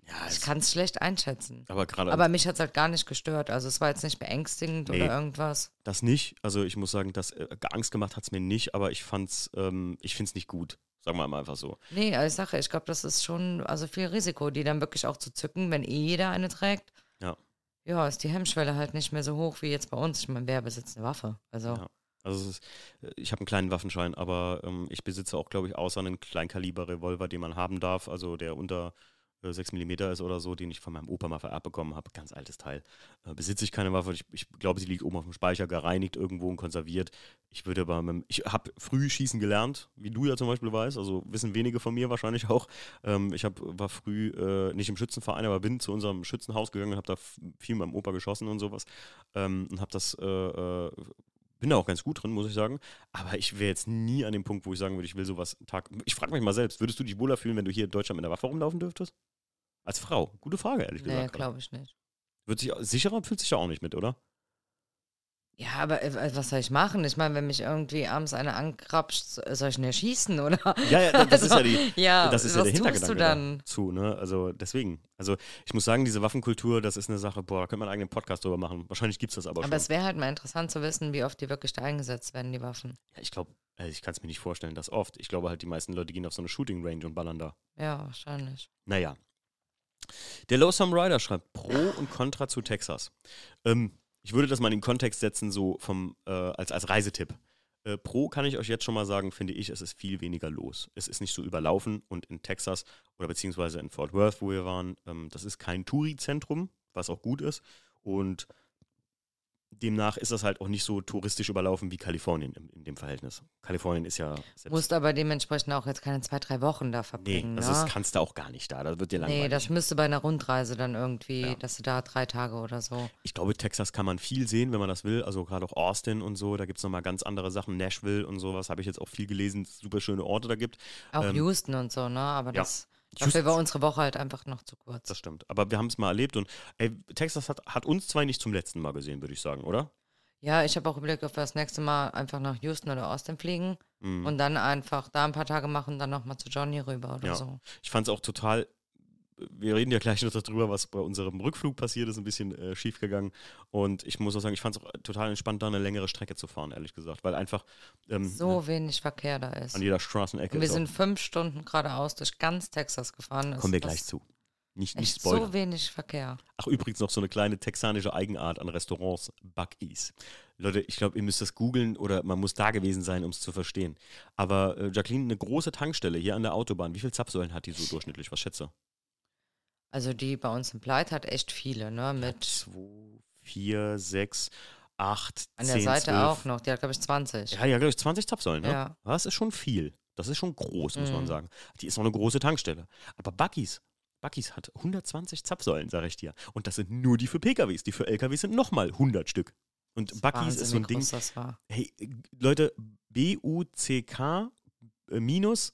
Ja, Ich kann es schlecht einschätzen. aber gerade Aber mich hat es halt gar nicht gestört. Also es war jetzt nicht beängstigend Nee. oder irgendwas. das nicht. Also ich muss sagen, das äh, Angst gemacht hat es mir nicht, aber ich fand's, ähm, ich finde es nicht gut. Sagen wir mal einfach so. Nee, als Sache, ich glaube, das ist schon also viel Risiko, die dann wirklich auch zu zücken, wenn eh jeder eine trägt. Ja. Ja, ist die Hemmschwelle halt nicht mehr so hoch wie jetzt bei uns. Ich meine, wer besitzt eine Waffe? Also, Ja. Also ist, äh, ich habe einen kleinen Waffenschein, aber ähm, ich besitze auch, glaube ich, außer einen Kleinkaliber-Revolver, den man haben darf, also der unter äh, 6 mm ist oder so, den ich von meinem Opa mal vererbt bekommen habe, ganz altes Teil. Äh, besitze ich keine Waffe. Ich, ich glaube, sie liegt oben auf dem Speicher, gereinigt irgendwo und konserviert. Ich würde aber, mit, ich habe früh schießen gelernt, wie du ja zum Beispiel weißt, also wissen wenige von mir wahrscheinlich auch. Ähm, ich hab, war früh äh, nicht im Schützenverein, aber bin zu unserem Schützenhaus gegangen und habe da viel mit meinem Opa geschossen und sowas ähm, und habe das äh, äh, bin da auch ganz gut drin, muss ich sagen. Aber ich wäre jetzt nie an dem Punkt, wo ich sagen würde, ich will sowas Tag. Ich frage mich mal selbst, würdest du dich wohler fühlen, wenn du hier in Deutschland mit einer Waffe rumlaufen dürftest? Als Frau? Gute Frage, ehrlich nee, gesagt. glaube ich nicht. Wird sich, sicherer fühlt sich da auch nicht mit, oder? Ja, aber äh, was soll ich machen? Ich meine, wenn mich irgendwie abends einer ankrapscht, soll ich ihn erschießen, oder? Ja, ja, das ist ja, die, Ja, das ist ja der tust Hintergedanke du dann? dazu. Ne? Also deswegen. Also ich muss sagen, diese Waffenkultur, das ist eine Sache, boah, da könnte man einen eigenen Podcast drüber machen. Wahrscheinlich gibt es das aber, Aber schon. es wäre halt mal interessant zu wissen, wie oft die wirklich da eingesetzt werden, die Waffen. Ja, ich glaube, ich kann es mir nicht vorstellen, dass oft. Ich glaube halt, die meisten Leute gehen auf so eine Shooting Range und ballern da. Ja, wahrscheinlich. Naja. Der Low Some Rider schreibt Pro und Contra zu Texas. Ähm, ich würde das mal in den Kontext setzen, so vom, äh, als, als Reisetipp. Äh, Pro kann ich euch jetzt schon mal sagen, finde ich, es ist viel weniger los. Es ist nicht so überlaufen und in Texas oder beziehungsweise in Fort Worth, wo wir waren, ähm, das ist kein Touri-Zentrum, was auch gut ist. Und demnach ist das halt auch nicht so touristisch überlaufen wie Kalifornien in, in dem Verhältnis. Kalifornien ist ja Musst aber dementsprechend auch jetzt keine zwei, drei Wochen da Nee, verbringen. also ne? das kannst du auch gar nicht da. Da wird dir langweilig. Nee, das müsste bei einer Rundreise dann irgendwie, Ja. dass du da drei Tage oder so. ich glaube, Texas kann man viel sehen, wenn man das will. Also gerade auch Austin und so, da gibt es nochmal ganz andere Sachen. Nashville und sowas habe ich jetzt auch viel gelesen, super schöne Orte da gibt. Auch Ähm, Houston und so, ne? Aber ja. das, dafür war unsere Woche halt einfach noch zu kurz. Das stimmt. Aber wir haben es mal erlebt und ey, Texas hat, hat uns zwei nicht zum letzten Mal gesehen, würde ich sagen, oder? Ja, ich habe auch überlegt, ob wir das nächste Mal einfach nach Houston oder Austin fliegen Mhm. und dann einfach da ein paar Tage machen und dann nochmal zu Johnny rüber oder Ja. so. Ich fand es auch total. Wir reden ja gleich noch darüber, was bei unserem Rückflug passiert ist, ein bisschen äh, schief gegangen. Und ich muss auch sagen, ich fand es auch total entspannt, da eine längere Strecke zu fahren, ehrlich gesagt, weil einfach ähm, So wenig Verkehr da ist. an jeder Straßenecke Und wir sind fünf Stunden geradeaus durch ganz Texas gefahren. Kommen wir gleich zu. Nicht, nicht spoilern. so wenig Verkehr. Ach, übrigens noch so eine kleine texanische Eigenart an Restaurants, Bucky's. Leute, ich glaube, ihr müsst das googeln oder man muss da gewesen sein, um es zu verstehen. Aber äh, Jacqueline, eine große Tankstelle hier an der Autobahn, wie viele Zapfsäulen hat die so durchschnittlich? Was schätze? Also die bei uns im Pleit hat echt viele, ne? Mit Zwei, vier, sechs, acht, an zehn, der Seite zwölf. auch noch. Die hat, glaube ich, 20. Ja, ja, glaube ich, 20 Zapfsäulen, ne? Ja. Das ist schon viel. Das ist schon groß, muss man Mhm. sagen. Die ist noch eine große Tankstelle. Aber Bucky's, Bucky's hat 120 Zapfsäulen, sage ich dir. Und das sind nur die für PKWs. Die für LKWs sind nochmal 100 Stück. Und Das ist so ein Ding. Das war. Hey, Leute, B-U-C-K äh, minus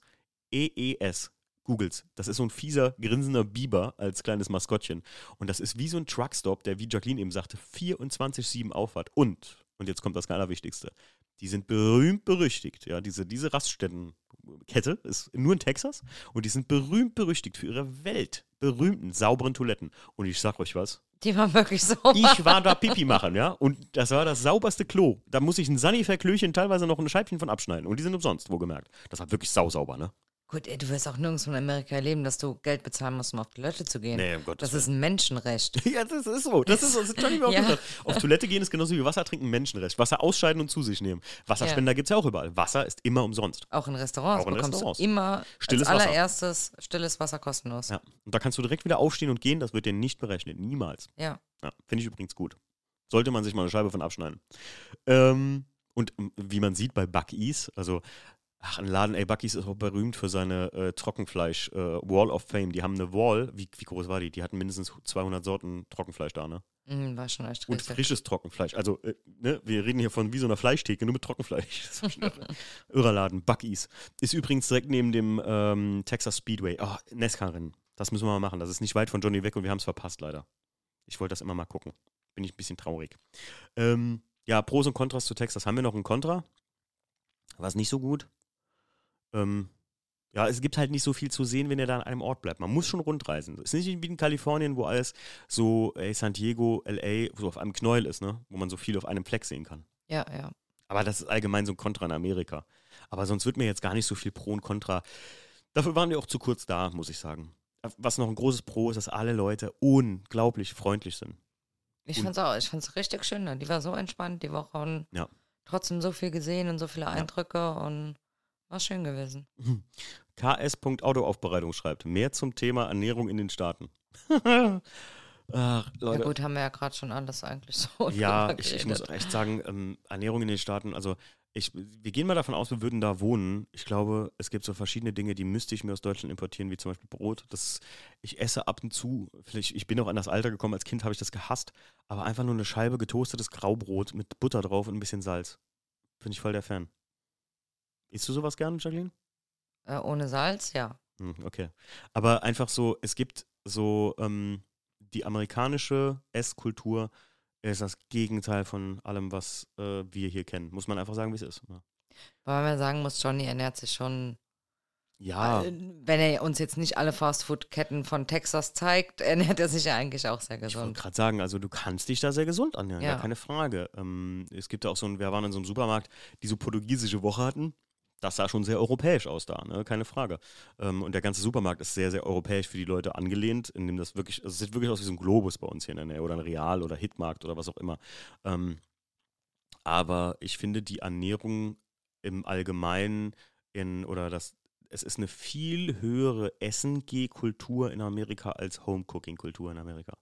E-E-S. Googles. Das ist so ein fieser, grinsender Biber als kleines Maskottchen. Und das ist wie so ein Truckstop, der, wie Jacqueline eben sagte, 24-7 aufhat. Und, und jetzt kommt das Allerwichtigste, die sind berühmt berüchtigt. Ja, diese, diese Raststättenkette ist nur in Texas und die sind berühmt berüchtigt für ihre weltberühmten, sauberen Toiletten. Und ich sag euch was, Die waren wirklich so. ich war da Pipi machen, ja. Und das war das sauberste Klo. Da muss ich ein Sanifair-Klöchen teilweise noch ein Scheibchen von abschneiden. Und die sind umsonst, wohlgemerkt. Das war wirklich sausauber, ne? Gut, ey, du wirst auch nirgends in Amerika erleben, dass du Geld bezahlen musst, um auf Toilette zu gehen. Nee, um Gottes das ist ein Menschenrecht. Ja, das ist so. Das ist so. Das hat Johnny Ja. gesagt. Auf Toilette gehen ist genauso wie Wasser trinken ein Menschenrecht. Wasser ausscheiden und zu sich nehmen. Wasserspender gibt's ja auch überall. Wasser ist immer umsonst. Auch in Restaurants Auch in bekommst Restaurants. du immer Stilles als Wasser. allererstes stilles Wasser kostenlos. Ja. Und da kannst du direkt wieder aufstehen und gehen. Das wird dir nicht berechnet. Niemals. Ja. Ja, finde ich übrigens gut. Sollte man sich mal eine Scheibe von abschneiden. Ähm, und wie man sieht bei Bucky's, also ach, ein Laden, ey, Bucky's ist auch berühmt für seine äh, Trockenfleisch äh, Wall of Fame. Die haben eine Wall, wie, wie groß war die? Die hatten mindestens 200 Sorten Trockenfleisch da, ne? Mhm, war schon echt Und frisches Trockenfleisch. Also, äh, ne, wir reden hier von wie so einer Fleischtheke, nur mit Trockenfleisch. Irrer Laden, Bucky's. Ist übrigens direkt neben dem ähm, Texas Speedway. Oh, NASCAR-Rennen. Das müssen wir mal machen. Das ist nicht weit von Johnny weg und wir haben es verpasst, leider. Ich wollte das immer mal gucken. Bin ich ein bisschen traurig. Ähm, ja, Pros und Kontras zu Texas. Haben wir noch ein Kontra? War es nicht so gut? Ähm, ja, es gibt halt nicht so viel zu sehen, wenn ihr da an einem Ort bleibt. Man muss schon rundreisen. Es ist nicht wie in Kalifornien, wo alles so, ey, San Diego, LA, so auf einem Knäuel ist, ne? Wo man so viel auf einem Fleck sehen kann. Ja, ja. Aber das ist allgemein so ein Kontra in Amerika. Aber sonst wird mir jetzt gar nicht so viel Pro und Contra. Dafür waren wir auch zu kurz da, muss ich sagen. Was noch ein großes Pro ist, dass alle Leute unglaublich freundlich sind. Ich Und- fand's auch, ich fand's richtig schön. da. Die war so entspannt, die Woche und Ja. trotzdem so viel gesehen und so viele Eindrücke und war schön gewesen. KS.autoaufbereitung schreibt, mehr zum Thema Ernährung in den Staaten. Ach, Leute. Ja gut, haben wir ja gerade schon alles eigentlich so. Ja, ich, ich muss echt sagen, ähm, Ernährung in den Staaten, also ich, wir gehen mal davon aus, wir würden da wohnen. Ich glaube, es gibt so verschiedene Dinge, die müsste ich mir aus Deutschland importieren, wie zum Beispiel Brot. Das, ich esse ab und zu, vielleicht, ich bin auch an das Alter gekommen, als Kind habe ich das gehasst, aber einfach nur eine Scheibe getoastetes Graubrot mit Butter drauf und ein bisschen Salz. Bin ich voll der Fan. Isst du sowas gern, Jacqueline? Äh, ohne Salz, ja. Hm, okay. Aber einfach so, es gibt so ähm, die amerikanische Esskultur ist das Gegenteil von allem, was äh, wir hier kennen. Muss man einfach sagen, wie es ist. Ja. Weil man sagen muss, Johnny ernährt sich schon Ja, Äh, Wenn er uns jetzt nicht alle Fastfood-Ketten von Texas zeigt, ernährt er sich ja eigentlich auch sehr ich wollte gesund. gerade sagen, also du kannst dich da sehr gesund ernähren, Ja. gar keine Frage. Ähm, es gibt ja auch so ein, wir waren in so einem Supermarkt, die so portugiesische Woche hatten. Das sah schon sehr europäisch aus da, ne? keine Frage. Ähm, und der ganze Supermarkt ist sehr, sehr europäisch für die Leute angelehnt, indem das wirklich, also es sieht wirklich aus wie so ein Globus bei uns hier in der Nähe oder ein Real oder Hitmarkt oder was auch immer. Ähm, aber ich finde die Ernährung im Allgemeinen in, oder das, es ist eine viel höhere Essen-Geh-Kultur in Amerika als Home-Cooking-Kultur in Amerika.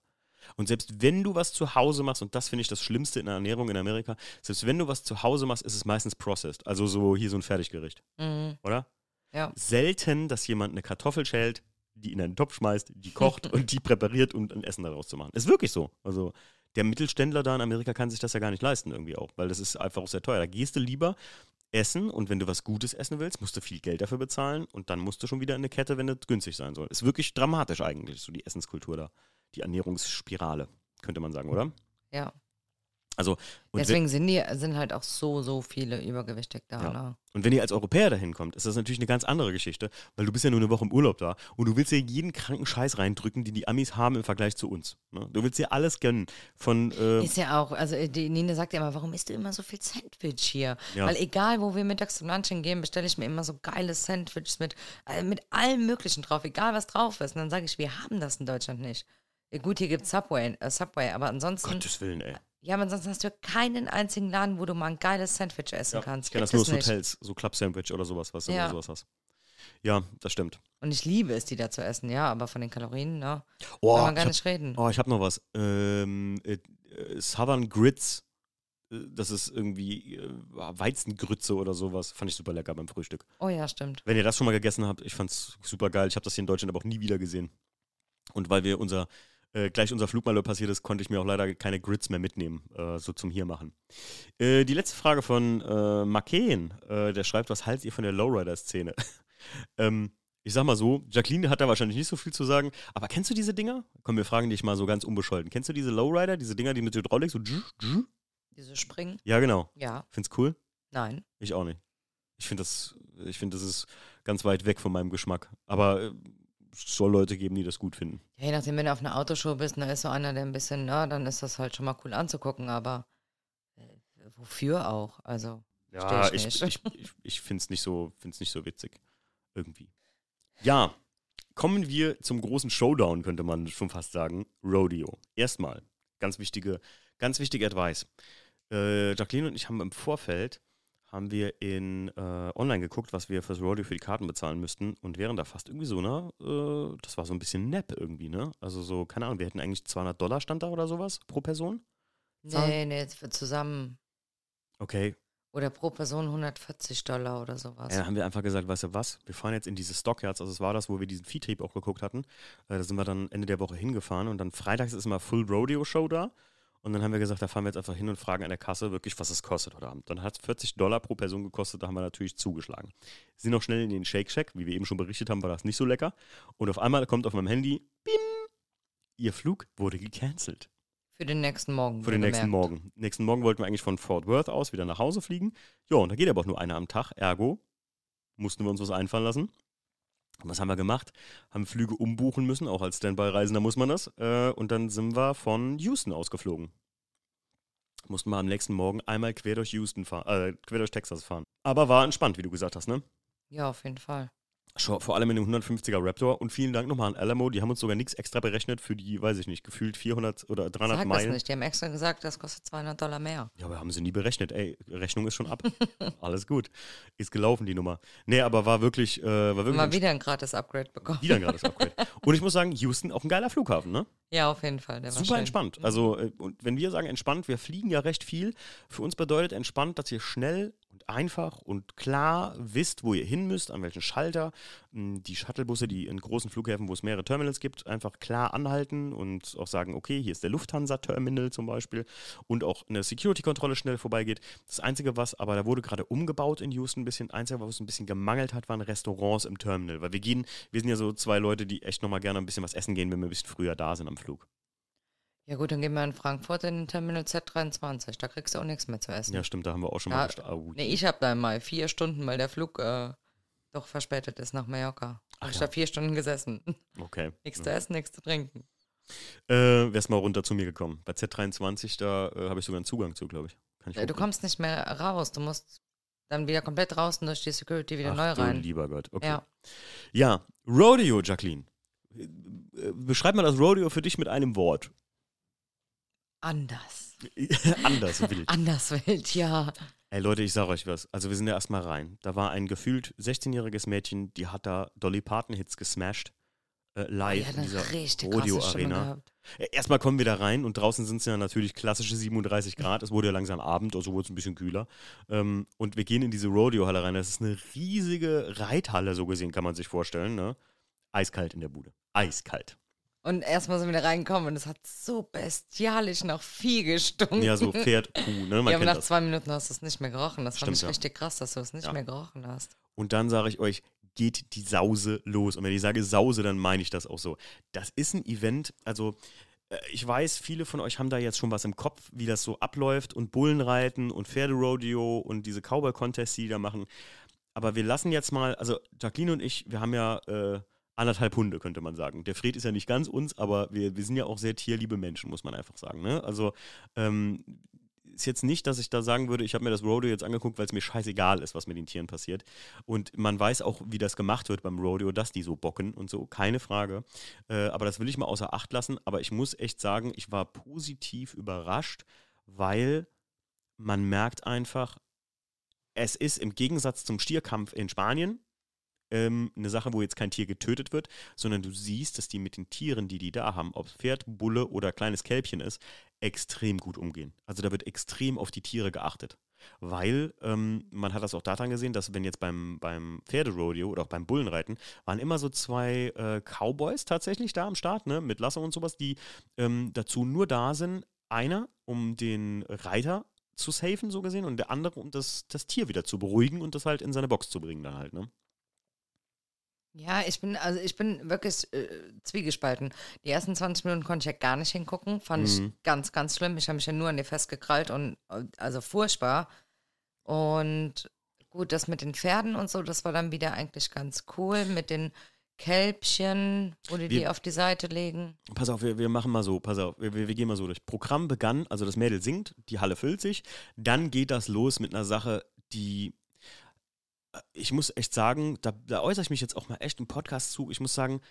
Und selbst wenn du was zu Hause machst, und das finde ich das Schlimmste in der Ernährung in Amerika, selbst wenn du was zu Hause machst, ist es meistens processed. Also so hier so ein Fertiggericht, Mhm. oder? Ja. Selten, dass jemand eine Kartoffel schält, die in einen Topf schmeißt, die kocht und die präpariert, um ein Essen daraus zu machen. Ist wirklich so. Also der Mittelständler da in Amerika kann sich das ja gar nicht leisten irgendwie auch, weil das ist einfach auch sehr teuer. Da gehst du lieber essen und wenn du was Gutes essen willst, musst du viel Geld dafür bezahlen und dann musst du schon wieder in eine Kette, wenn es günstig sein soll. Ist wirklich dramatisch eigentlich, so die Essenskultur da. Die Ernährungsspirale, könnte man sagen, oder? Ja. Also, Deswegen sind die sind halt auch so, so viele übergewichtig da. Ja. Ne? und wenn ihr als Europäer dahin kommt, ist das natürlich eine ganz andere Geschichte, weil du bist ja nur eine Woche im Urlaub da und du willst dir jeden kranken Scheiß reindrücken, den die Amis haben im Vergleich zu uns. Ne? Du willst dir alles gönnen. Von, äh, Ist ja auch, also die Nine sagt ja immer, warum isst du immer so viel Sandwich hier? Ja. Weil egal, wo wir mittags zum Lunch hingehen, bestelle ich mir immer so geile Sandwiches mit, äh, mit allem Möglichen drauf, egal was drauf ist. Und dann sage ich, wir haben das in Deutschland nicht. Ja, gut, hier gibt es Subway, äh, Subway, aber ansonsten, Gottes Willen, ey. ja, aber ansonsten hast du keinen einzigen Laden, wo du mal ein geiles Sandwich essen Ja, kannst. ich kenne das nur es aus. Hotels, so Club-Sandwich oder sowas, was du Ja. sowas hast. Ja, das stimmt. Und ich liebe es, die da zu essen, ja, aber von den Kalorien, ne? Oh, kann man gar hab, nicht reden. oh, ich habe noch was. Ähm, äh, äh, Southern Grits, äh, das ist irgendwie äh, Weizengrütze oder sowas. Fand ich super lecker beim Frühstück. Oh ja, stimmt. Wenn ihr das schon mal gegessen habt, ich fand's super geil. Ich habe das hier in Deutschland aber auch nie wieder gesehen. Und weil wir unser, äh, gleich unser Flugmalheur passiert ist, konnte ich mir auch leider keine Grits mehr mitnehmen, äh, so zum hier machen. Äh, die letzte Frage von äh, Makeen, äh, der schreibt, was haltet ihr von der Lowrider-Szene? ähm, ich sag mal so, Jacqueline hat da wahrscheinlich nicht so viel zu sagen, aber kennst du diese Dinger? Komm, wir fragen dich mal so ganz unbescholten. Kennst du diese Lowrider, diese Dinger, die mit Hydraulik so dsch, dsch? Diese Springen? Ja, genau. Ja, Find's cool? nein. Ich auch nicht. Ich finde das, ich finde, das ist ganz weit weg von meinem Geschmack. Aber äh, soll Leute geben, die das gut finden. Ja, je nachdem, wenn du auf einer Autoshow bist, da ist so einer, der ein bisschen, na, dann ist das halt schon mal cool anzugucken, aber äh, wofür auch? Also, Ja, ich, ich ich, ich, ich finde es nicht, so, find's nicht so witzig. Irgendwie. Ja, kommen wir zum großen Showdown, könnte man schon fast sagen. Rodeo. Erstmal, ganz wichtige, ganz wichtige Advice. Äh, Jacqueline und ich haben im Vorfeld haben wir in äh, online geguckt, was wir fürs Rodeo für die Karten bezahlen müssten und wären da fast irgendwie so, ne, äh, das war so ein bisschen nepp irgendwie, ne? Also so, keine Ahnung, wir hätten eigentlich 200 Dollar stand da oder sowas pro Person. Zahlen? nee, nee, jetzt wird zusammen. Okay, Oder pro Person 140 Dollar oder sowas. Ja, dann haben wir einfach gesagt, weißt du was, wir fahren jetzt in diese Stockyards, also es war das, wo wir diesen Viehtrieb auch geguckt hatten. Äh, da sind wir dann Ende der Woche hingefahren und dann freitags ist immer Full Rodeo Show da. Und dann haben wir gesagt, da fahren wir jetzt einfach hin und fragen an der Kasse wirklich, was es kostet heute Abend. Dann hat es 40 Dollar pro Person gekostet, da haben wir natürlich zugeschlagen. Sind noch schnell in den Shake Shack, wie wir eben schon berichtet haben, war das nicht so lecker. Und auf einmal kommt auf meinem Handy, bim, ihr Flug wurde gecancelt. Für den nächsten Morgen. Für den nächsten wohlgemerkt. Morgen. Nächsten Morgen wollten wir eigentlich von Fort Worth aus wieder nach Hause fliegen. Ja, und da geht aber auch nur einer am Tag. Ergo mussten wir uns was einfallen lassen. Was haben wir gemacht? Haben Flüge umbuchen müssen, auch als Standby-Reisender muss man das. Äh, und dann sind wir von Houston ausgeflogen. Mussten wir am nächsten Morgen einmal quer durch Houston fahren, äh, quer durch Texas fahren. Aber war entspannt, wie du gesagt hast, ne? Ja, auf jeden Fall. Schon, vor allem in dem 150er Raptor. Und vielen Dank nochmal an Alamo. Die haben uns sogar nichts extra berechnet für die, weiß ich nicht, gefühlt 400 oder 300 Sag Meilen. das nicht. Die haben extra gesagt, das kostet 200 Dollar mehr. Ja, aber haben sie nie berechnet. Ey, Rechnung ist schon ab. Alles gut. Ist gelaufen, die Nummer. Nee, aber war wirklich, äh, war wirklich Mal wieder ein gratis Upgrade bekommen. wieder ein gerade's Upgrade. Und ich muss sagen, Houston auch ein geiler Flughafen, ne? Ja, auf jeden Fall. Der war Super schön. entspannt. Also, äh, und wenn wir sagen entspannt, wir fliegen ja recht viel. Für uns bedeutet entspannt, dass ihr schnell und einfach und klar wisst, wo ihr hin müsst, an welchen Schalter. M, Die Shuttlebusse, die in großen Flughäfen, wo es mehrere Terminals gibt, einfach klar anhalten und auch sagen, okay, hier ist der Lufthansa-Terminal zum Beispiel und auch eine Security-Kontrolle schnell vorbeigeht. Das Einzige, was, aber da wurde gerade umgebaut in Houston ein bisschen, Einzige, was ein bisschen gemangelt hat, waren Restaurants im Terminal. Weil wir gehen, wir sind ja so zwei Leute, die echt nochmal gerne ein bisschen was essen gehen, wenn wir ein bisschen früher da sind am Flug. Ja gut, dann gehen wir in Frankfurt in den Terminal Z23. Da kriegst du auch nichts mehr zu essen. Ja, stimmt, da haben wir auch schon Da- mal. Oh, Nee, ich habe da mal vier Stunden, weil der Flug äh, doch verspätet ist nach Mallorca. Ach Hab ich ja. da vier Stunden gesessen. okay. nichts zu essen, nichts zu trinken. Äh, wär's mal runter zu mir gekommen. Bei Z23, da äh, habe ich sogar einen Zugang zu, glaube ich. Kann ich Äh, Du kommst nicht mehr raus. Du musst dann wieder komplett draußen durch die Security wieder Ach, neu du rein. lieber Gott. Okay. Ja. Ja, Rodeo, Jacqueline. Äh, äh, Beschreib mal das Rodeo für dich mit einem Wort. Anders. Anders wild. Anders wild, ja. Ey Leute, ich sag euch was. Also wir sind ja erstmal rein. Da war ein gefühlt 16-jähriges Mädchen, die hat da Dolly Parton Hits gesmashed. Äh, live hat in eine dieser Rodeo-Arena. Äh, Erstmal kommen wir da rein und draußen sind es ja natürlich klassische 37 Grad. Es wurde ja langsam Abend, also wurde es ein bisschen kühler. Ähm, und wir gehen in diese Rodeo-Halle rein. Das ist eine riesige Reithalle, so gesehen, kann man sich vorstellen. Ne? Eiskalt in der Bude. Eiskalt. Und erstmal sind wir da reingekommen und es hat so bestialisch nach Vieh gestunken. Ja, so Pferd, Kuh, ne? Man ja, aber nach das. zwei Minuten hast du es nicht mehr gerochen. Das Stimmt, fand ich ja. richtig krass, dass du es nicht Ja. mehr gerochen hast. Und dann sage ich euch, geht die Sause los. Und wenn ich sage Sause, dann meine ich das auch so. Das ist ein Event, also äh, ich weiß, viele von euch haben da jetzt schon was im Kopf, wie das so abläuft und Bullenreiten und Pferderodeo und diese Cowboy-Contests, die die da machen. Aber wir lassen jetzt mal, also Jacqueline und ich, wir haben ja äh, anderthalb Hunde, könnte man sagen. Der Fred ist ja nicht ganz uns, aber wir, wir sind ja auch sehr tierliebe Menschen, muss man einfach sagen. Ne? Also ähm, ist jetzt nicht, dass ich da sagen würde, ich habe mir das Rodeo jetzt angeguckt, weil es mir scheißegal ist, was mit den Tieren passiert. Und man weiß auch, wie das gemacht wird beim Rodeo, dass die so bocken und so, keine Frage. Äh, aber das will ich mal außer Acht lassen. Aber ich muss echt sagen, ich war positiv überrascht, weil man merkt einfach, es ist im Gegensatz zum Stierkampf in Spanien ähm, eine Sache, wo jetzt kein Tier getötet wird, sondern du siehst, dass die mit den Tieren, die die da haben, ob Pferd, Bulle oder kleines Kälbchen ist, extrem gut umgehen. Also da wird extrem auf die Tiere geachtet. Weil ähm, man hat das auch daran gesehen, dass wenn jetzt beim, beim Pferderodeo oder auch beim Bullenreiten waren immer so zwei äh, Cowboys tatsächlich da am Start, ne, mit Lasso und sowas, die ähm, dazu nur da sind. Einer, um den Reiter zu safen, so gesehen, und der andere, um das, das Tier wieder zu beruhigen und das halt in seine Box zu bringen, dann halt, ne? Ja, ich bin, also ich bin wirklich äh, zwiegespalten. Die ersten 20 Minuten konnte ich ja gar nicht hingucken. Fand Mhm. ich ganz, ganz schlimm. Ich habe mich ja nur an die festgekrallt und also furchtbar. Und gut, das mit den Pferden und so, das war dann wieder eigentlich ganz cool. Mit den Kälbchen, wo die Wir- die auf die Seite legen. Pass auf, wir, wir machen mal so, pass auf, wir, wir gehen mal so durch. Programm begann, also das Mädel singt, die Halle füllt sich, dann geht das los mit einer Sache, die, ich muss echt sagen, da, da äußere ich mich jetzt auch mal echt im Podcast zu, ich muss sagen,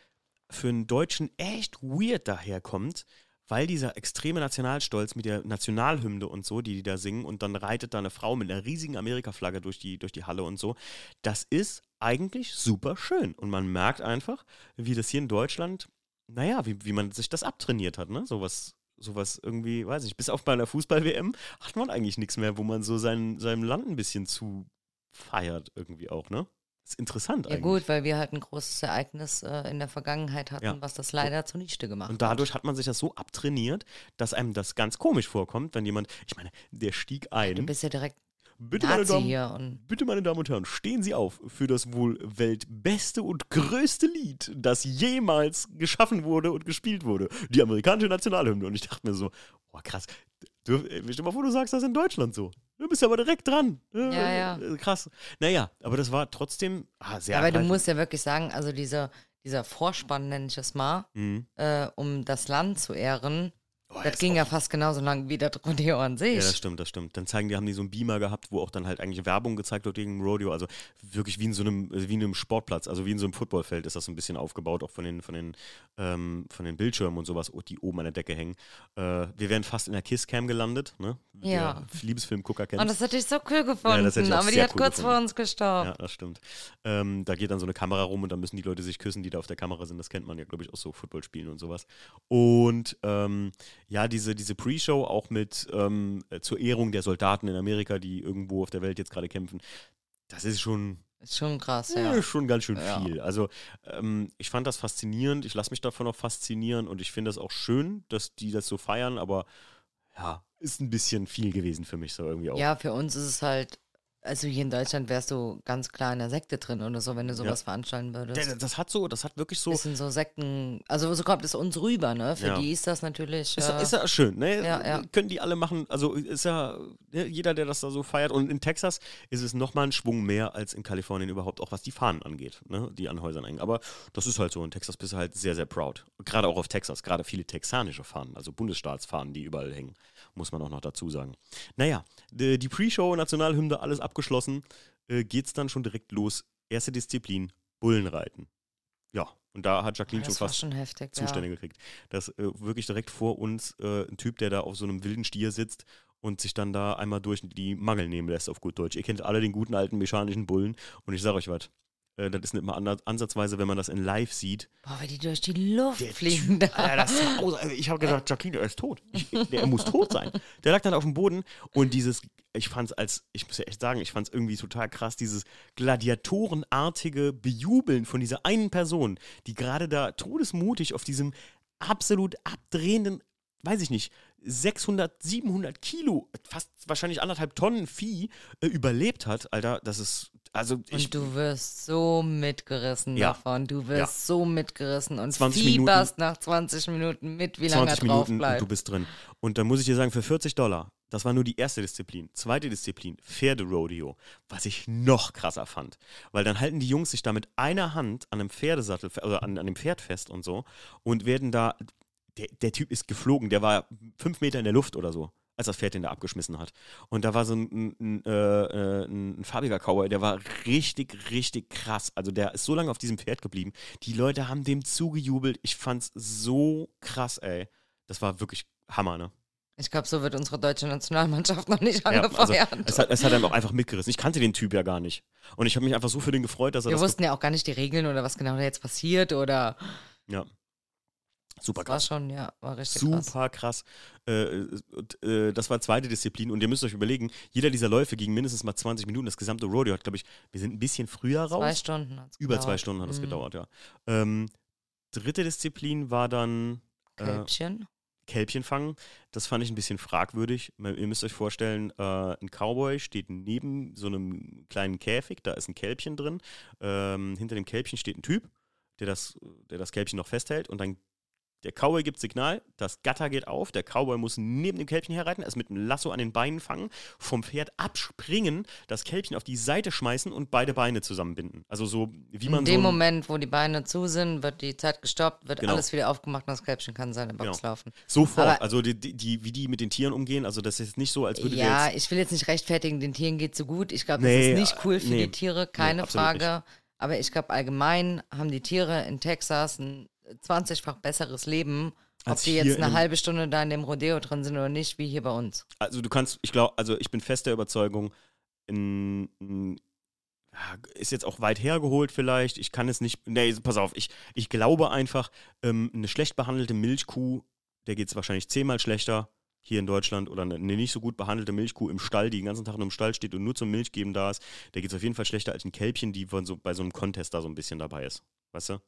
für einen Deutschen echt weird daherkommt, weil dieser extreme Nationalstolz mit der Nationalhymne und so, die die da singen, und dann reitet da eine Frau mit einer riesigen Amerika-Flagge durch die, durch die Halle und so, das ist eigentlich super schön. Und man merkt einfach, wie das hier in Deutschland naja, wie, wie man sich das abtrainiert hat, ne? Sowas, sowas irgendwie, weiß ich, bis auf bei einer Fußball-WM hat man eigentlich nichts mehr, wo man so sein, seinem Land ein bisschen zu feiert, irgendwie auch, ne? Ist interessant Ja eigentlich. gut, weil wir halt ein großes Ereignis äh, in der Vergangenheit hatten, Ja. was das leider zunichte gemacht Und dadurch hat man sich das so abtrainiert, dass einem das ganz komisch vorkommt, wenn jemand, ich meine, der stieg hat. Du ein. bist ja direkt Bitte, meine Damen, Bitte, meine Damen und Herren, stehen Sie auf für das wohl weltbeste und größte Lied, das jemals geschaffen wurde und gespielt wurde. Die amerikanische Nationalhymne. Und ich dachte mir so, oh krass, äh, stell dir mal vor, du sagst das in Deutschland so. Du bist ja aber direkt dran. Ja, ja. Krass. Naja, aber das war trotzdem ah, sehr Aber du musst ja wirklich sagen, also dieser, dieser Vorspann, nenne ich es mal, Mhm. äh, um das Land zu ehren, Oh, das ging auch- ja fast genauso lang wie das Rodeo an sich. Ja, das stimmt, das stimmt. Dann zeigen die, haben die so einen Beamer gehabt, wo auch dann halt eigentlich Werbung gezeigt wird gegen Rodeo. Also wirklich wie in so einem, äh, wie in einem Sportplatz, also wie in so einem Footballfeld ist das so ein bisschen aufgebaut, auch von den, von den, ähm, von den Bildschirmen und sowas, oh, die oben an der Decke hängen. Äh, wir wären fast in der Kisscam gelandet, ne? Ja. Der Liebesfilmgucker kennt. Und das hätte ich so cool gefunden, auch aber die hat cool kurz vor gefunden. uns gestorben. Ja, das stimmt. Ähm, da geht dann so eine Kamera rum und dann müssen die Leute sich küssen, die da auf der Kamera sind. Das kennt man ja, glaube ich, aus so Footballspielen und sowas. Und ähm, ja, diese, diese Pre-Show auch mit ähm, äh, zur Ehrung der Soldaten in Amerika, die irgendwo auf der Welt jetzt gerade kämpfen, das ist schon, Ist schon krass, ja. ja. schon ganz schön Ja. viel. Also ähm, ich fand das faszinierend, ich lasse mich davon auch faszinieren und ich finde es auch schön, dass die das so feiern, aber ja, ist ein bisschen viel gewesen für mich so irgendwie auch. Ja, für uns ist es halt Also hier in Deutschland wärst du ganz klar in der Sekte drin oder so, wenn du sowas veranstalten würdest. Das, das hat so, das hat wirklich so. Bisschen so Sekten, also so kommt es uns rüber, ne? Für Ja. die ist das natürlich. Ist, äh, ist ja schön, ne? Ja, ja. Können die alle machen. Also ist ja ne, jeder, der das da so feiert. Und in Texas ist es nochmal ein Schwung mehr als in Kalifornien überhaupt, auch was die Fahnen angeht, ne? die an Häusern hängen. Aber das ist halt so. In Texas bist du halt sehr, sehr proud. Gerade auch auf Texas. Gerade viele texanische Fahnen, also Bundesstaatsfahnen, die überall hängen. Muss man auch noch dazu sagen. Naja, die, die Pre-Show, Nationalhymne, alles abgeschlossen. Äh, geht's dann schon direkt los. Erste Disziplin: Bullenreiten. Ja, und da hat Jacqueline schon das war fast schon heftig. Zustände Ja. gekriegt. Dass äh, wirklich direkt vor uns äh, ein Typ, der da auf so einem wilden Stier sitzt und sich dann da einmal durch die Mangel nehmen lässt, auf gut Deutsch. Ihr kennt alle den guten alten mechanischen Bullen und ich sage euch was. Äh, das ist nicht mal anders, ansatzweise, wenn man das in live sieht. Boah, wie die durch die Luft Der fliegen. Da. Alter, das sah aus, also ich habe gedacht, Jacqueline, er ist tot. Ich, der muss tot sein. Der lag dann auf dem Boden und dieses, ich fand es als, ich muss ja echt sagen, ich fand es irgendwie total krass, dieses gladiatorenartige Bejubeln von dieser einen Person, die gerade da todesmutig auf diesem absolut abdrehenden, weiß ich nicht, 600, 700 Kilo, fast wahrscheinlich anderthalb Tonnen Vieh äh, überlebt hat, Alter, das ist, also ich, Und du wirst so mitgerissen Ja. davon. Du wirst Ja. so mitgerissen und 20 fieberst nach 20 Minuten mit, wie lange er 20 drauf Minuten und bleibt. du bist drin. Und dann muss ich dir sagen, für 40 Dollar, das war nur die erste Disziplin. Zweite Disziplin, Pferderodeo, was ich noch krasser fand. Weil dann halten die Jungs sich da mit einer Hand an einem Pferdesattel, fe- also an, an dem Pferd fest und so und werden da, der, der Typ ist geflogen, der war fünf Meter in der Luft oder so. Als das Pferd den da abgeschmissen hat. Und da war so ein, ein, äh, äh, ein, ein farbiger Cowboy, der war richtig, richtig krass. Also der ist so lange auf diesem Pferd geblieben. Die Leute haben dem zugejubelt. Ich fand's so krass, ey. Das war wirklich Hammer, ne? Ich glaube, so wird unsere deutsche Nationalmannschaft noch nicht Ja, also, angefeuert. es, hat, es hat einem auch einfach mitgerissen. Ich kannte den Typ ja gar nicht. Und ich habe mich einfach so für den gefreut, dass er Wir wussten ja auch gar nicht die Regeln oder was genau da jetzt passiert oder. Ja. Super Das war krass. schon, ja, war richtig krass. Super krass. Äh, und, äh, das war zweite Disziplin. Und ihr müsst euch überlegen, jeder dieser Läufe ging mindestens mal 20 Minuten. Das gesamte Rodeo hat, glaube ich, wir sind ein bisschen früher raus. Zwei Stunden hat's Über gedauert. zwei Stunden hat es Mhm. gedauert, ja. Ähm, dritte Disziplin war dann äh, Kälbchen. Kälbchen fangen. Das fand ich ein bisschen fragwürdig. Ihr müsst euch vorstellen, äh, ein Cowboy steht neben so einem kleinen Käfig, da ist ein Kälbchen drin. Ähm, hinter dem Kälbchen steht ein Typ, der das, der das Kälbchen noch festhält und dann der Cowboy gibt Signal, das Gatter geht auf, der Cowboy muss neben dem Kälbchen herreiten, es mit einem Lasso an den Beinen fangen, vom Pferd abspringen, das Kälbchen auf die Seite schmeißen und beide Beine zusammenbinden. Also so, wie man In so dem ein- Moment, wo die Beine zu sind, wird die Zeit gestoppt, wird Genau. alles wieder aufgemacht und das Kälbchen kann seine Box Genau. laufen. Sofort, Aber- also die, die, wie die mit den Tieren umgehen, also das ist nicht so, als würde Ja, jetzt ich will jetzt nicht rechtfertigen, den Tieren geht so gut. Ich glaube, Nee, das ist nicht cool für nee. die Tiere, keine absolut Frage. Aber ich glaube, allgemein haben die Tiere in Texas ein 20-fach besseres Leben, ob Als die jetzt in eine halbe Stunde da in dem Rodeo drin sind oder nicht, wie hier bei uns. Also du kannst, ich glaube, also ich bin fest der Überzeugung, in, in, ist jetzt auch weit hergeholt vielleicht. Ich kann es nicht. Nee, pass auf, ich, ich glaube einfach, ähm, eine schlecht behandelte Milchkuh, der geht es wahrscheinlich zehnmal schlechter hier in Deutschland oder eine, eine nicht so gut behandelte Milchkuh im Stall, die den ganzen Tag nur im Stall steht und nur zum Milch geben da ist, der geht es auf jeden Fall schlechter als ein Kälbchen, die von so, bei so einem Contest da so ein bisschen dabei ist. Weißt du?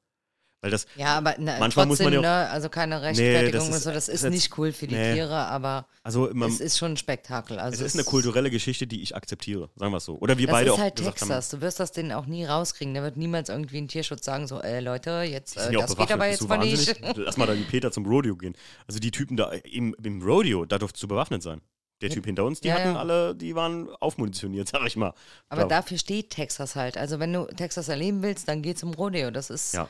Weil das, Ja, aber na, Manchmal trotzdem, muss man ja auch- ne, also keine Rechtfertigung das oder ist- so, das ist jetzt- nicht cool für die nee. Tiere, aber also man, es ist schon ein Spektakel. Also es ist eine kulturelle Geschichte, die ich akzeptiere, sagen wir es so. Oder wir Das beide ist auch halt gesagt haben. Texas. Du wirst das denen auch nie rauskriegen. Da wird niemals irgendwie ein Tierschutz sagen, so, äh, Leute, jetzt, äh, das geht aber jetzt mal nicht. Lass mal dann die Peter zum Rodeo gehen. Also die Typen da im, im Rodeo, da durftest du bewaffnet sein. Der Typ hinter uns, die Ja, hatten ja. alle, die waren aufmunitioniert, sag ich mal. Aber Da- dafür steht Texas halt. Also wenn du Texas erleben willst, dann geh zum Rodeo. Das ist, Ja.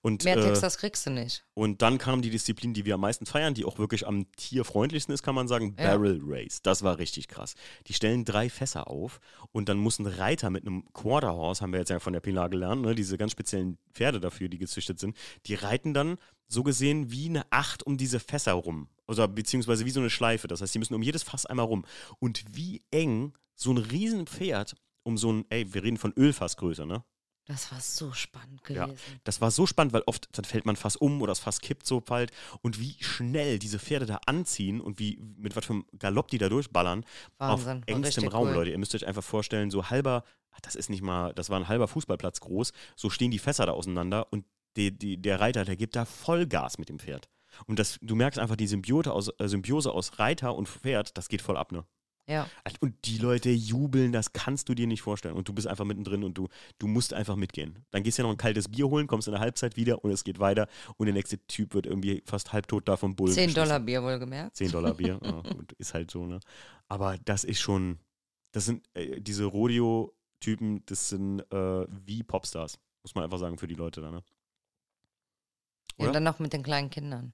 Und, mehr äh, Texas kriegst du nicht. und dann kam die Disziplin, die wir am meisten feiern, die auch wirklich am tierfreundlichsten ist, kann man sagen, Ja. Barrel Race. Das war richtig krass. Die stellen drei Fässer auf und dann muss ein Reiter mit einem Quarter Horse, haben wir jetzt ja von der Pilar gelernt, ne, diese ganz speziellen Pferde dafür, die gezüchtet sind, die reiten dann so gesehen wie eine Acht um diese Fässer rum. Also beziehungsweise wie so eine Schleife. Das heißt, die müssen um jedes Fass einmal rum. Und wie eng so ein Riesenpferd um so ein, ey, wir reden von Ölfassgröße, ne? Das war so spannend Ja, gewesen. das war so spannend, weil oft dann fällt man fast um oder das Fass kippt so bald und wie schnell diese Pferde da anziehen und wie mit was für einem Galopp die da durchballern Wahnsinn, war auf engstem Raum, cool. Leute. Ihr müsst euch einfach vorstellen, so halber, ach, das ist nicht mal, das war ein halber Fußballplatz groß, so stehen die Fässer da auseinander und die, die, der Reiter, der gibt da Vollgas mit dem Pferd. Und das, du merkst einfach die Symbiote aus, äh, Symbiose aus Reiter und Pferd, das geht voll ab, ne? Ja. Und die Leute jubeln, das kannst du dir nicht vorstellen. Und du bist einfach mittendrin und du, du musst einfach mitgehen. Dann gehst du ja noch ein kaltes Bier holen, kommst in der Halbzeit wieder und es geht weiter und der nächste Typ wird irgendwie fast halbtot da vom Bullen. 10 geschossen. Dollar Bier wohlgemerkt. 10 Dollar Bier, ja, ist halt so, ne? Aber das ist schon, das sind äh, diese Rodeo-Typen, das sind äh, wie Popstars, muss man einfach sagen für die Leute da, ne? Ja, Oder? und dann noch mit den kleinen Kindern.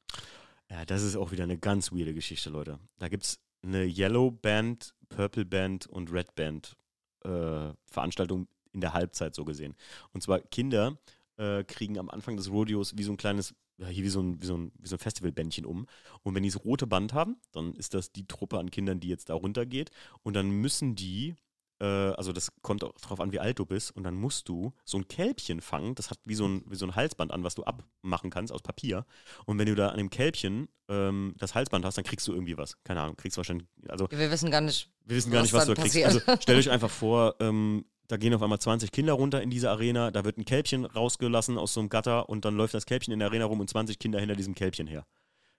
Ja, das ist auch wieder eine ganz weirde Geschichte, Leute. Da gibt es eine Yellow Band, Purple Band und Red Band äh, Veranstaltung in der Halbzeit so gesehen. Und zwar Kinder äh, kriegen am Anfang des Rodeos wie so ein kleines, ja, hier wie so ein, wie so ein, wie so ein Festivalbändchen um. Und wenn die das rote Band haben, dann ist das die Truppe an Kindern, die jetzt da runtergeht. Und dann müssen die äh, also das kommt auch drauf an, wie alt du bist, und dann musst du so ein Kälbchen fangen, das hat wie so ein, wie so ein Halsband an, was du abmachen kannst aus Papier. Und wenn du da an dem Kälbchen ähm, das Halsband hast, dann kriegst du irgendwie was. Keine Ahnung, kriegst wahrscheinlich, also Wir wissen gar nicht, wir wissen gar nicht, was du da kriegst. passiert. Also stellt euch einfach vor, ähm, da gehen auf einmal 20 Kinder runter in diese Arena, da wird ein Kälbchen rausgelassen aus so einem Gatter und dann läuft das Kälbchen in der Arena rum und 20 Kinder hinter diesem Kälbchen her.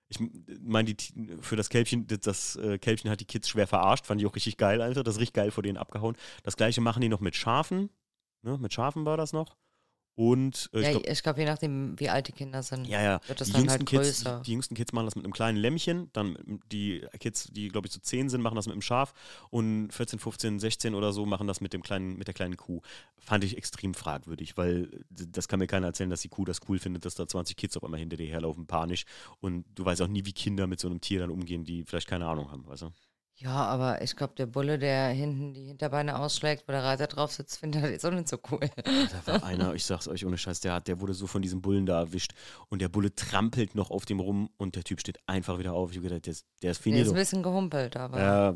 Ich meine, für das Kälbchen, das- äh, Kälbchen hat die Kids schwer verarscht, fand ich auch richtig geil, Alter. Das richtig geil vor denen abgehauen. Das gleiche machen die noch mit Schafen. Ne? Mit Schafen war das noch. Und äh, ich ja, glaub, glaube, je nachdem, wie alt die Kinder sind, ja, ja. wird das Die dann halt Kids, größer. die, die jüngsten Kids machen das mit einem kleinen Lämmchen, dann die Kids, die glaube ich so 10 sind, machen das mit einem Schaf und 14, 15, 16 oder so machen das mit dem kleinen, mit der kleinen Kuh. Fand ich extrem fragwürdig, weil das kann mir keiner erzählen, dass die Kuh das cool findet, dass da 20 Kids auf einmal hinter dir herlaufen, panisch. Und du weißt auch nie, wie Kinder mit so einem Tier dann umgehen, die vielleicht keine Ahnung haben, weißt du? Ja, aber ich glaube, der Bulle, der hinten die Hinterbeine ausschlägt, wo der Reiter drauf sitzt, findet das jetzt auch nicht so cool. Da war einer, ich sag's euch ohne Scheiß, der, hat, der wurde so von diesem Bullen da erwischt und der Bulle trampelt noch auf dem rum und der Typ steht einfach wieder auf. Ich hab gedacht, der ist, der ist Der ist ein bisschen gehumpelt, aber Ja,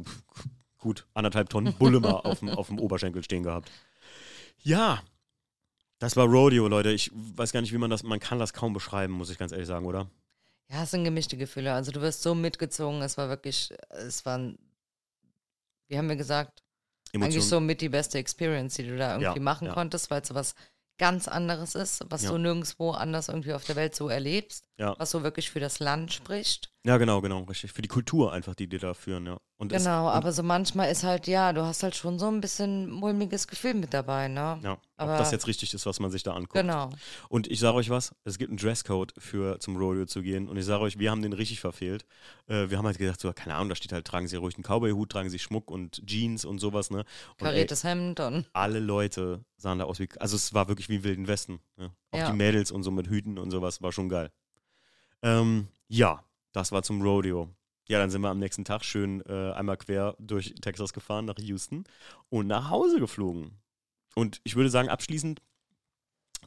gut, anderthalb Tonnen Bulle mal auf dem, auf dem Oberschenkel stehen gehabt. Ja, das war Rodeo, Leute. Ich weiß gar nicht, wie man das, man kann das kaum beschreiben, muss ich ganz ehrlich sagen, oder? ja, es sind gemischte Gefühle. Also du wirst so mitgezogen, es war wirklich, es waren, wie haben wir gesagt, eigentlich Emotionen. so mit die beste Experience, die du da irgendwie Ja, machen ja. konntest, weil es so was ganz anderes ist, was Ja. du nirgendwo anders irgendwie auf der Welt so erlebst, was so wirklich für das Land spricht. Ja, genau, genau, richtig. Für die Kultur einfach, die die da führen, ja. Und es- Genau, und, aber so manchmal ist halt, ja, du hast halt schon so ein bisschen mulmiges Gefühl mit dabei, ne? Ja, ob aber- das jetzt richtig ist, was man sich da anguckt. Genau. Und ich sage euch was, es gibt einen Dresscode für zum Rodeo zu gehen. Und ich sage euch, wir haben den richtig verfehlt. Äh, wir haben halt gedacht, so, keine Ahnung, da steht halt, tragen sie ruhig einen Cowboy-Hut, tragen sie Schmuck und Jeans und sowas, ne? Und Kariertes Hemd und alle Leute sahen da aus wie, also es war wirklich wie im Wilden Westen. Ja. Auch Ja. die Mädels und so mit Hüten und sowas, war schon geil. Ähm, ja, das war zum Rodeo. Ja, dann sind wir am nächsten Tag schön äh, einmal quer durch Texas gefahren nach Houston und nach Hause geflogen. Und ich würde sagen, abschließend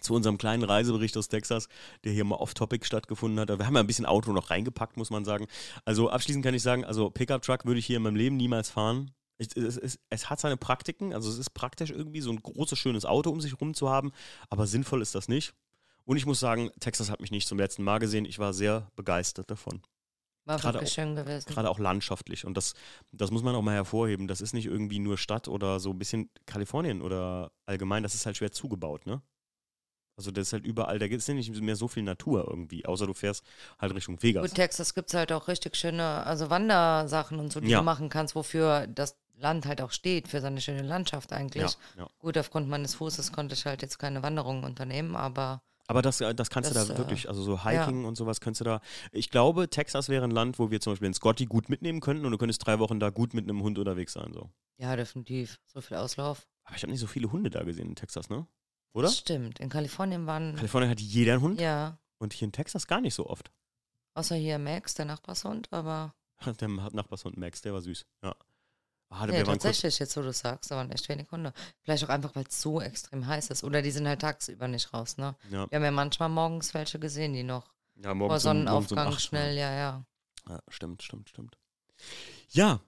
zu unserem kleinen Reisebericht aus Texas, der hier mal off-topic stattgefunden hat. Wir haben ja ein bisschen Auto noch reingepackt, muss man sagen. Also abschließend kann ich sagen, also Pickup-Truck würde ich hier in meinem Leben niemals fahren. Es, es, es, es hat seine Praktiken, also es ist praktisch irgendwie so ein großes, schönes Auto um sich rum zu haben, aber sinnvoll ist das nicht. Und ich muss sagen, Texas hat mich nicht zum letzten Mal gesehen. Ich war sehr begeistert davon. War Gerade wirklich auch- schön gewesen. Gerade auch landschaftlich. Und das, das muss man auch mal hervorheben. Das ist nicht irgendwie nur Stadt oder so ein bisschen Kalifornien oder allgemein. Das ist halt schwer zugebaut, ne? Also das ist halt überall, da gibt es nicht mehr so viel Natur irgendwie, außer du fährst halt Richtung Vegas. Gut, Texas gibt es halt auch richtig schöne, also Wandersachen und so, die Ja. du machen kannst, wofür das Land halt auch steht, für seine schöne Landschaft eigentlich. ja, ja. Gut, aufgrund meines Fußes konnte ich halt jetzt keine Wanderungen unternehmen, aber Aber das, äh, das kannst Das, du da äh, wirklich, also so Hiking und sowas kannst du da. Ich glaube, Texas wäre ein Land, wo wir zum Beispiel den Scotty gut mitnehmen könnten und du könntest drei Wochen da gut mit einem Hund unterwegs sein. So. ja, definitiv. So viel Auslauf. Aber ich habe nicht so viele Hunde da gesehen in Texas, ne? Oder? Das stimmt. In Kalifornien waren, Kalifornien hat jeder einen Hund ja, und hier in Texas gar nicht so oft. außer hier Max, der Nachbarshund, aber Der Nachbarshund Max, der war süß. Ja. Ah, kurz, tatsächlich, jetzt wo du sagst, da waren echt wenig Hunde. Vielleicht auch einfach, weil es so extrem heiß ist. Oder die sind halt tagsüber nicht raus, ne? ja, Wir haben ja manchmal morgens welche gesehen, die noch ja, vor morgens um- um Sonnenaufgang acht, schnell, ja, ja. Ja, stimmt, stimmt, stimmt. Ja,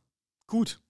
gut.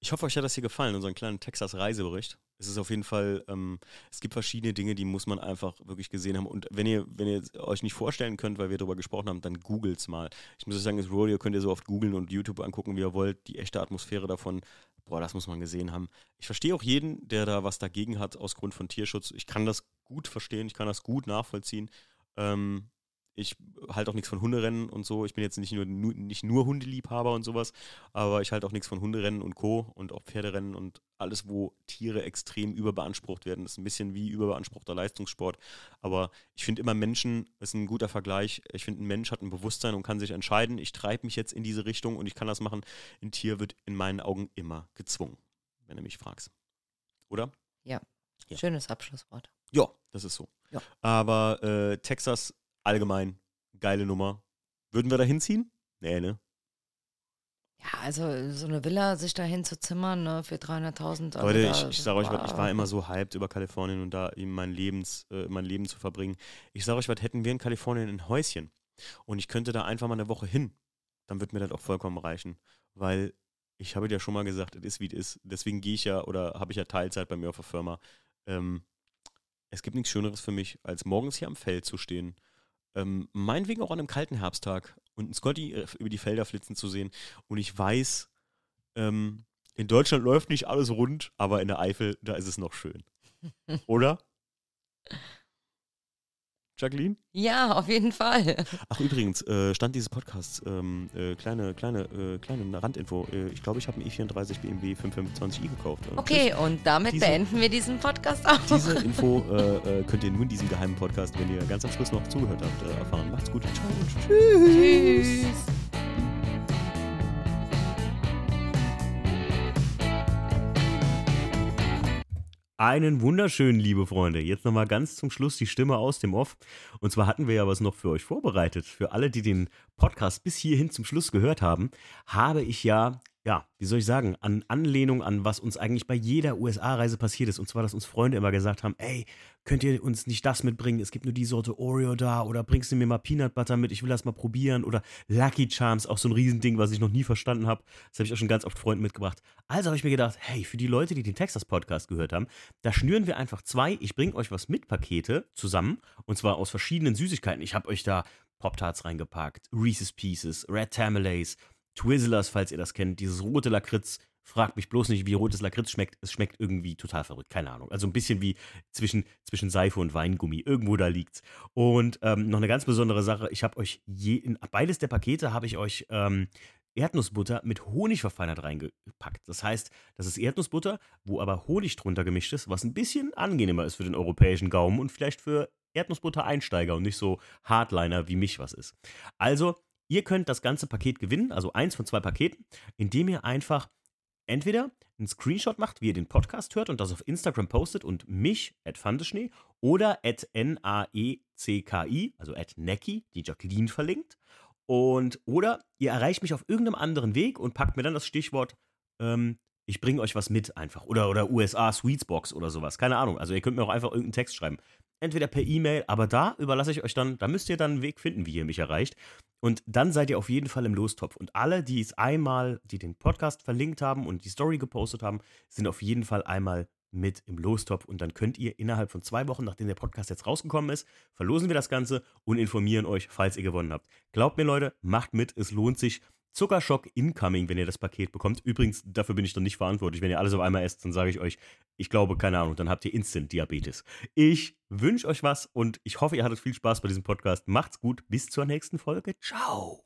Ich hoffe, euch hat das hier gefallen, unseren kleinen Texas-Reisebericht. Es ist auf jeden Fall, ähm, es gibt verschiedene Dinge, die muss man einfach wirklich gesehen haben. Und wenn ihr, wenn ihr euch nicht vorstellen könnt, weil wir darüber gesprochen haben, dann googelt's mal. Ich muss euch sagen, das Rodeo könnt ihr so oft googeln und YouTube angucken, wie ihr wollt. Die echte Atmosphäre davon, boah, das muss man gesehen haben. Ich verstehe auch jeden, der da was dagegen hat aus Grund von Tierschutz. Ich kann das gut verstehen, ich kann das gut nachvollziehen. Ähm, ich halte auch nichts von Hunderennen und so. Ich bin jetzt nicht nur, nur, nicht nur Hundeliebhaber und sowas, aber ich halte auch nichts von Hunderennen und Co. und auch Pferderennen und alles, wo Tiere extrem überbeansprucht werden. Das ist ein bisschen wie überbeanspruchter Leistungssport. Aber ich finde immer Menschen, das ist ein guter Vergleich. Ich finde, ein Mensch hat ein Bewusstsein und kann sich entscheiden, ich treibe mich jetzt in diese Richtung und ich kann das machen. Ein Tier wird in meinen Augen immer gezwungen, wenn du mich fragst. Oder? Ja. ja. Schönes Abschlusswort. Ja, das ist so. Ja. Aber äh, Texas allgemein geile Nummer. Würden wir da hinziehen? Nee, ne? Ja, also so eine Villa sich dahin zu zimmern ne, für 300.000 also Leute, ich, ich sage euch was, ich war immer so hyped über Kalifornien und da mein, Lebens, äh, mein Leben zu verbringen. Ich sage euch was, hätten wir in Kalifornien ein Häuschen und ich könnte da einfach mal eine Woche hin, dann wird mir das auch vollkommen reichen. Weil ich habe ja schon mal gesagt, es ist wie es ist. Deswegen gehe ich ja oder habe ich ja Teilzeit bei mir auf der Firma. Ähm, es gibt nichts Schöneres für mich, als morgens hier am Feld zu stehen ähm, meinetwegen auch an einem kalten Herbsttag und einen Scotty äh, über die Felder flitzen zu sehen. Und ich weiß, ähm, in Deutschland läuft nicht alles rund, aber in der Eifel, da ist es noch schön. Oder? Jacqueline? Ja, auf jeden Fall. Ach, übrigens, äh, Stand dieses Podcasts, ähm, äh, kleine, kleine, äh, kleine Randinfo. Äh, ich glaube, ich habe einen E34 BMW 525i gekauft. Äh, okay, Tschüss. und damit diese, beenden wir diesen Podcast auch. Diese Info äh, könnt ihr nur in diesem geheimen Podcast, wenn ihr ganz am Schluss noch zugehört habt, erfahren. Macht's gut. Ciao und tschüss. tschüss. Einen wunderschönen, liebe Freunde. Jetzt nochmal ganz zum Schluss die Stimme aus dem Off. Und zwar hatten wir ja was noch für euch vorbereitet. Für alle, die den Podcast bis hierhin zum Schluss gehört haben, habe ich ja ja, wie soll ich sagen, an Anlehnung an, was uns eigentlich bei jeder USA-Reise passiert ist. Und zwar, dass uns Freunde immer gesagt haben, ey, könnt ihr uns nicht das mitbringen? Es gibt nur die Sorte Oreo da. Oder bringst du mir mal Peanut Butter mit? Ich will das mal probieren. Oder Lucky Charms, auch so ein Riesending, was ich noch nie verstanden habe. Das habe ich auch schon ganz oft Freunden mitgebracht. Also habe ich mir gedacht, hey, für die Leute, die den Texas-Podcast gehört haben, da schnüren wir einfach zwei Ich bringe euch was mit Pakete zusammen. Und zwar aus verschiedenen Süßigkeiten. Ich habe euch da Pop-Tarts reingepackt, Reese's Pieces, Red Tamalays, Twizzlers, falls ihr das kennt, dieses rote Lakritz. Fragt mich bloß nicht, wie rotes Lakritz schmeckt. Es schmeckt irgendwie total verrückt, keine Ahnung. Also ein bisschen wie zwischen, zwischen Seife und Weingummi. Irgendwo da liegt's. Und ähm, noch eine ganz besondere Sache: Ich habe euch je, in beides der Pakete habe ich euch ähm, Erdnussbutter mit Honig verfeinert reingepackt. Das heißt, das ist Erdnussbutter, wo aber Honig drunter gemischt ist, was ein bisschen angenehmer ist für den europäischen Gaumen und vielleicht für Erdnussbutter-Einsteiger und nicht so Hardliner wie mich was ist. Also Ihr könnt das ganze Paket gewinnen, also eins von zwei Paketen, indem ihr einfach entweder einen Screenshot macht, wie ihr den Podcast hört und das auf Instagram postet und mich, at Fandeschnee, oder at N-A-E-C-K-I, also at Necki, die Jacqueline verlinkt. Und, oder ihr erreicht mich auf irgendeinem anderen Weg und packt mir dann das Stichwort, ähm, ich bringe euch was mit einfach. Oder, oder USA Sweetsbox oder sowas. Keine Ahnung. Also ihr könnt mir auch einfach irgendeinen Text schreiben entweder per E-Mail, aber da überlasse ich euch dann, da müsst ihr dann einen Weg finden, wie ihr mich erreicht. Und dann seid ihr auf jeden Fall im Lostopf. Und alle, die es einmal, die den Podcast verlinkt haben und die Story gepostet haben, sind auf jeden Fall einmal mit im Lostopf. Und dann könnt ihr innerhalb von zwei Wochen, nachdem der Podcast jetzt rausgekommen ist, verlosen wir das Ganze und informieren euch, falls ihr gewonnen habt. Glaubt mir, Leute, macht mit, es lohnt sich. Zuckerschock incoming, wenn ihr das Paket bekommt. Übrigens, dafür bin ich dann nicht verantwortlich. Wenn ihr alles auf einmal esst, dann sage ich euch, ich glaube, keine Ahnung, dann habt ihr Instant-Diabetes. Ich wünsche euch was und ich hoffe, ihr hattet viel Spaß bei diesem Podcast. Macht's gut, bis zur nächsten Folge. Ciao.